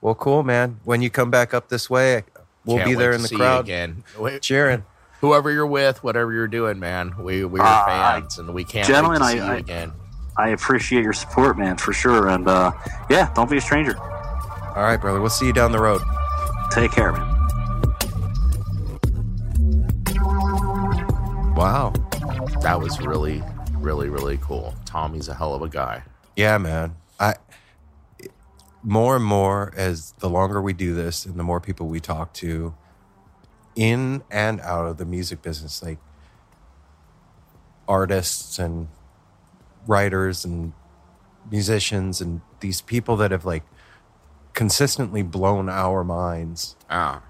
Speaker 6: Well, cool, man. When you come back up this way, we'll
Speaker 5: Can't
Speaker 6: be there in the
Speaker 5: see you
Speaker 6: crowd
Speaker 5: again. Wait.
Speaker 6: cheering.
Speaker 5: Whoever you're with, whatever you're doing, man, we we're
Speaker 13: Uh,
Speaker 5: fans, and we can't
Speaker 13: gentlemen,
Speaker 5: wait to see
Speaker 13: I-
Speaker 5: you
Speaker 13: I-
Speaker 5: again.
Speaker 13: I appreciate your support, man, for sure. And uh, yeah, don't be a stranger.
Speaker 6: All right, brother. We'll see you down the road.
Speaker 13: Take care, man.
Speaker 6: Wow.
Speaker 5: That was really, really, really cool. Tommy's a hell of a guy.
Speaker 6: Yeah, man. I more and more as the longer we do this and the more people we talk to in and out of the music business, like artists and writers and musicians and these people that have like consistently blown our minds
Speaker 5: Ah,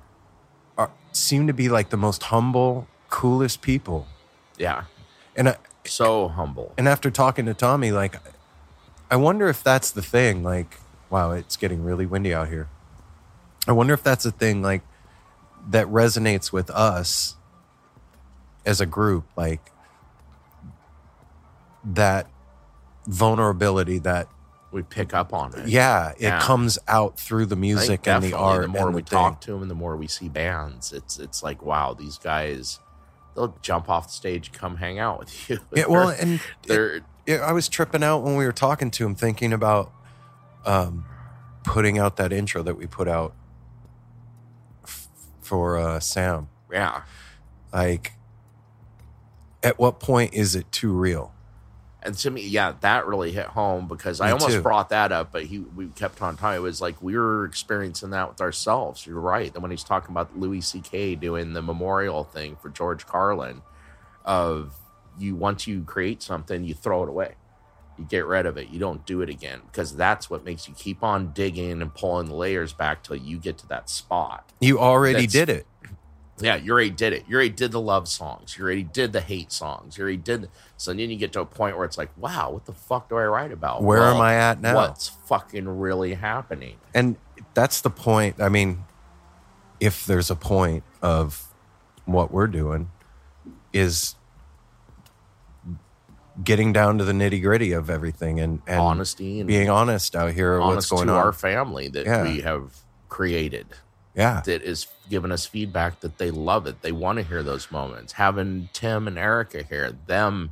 Speaker 6: are, seem to be like the most humble, coolest people.
Speaker 5: yeah.
Speaker 6: And I,
Speaker 5: So humble.
Speaker 6: and after talking to Tommy, like, I wonder if that's the thing. Like, wow, it's getting really windy out here. I wonder if that's a thing, like, that resonates with us as a group. Like, that vulnerability, that,
Speaker 5: We pick up on it.
Speaker 6: yeah, it
Speaker 5: Yeah.
Speaker 6: comes out through the music and the art.
Speaker 5: The more we
Speaker 6: the thing.
Speaker 5: talk to them, and the more we see bands, it's it's like wow, these guys, they'll jump off the stage, come hang out with you. [laughs]
Speaker 6: Yeah, well, and
Speaker 5: they're
Speaker 6: Yeah, I was tripping out when we were talking to him, thinking about um, putting out that intro that we put out f- for uh, Sam.
Speaker 5: yeah.
Speaker 6: Like, at what point is it too real?
Speaker 5: And to me, yeah, that really hit home because I almost
Speaker 6: too.
Speaker 5: brought that up, but he we kept on talking. It was like we were experiencing that with ourselves. You're right. Then when he's talking about Louis C.K. doing the memorial thing for George Carlin, of you once you create something, you throw it away, you get rid of it, you don't do it again because that's what makes you keep on digging and pulling the layers back till you get to that spot.
Speaker 6: You already
Speaker 5: That's-
Speaker 6: did it.
Speaker 5: Yeah, you already did it. You already did the love songs. You already did the hate songs. You already did. So then you get to a point where it's like, wow, what the fuck do I write about?
Speaker 6: Where am I at now?
Speaker 5: What's fucking really happening?
Speaker 6: And that's the point. I mean, if there's a point of what we're doing, is getting down to the nitty gritty of everything and, and
Speaker 5: Honesty and
Speaker 6: being honest out here.
Speaker 5: Honest
Speaker 6: what's going
Speaker 5: to
Speaker 6: on?
Speaker 5: our family that
Speaker 6: Yeah.
Speaker 5: we have created.
Speaker 6: Yeah.
Speaker 5: That is giving us feedback that they love it. They want to hear those moments. Having Tim and Erica here, them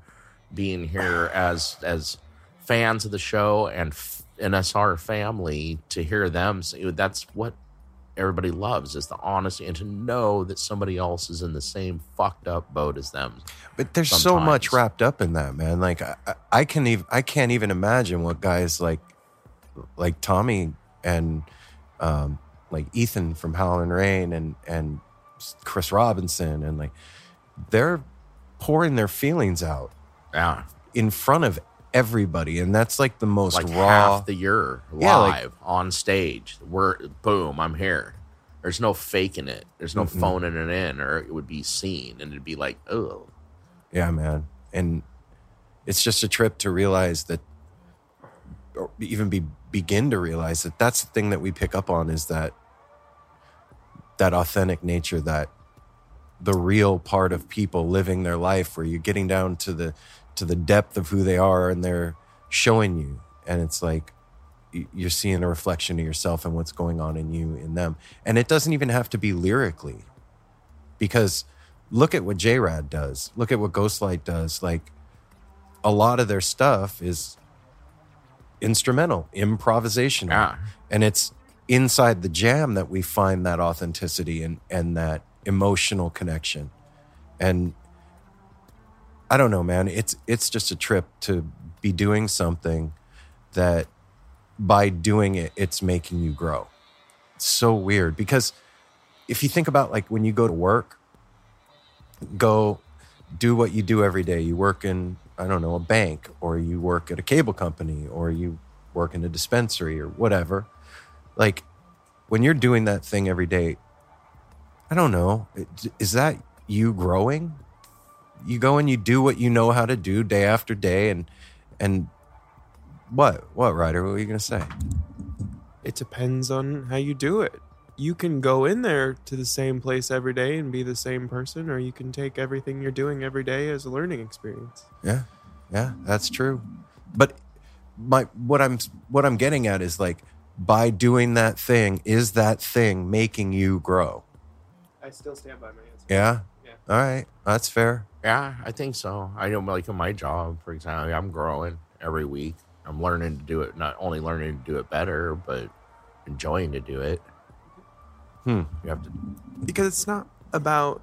Speaker 5: being here [sighs] as as fans of the show and f- NSR family to hear them say that's what everybody loves is the honesty and to know that somebody else is in the same fucked up boat as them.
Speaker 6: But there's so much wrapped up in that, man. Like I, I- I can even I can't even imagine what guys like like Tommy and um, like Ethan from Howlin' Rain and and Chris Robinson and like they're pouring their feelings out
Speaker 5: Yeah.
Speaker 6: in front of everybody, and that's like the most
Speaker 5: like
Speaker 6: raw.
Speaker 5: half the year live
Speaker 6: Yeah, like-
Speaker 5: on stage. We're boom, I'm here. There's no faking it. There's no
Speaker 6: Mm-mm.
Speaker 5: phoning it in, or it would be seen, and it'd be like, oh,
Speaker 6: Yeah, man. And it's just a trip to realize that, or even be begin to realize that that's the thing that we pick up on is that that authentic nature, that the real part of people living their life, where you're getting down to the to the depth of who they are, and they're showing you, and it's like you're seeing a reflection of yourself and what's going on in you in them, and it doesn't even have to be lyrically because look at what JRAD does. Look at what Ghost Light does. Like a lot of their stuff is instrumental, improvisational.
Speaker 5: Yeah.
Speaker 6: And it's inside the jam that we find that authenticity and, and that emotional connection. And I don't know, man. It's it's just a trip to be doing something that by doing it, it's making you grow. It's so weird because if you think about like when you go to work, go do what you do every day. You work in I don't know, a bank or you work at a cable company or you work in a dispensary or whatever. Like when you're doing that thing every day, I don't know, is that you growing? You go and you do what you know how to do day after day and and what? What, Ryder? What were you going to say?
Speaker 3: It depends on how you do it. You can go in there to the same place every day and be the same person, or you can take everything you're doing every day as a learning experience.
Speaker 6: Yeah, yeah, that's true. But my what I'm what I'm getting at is like by doing that thing, is that thing making you grow?
Speaker 3: I still stand by my answer.
Speaker 6: Yeah. All right, that's fair.
Speaker 5: Yeah, I think so. I know, like in my job, for example, I'm growing every week. I'm learning to do it, not only learning to do it better, but enjoying to do it.
Speaker 6: Hmm.
Speaker 5: You have to.
Speaker 3: Because it's not about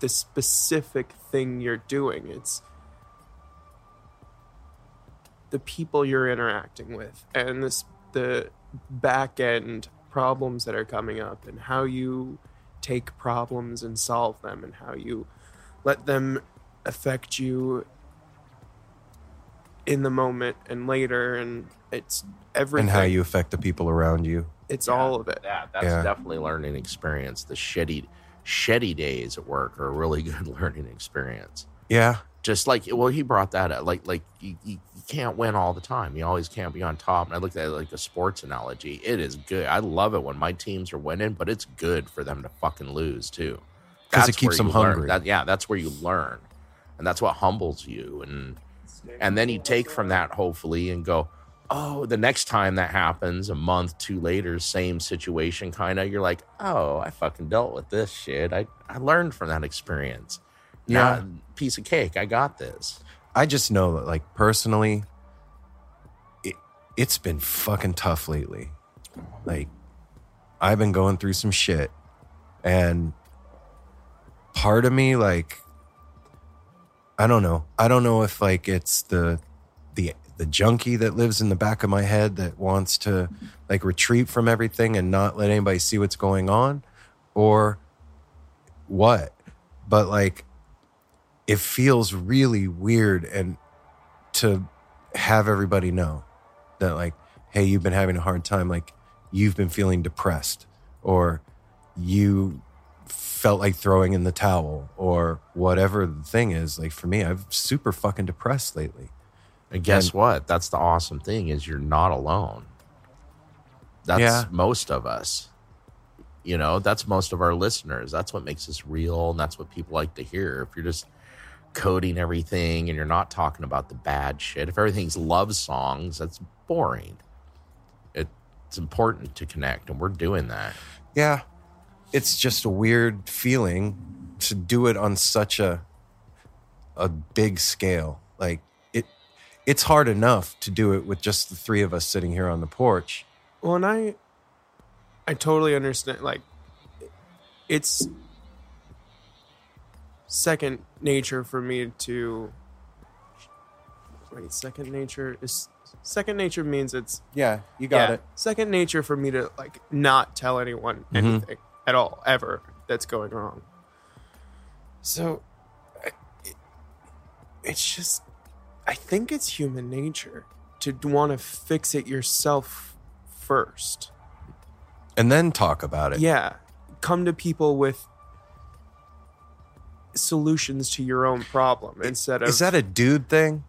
Speaker 3: the specific thing you're doing, it's the people you're interacting with and this the back end problems that are coming up and how you take problems and solve them and how you let them affect you in the moment and later and it's everything
Speaker 6: And how you affect the people around you.
Speaker 3: it's all of it
Speaker 5: That that's
Speaker 6: Yeah.
Speaker 5: definitely learning experience. The shitty, shitty days at work are a really [laughs] good learning experience.
Speaker 6: Yeah.
Speaker 5: Just like well, he brought that up. Like like you, you, you can't win all the time. You always can't be on top. And I looked at it like a sports analogy. It is good. I love it when my teams are winning, but it's good for them to fucking lose too.
Speaker 6: Because it keeps them hungry.
Speaker 5: That, yeah, that's where you learn, and that's what humbles you. And and then you take from that hopefully and go, oh, the next time that happens, a month, two later, same situation, kind of. You're like, oh, I fucking dealt with this shit. I I learned from that experience.
Speaker 6: Yeah.
Speaker 5: Piece of cake. I got this.
Speaker 6: I just know that, like, personally, it, it's been fucking tough lately. Like, I've been going through some shit. And part of me, like, I don't know. I don't know if, like, it's the, the, the junkie that lives in the back of my head that wants to, like, retreat from everything and not let anybody see what's going on or what. But, like, it feels really weird and to have everybody know that like hey you've been having a hard time like you've been feeling depressed or you felt like throwing in the towel or whatever the thing is like for me i'm super fucking depressed lately
Speaker 5: And guess
Speaker 6: And-
Speaker 5: what? That's the awesome thing is you're not alone. That's
Speaker 6: Yeah.
Speaker 5: most of us. You know, that's most of our listeners. That's what makes us real, and that's what people like to hear. If you're just coding everything and you're not talking about the bad shit, if everything's love songs, that's boring. It, it's important to connect, and we're doing that.
Speaker 6: yeah it's just a weird feeling to do it on such a a big scale like it it's hard enough to do it with just the three of us sitting here on the porch
Speaker 3: Well, and I, I totally understand. Like, it's second nature for me to. Wait, second nature is second nature means it's
Speaker 6: yeah you got it
Speaker 3: Second nature for me to like not tell anyone
Speaker 6: Mhm.
Speaker 3: anything at all ever that's going wrong. So, it, it's just, I think it's human nature to want to fix it yourself first.
Speaker 6: and then talk about it
Speaker 3: Yeah. Come to people with solutions to your own problem instead of.
Speaker 6: Is that a dude thing?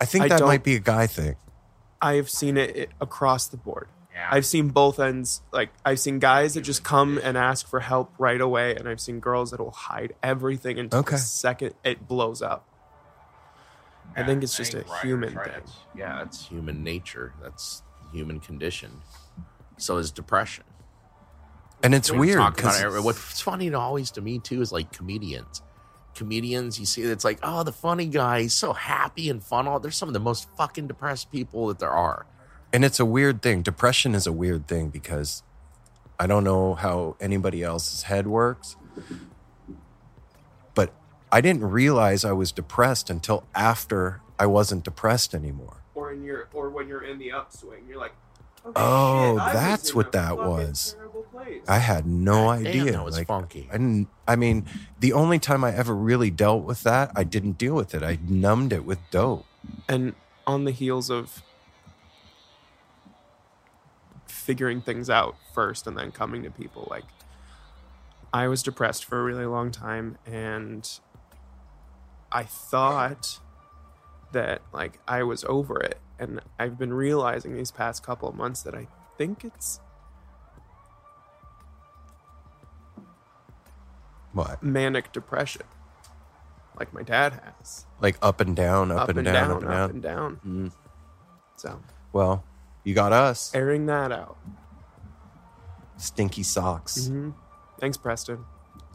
Speaker 6: I think
Speaker 3: I
Speaker 6: that might be a guy thing.
Speaker 3: I have seen it it across the board. I've seen both ends. Like I've seen guys that just come and ask for help right away, and I've seen girls that will hide everything until
Speaker 6: Okay.
Speaker 3: the second it blows up. I think it's just a human thing.
Speaker 5: Yeah, it's human nature. That's human condition. So is depression.
Speaker 6: And it's
Speaker 5: We
Speaker 6: weird
Speaker 5: talk about
Speaker 6: 'cause-
Speaker 5: it. What's funny to always to me too is like comedians. Comedians, you see, it's like, oh, the funny guy, he's so happy and fun. All they're some of the most fucking depressed people that there are.
Speaker 6: And it's a weird thing. Depression is a weird thing because I don't know how anybody else's head works. But I didn't realize I was depressed until after I wasn't depressed anymore.
Speaker 3: Or in your, or when you're in the upswing, you're like,
Speaker 6: Oh, that's what that was.
Speaker 3: place.
Speaker 6: I had no
Speaker 5: God damn,
Speaker 6: idea.
Speaker 5: that was
Speaker 6: like,
Speaker 5: funky.
Speaker 6: I didn't. I mean, the only time I ever really dealt with that, I didn't deal with it. I numbed it with dope.
Speaker 3: and on the heels of figuring things out first and then coming to people like i was depressed for a really long time and i thought that like i was over it and i've been realizing these past couple of months that i think it's
Speaker 6: What?
Speaker 3: manic depression like my dad has
Speaker 6: Like up and down, up, and, down, up and down.
Speaker 3: up and down
Speaker 6: Mm.
Speaker 3: so
Speaker 6: Well, you got us.
Speaker 3: airing that out
Speaker 6: Stinky socks.
Speaker 3: hmm thanks preston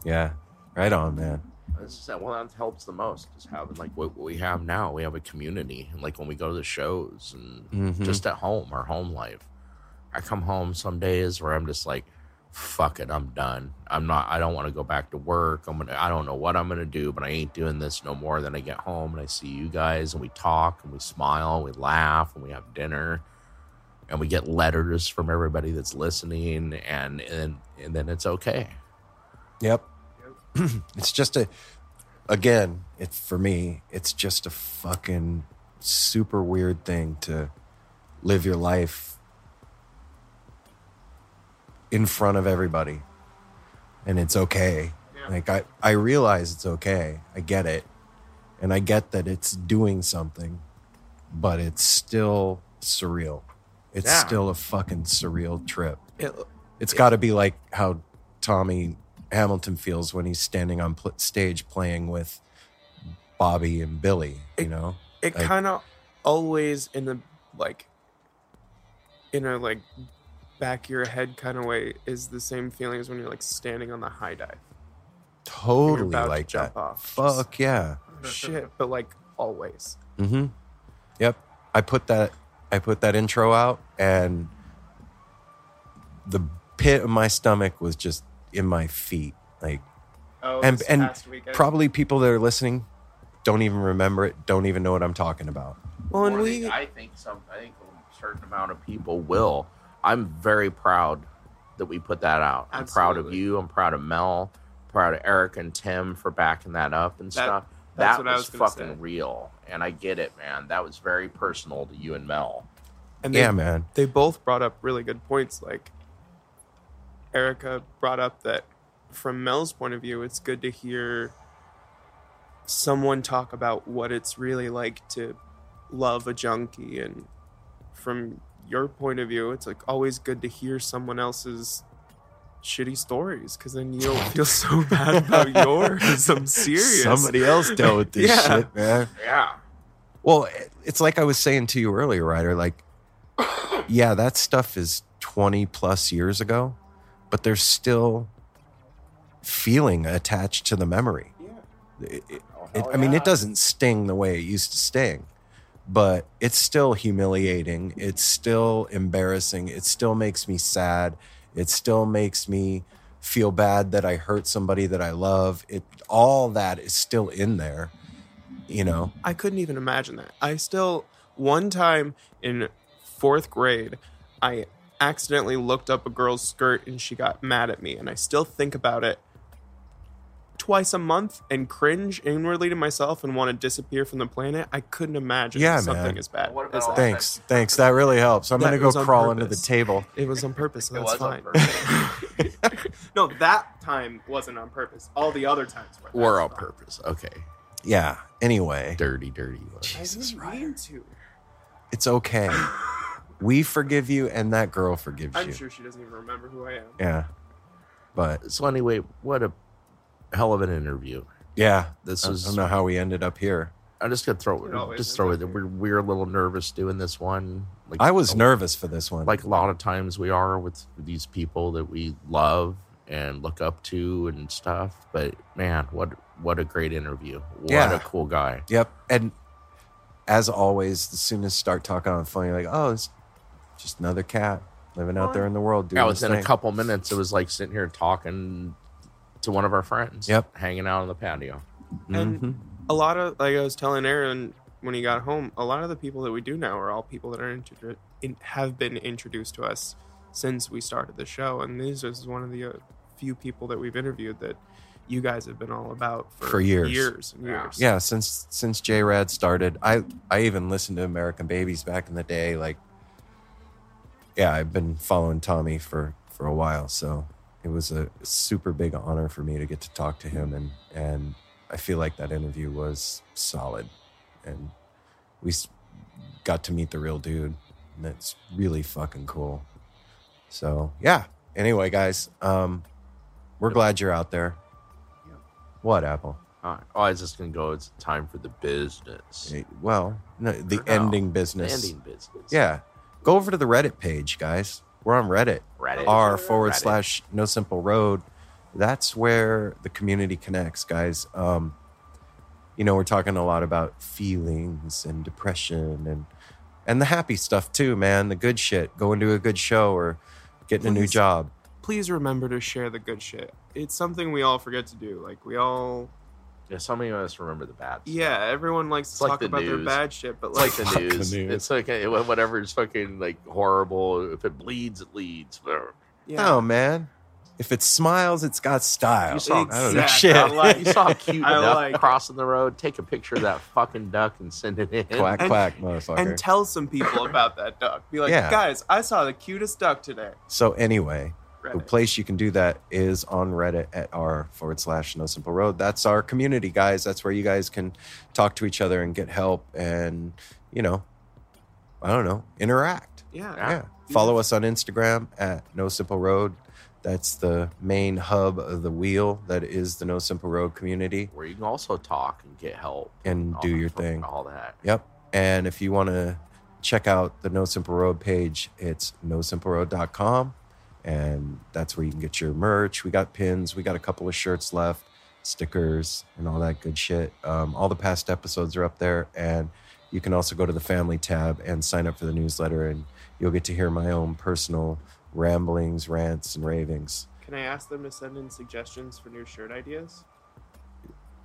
Speaker 6: Yeah. Right on, man.
Speaker 5: This is, well, that helps the most is having like what we have now. We have a community, and like when we go to the shows and
Speaker 6: Mhm.
Speaker 5: just at home, our home life. I come home some days where I'm just like, "Fuck it, I'm done. I'm not. I don't want to go back to work. I'm gonna. I don't know what I'm gonna do, but I ain't doing this no more." Then I get home and I see you guys, and we talk and we smile, we laugh, and we have dinner, and we get letters from everybody that's listening, and and and then it's okay.
Speaker 6: Yep. [clears throat] it's just a again, it's for me, it's just a fucking super weird thing to live your life in front of everybody. And it's okay. Like I I realize it's okay. I get it. And I get that it's doing something, but it's still surreal. It's
Speaker 5: Yeah.
Speaker 6: still a fucking surreal trip.
Speaker 3: It-
Speaker 6: It's got to be like how Tommy Hamilton feels when he's standing on pl- stage playing with Bobby and Billy. You know,
Speaker 3: it
Speaker 6: Like,
Speaker 3: kind of always in the like in a like back of your head kind of way is the same feeling as when you're like standing on the high dive
Speaker 6: totally
Speaker 3: about to
Speaker 6: like
Speaker 3: jump
Speaker 6: that.
Speaker 3: off.
Speaker 6: Fuck yeah.
Speaker 3: shit but like always
Speaker 6: Mm-hmm. Yep. I put that. I put that intro out, and the pit of my stomach was just in my feet, like.
Speaker 3: Oh,
Speaker 6: and and probably people that are listening don't even remember it. Don't even know what I'm talking about.
Speaker 3: well and we
Speaker 5: I think some. I think a certain amount of people will. I'm very proud that we put that out. I'm proud of you. I'm proud of Mel. Proud of Eric and Tim for backing that up and
Speaker 3: That-
Speaker 5: stuff.
Speaker 3: that's
Speaker 5: that
Speaker 3: what I
Speaker 5: was,
Speaker 3: was
Speaker 5: fucking
Speaker 3: say.
Speaker 5: real, and I get it, man. That was very personal to you and Mel.
Speaker 3: and
Speaker 6: Yeah, man.
Speaker 3: they both brought up really good points like erica brought up that from mel's point of view it's good to hear someone talk about what it's really like to love a junkie and from your point of view it's like always good to hear someone else's shitty stories because then you don't [laughs] feel so bad about yours i'm serious
Speaker 6: Somebody else dealt with this [laughs]
Speaker 3: Yeah.
Speaker 6: shit, man.
Speaker 5: Yeah.
Speaker 6: Well, it's like I was saying to you earlier, Ryder. Like, [coughs] yeah, that stuff is 20 plus years ago, but there's still feeling attached to the memory. It- it- oh, it- I mean, it doesn't sting the way it used to sting, but it's still humiliating. It's still embarrassing. It still makes me sad. It still makes me feel bad that I hurt somebody that I love. It all that is still in there, you know.
Speaker 3: I couldn't even imagine that. I still one time in fourth grade, I accidentally looked up a girl's skirt and she got mad at me, and I still think about it twice a month and cringe inwardly to myself and want to disappear from the planet. I couldn't imagine
Speaker 6: Yeah,
Speaker 3: something
Speaker 6: man.
Speaker 3: as bad
Speaker 5: What
Speaker 3: as that.
Speaker 6: Thanks, thanks. That really helps. I'm
Speaker 3: That
Speaker 6: gonna go
Speaker 3: was on
Speaker 6: crawl under the table.
Speaker 3: It was on purpose. So
Speaker 5: It
Speaker 3: that's
Speaker 5: was on
Speaker 3: fine. [laughs] no, that time wasn't on purpose. All the other times were.
Speaker 5: We're on
Speaker 3: fine.
Speaker 5: purpose. Okay.
Speaker 6: Yeah. Anyway,
Speaker 5: Dirty, dirty.
Speaker 3: I didn't mean to.
Speaker 6: it's okay. We forgive you, and that girl forgives you.
Speaker 3: I'm sure she doesn't even remember who I am.
Speaker 6: Yeah. But
Speaker 5: So anyway, what a hell of an interview.
Speaker 6: yeah,
Speaker 5: This is
Speaker 6: I
Speaker 5: was-
Speaker 6: don't know how we ended up here.
Speaker 5: I'm just gonna throw
Speaker 3: It
Speaker 5: just
Speaker 3: is
Speaker 5: throw it. We're we're a little nervous doing this one. Like
Speaker 6: I was
Speaker 5: a-
Speaker 6: nervous for this one.
Speaker 5: like a lot of times we are with these people that we love and look up to and stuff. But man, what what a great interview! What
Speaker 6: Yeah.
Speaker 5: a cool guy.
Speaker 6: Yep. And as always, as soon as start talking on the phone, you're like, oh, it's just another cat living out there in the world doing
Speaker 5: Yeah,
Speaker 6: his
Speaker 5: within a couple minutes, it was like sitting here talking to one of our friends.
Speaker 6: Yep.
Speaker 5: hanging out on the patio.
Speaker 3: And
Speaker 6: Mhm.
Speaker 3: a lot of like I was telling Aaron when he got home, a lot of the people that we do now are all people that are intro- in, have been introduced to us since we started the show, and this is one of the uh, few people that we've interviewed that you guys have been all about for,
Speaker 6: For years.
Speaker 3: years and years.
Speaker 6: Yeah, since since JRAD started, I I even listened to American Babies back in the day. Like, yeah, I've been following Tommy for for a while, so it was a super big honor for me to get to talk to him, and and I feel like that interview was solid, and we got to meet the real dude, and that's really fucking cool. So yeah. Anyway, guys, um, we're glad you're out there. What Apple?
Speaker 5: All right. Oh, I was just gonna go. It's time for the business.
Speaker 6: Well, no, the
Speaker 5: No,
Speaker 6: ending business.
Speaker 5: ending business.
Speaker 6: Yeah. Go over to the Reddit page, guys. We're on Reddit.
Speaker 5: Reddit.
Speaker 6: R forward
Speaker 5: Reddit.
Speaker 6: slash no simple road. That's where the community connects, guys. Um, you know, we're talking a lot about feelings and depression and and the happy stuff too, man. The good shit. Going to a good show or getting a new job.
Speaker 3: Please remember to share the good shit. It's something we all forget to do. Like we all,
Speaker 5: Yeah, so many of us remember the bad. stuff.
Speaker 3: yeah, everyone likes
Speaker 5: It's
Speaker 3: to
Speaker 5: like
Speaker 3: talk
Speaker 5: the
Speaker 3: about their bad shit, but like,
Speaker 5: like the [laughs] news. It's like eh, whatever's fucking like horrible. If it bleeds, it leads. Whatever.
Speaker 6: No, man. If it smiles, it's got style.
Speaker 5: You saw,
Speaker 6: I don't know shit.
Speaker 3: I like-
Speaker 5: you saw a cute
Speaker 3: I
Speaker 5: duck
Speaker 3: like
Speaker 5: crossing the road. Take a picture of that fucking duck and send it in.
Speaker 6: quack
Speaker 3: And-
Speaker 6: quack, motherfucker.
Speaker 3: and tell some people about that duck. Be like,
Speaker 6: Yeah.
Speaker 3: guys, I saw the cutest duck today.
Speaker 6: So anyway, the place you can do that is on Reddit at r forward slash no simple road. That's our community, guys. That's where you guys can talk to each other and get help and you know, I don't know, interact.
Speaker 3: Yeah.
Speaker 6: Yeah. Follow us on Instagram at no simple road. That's the main hub of the wheel that is the no simple road community.
Speaker 5: Where you can also talk and get help
Speaker 6: And
Speaker 5: all
Speaker 6: do your thing.
Speaker 5: All that.
Speaker 6: Yep. And if you want to check out the No Simple Road page, it's nosimpleroad.com. And that's where you can get your merch. We got pins. We got a couple of shirts left, stickers, and all that good shit. Um, all the past episodes are up there. And you can also go to the family tab and sign up for the newsletter. And you'll get to hear my own personal ramblings, rants, and ravings.
Speaker 3: Can I ask them to send in suggestions for new shirt ideas?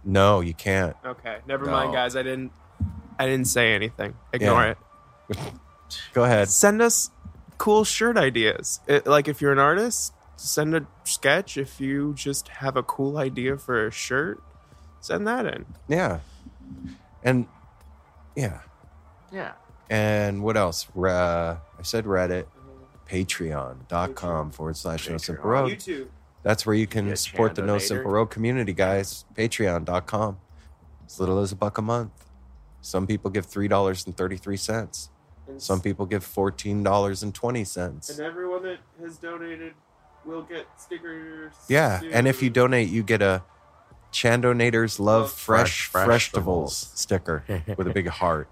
Speaker 6: No, you can't.
Speaker 3: Okay, never
Speaker 6: No.
Speaker 3: mind, guys. I didn't. I didn't say anything. Ignore
Speaker 6: Yeah.
Speaker 3: it. [laughs]
Speaker 6: Go ahead.
Speaker 3: Send us cool shirt ideas. It, like if you're an artist, send a sketch. If you just have a cool idea for a shirt, send that in.
Speaker 6: Yeah. And yeah.
Speaker 5: Yeah.
Speaker 6: And what else? Uh, I said Reddit, patreon.com forward slash no simple road.
Speaker 3: YouTube.
Speaker 6: That's where you can
Speaker 5: Get
Speaker 6: support the No
Speaker 5: Chandonator.
Speaker 6: Simple Road community, guys. Patreon.com. As little as a buck a month. Some people give $3.33.
Speaker 3: And,
Speaker 6: Some people give $14.20.
Speaker 3: and everyone that has donated will get stickers.
Speaker 6: Yeah. And if you donate, you get a Chandonators Love
Speaker 3: Love
Speaker 6: Fresh
Speaker 5: Fresh
Speaker 6: Freshtivals sticker with a big [laughs] heart.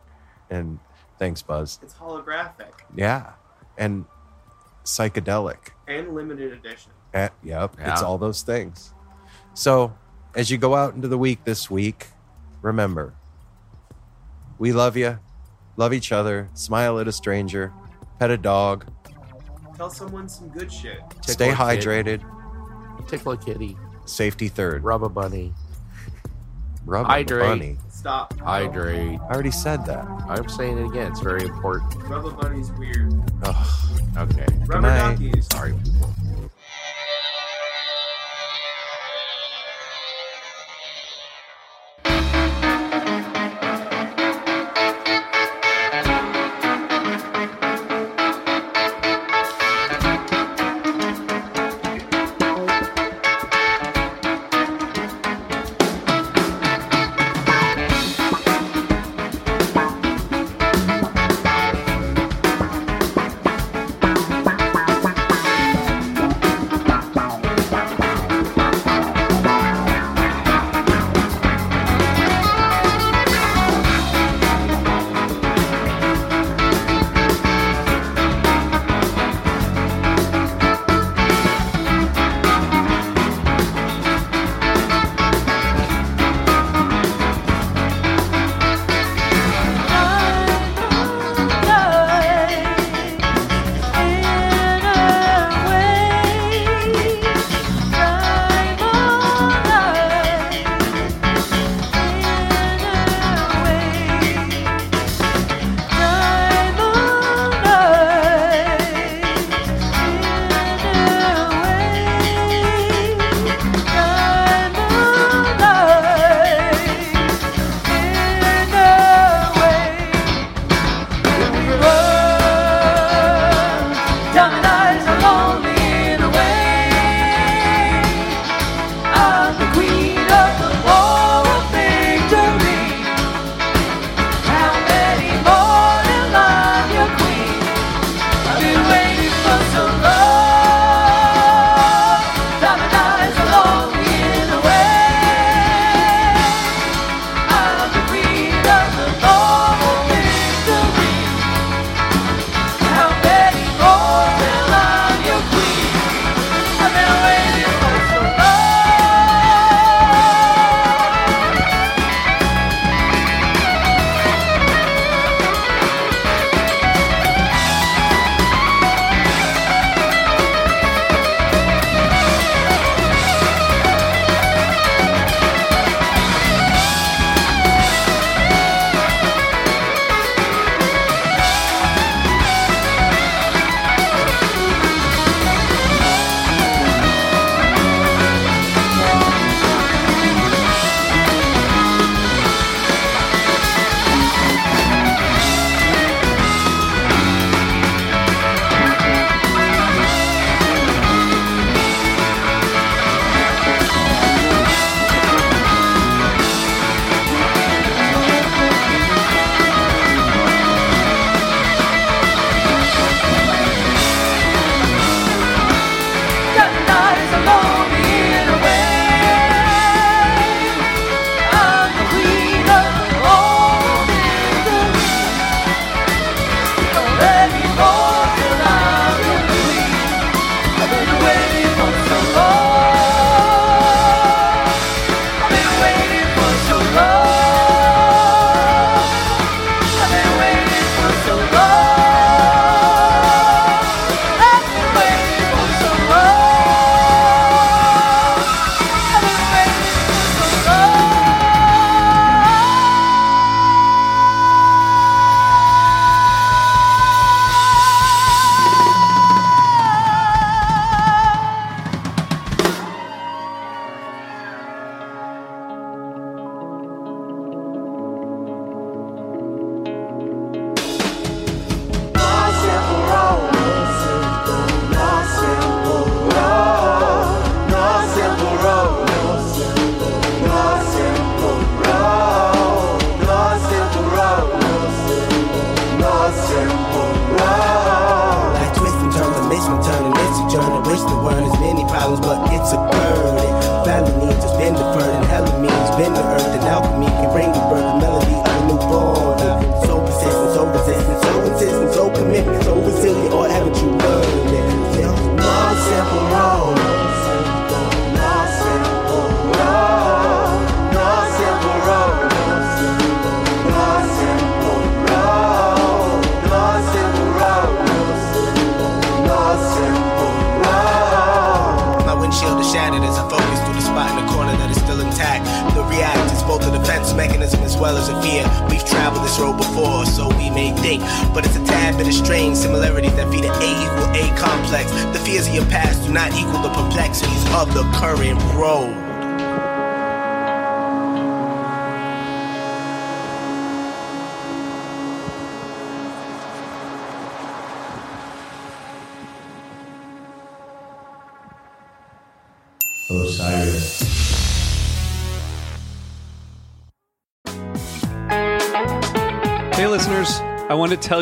Speaker 6: And thanks, Buzz.
Speaker 3: it's holographic
Speaker 6: Yeah. And psychedelic.
Speaker 3: and limited edition.
Speaker 6: Eh, yep. It's all those things. So as you go out into the week this week, remember, we love you, love each other, smile at a stranger, pet a dog,
Speaker 3: Tell someone some good shit.
Speaker 6: stay
Speaker 5: a kid.
Speaker 6: hydrated,
Speaker 5: Tickle a kitty.
Speaker 6: safety third.
Speaker 5: Rub a bunny.
Speaker 6: Rub a
Speaker 5: Hydrate.
Speaker 6: bunny.
Speaker 3: Stop.
Speaker 5: Hydrate.
Speaker 6: I already said that.
Speaker 5: I'm saying it again. It's very important.
Speaker 3: Rubber bunny's weird.
Speaker 6: Ugh.
Speaker 5: Okay.
Speaker 3: Rubber
Speaker 6: night.
Speaker 3: duckies.
Speaker 5: Sorry, people.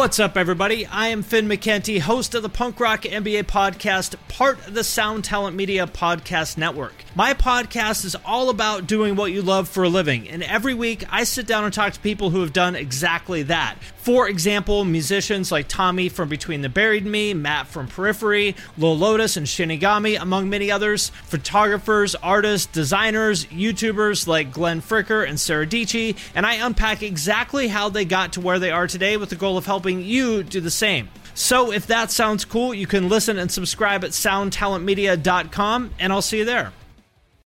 Speaker 14: What's up, everybody? I am Finn McKenty, host of the Punk Rock MBA podcast, part of the Sound Talent Media Podcast Network. My podcast is all about doing what you love for a living, and every week I sit down and talk to people who have done exactly that. For example, musicians like Tommy from Between the Buried Me, Matt from Periphery, Lil Lotus and Shinigami, among many others, photographers, artists, designers, YouTubers like Glenn Fricker and Sarah Dici, and I unpack exactly how they got to where they are today with the goal of helping you do the same. So if that sounds cool, you can listen and subscribe at soundtalentmedia.com, and I'll see you there.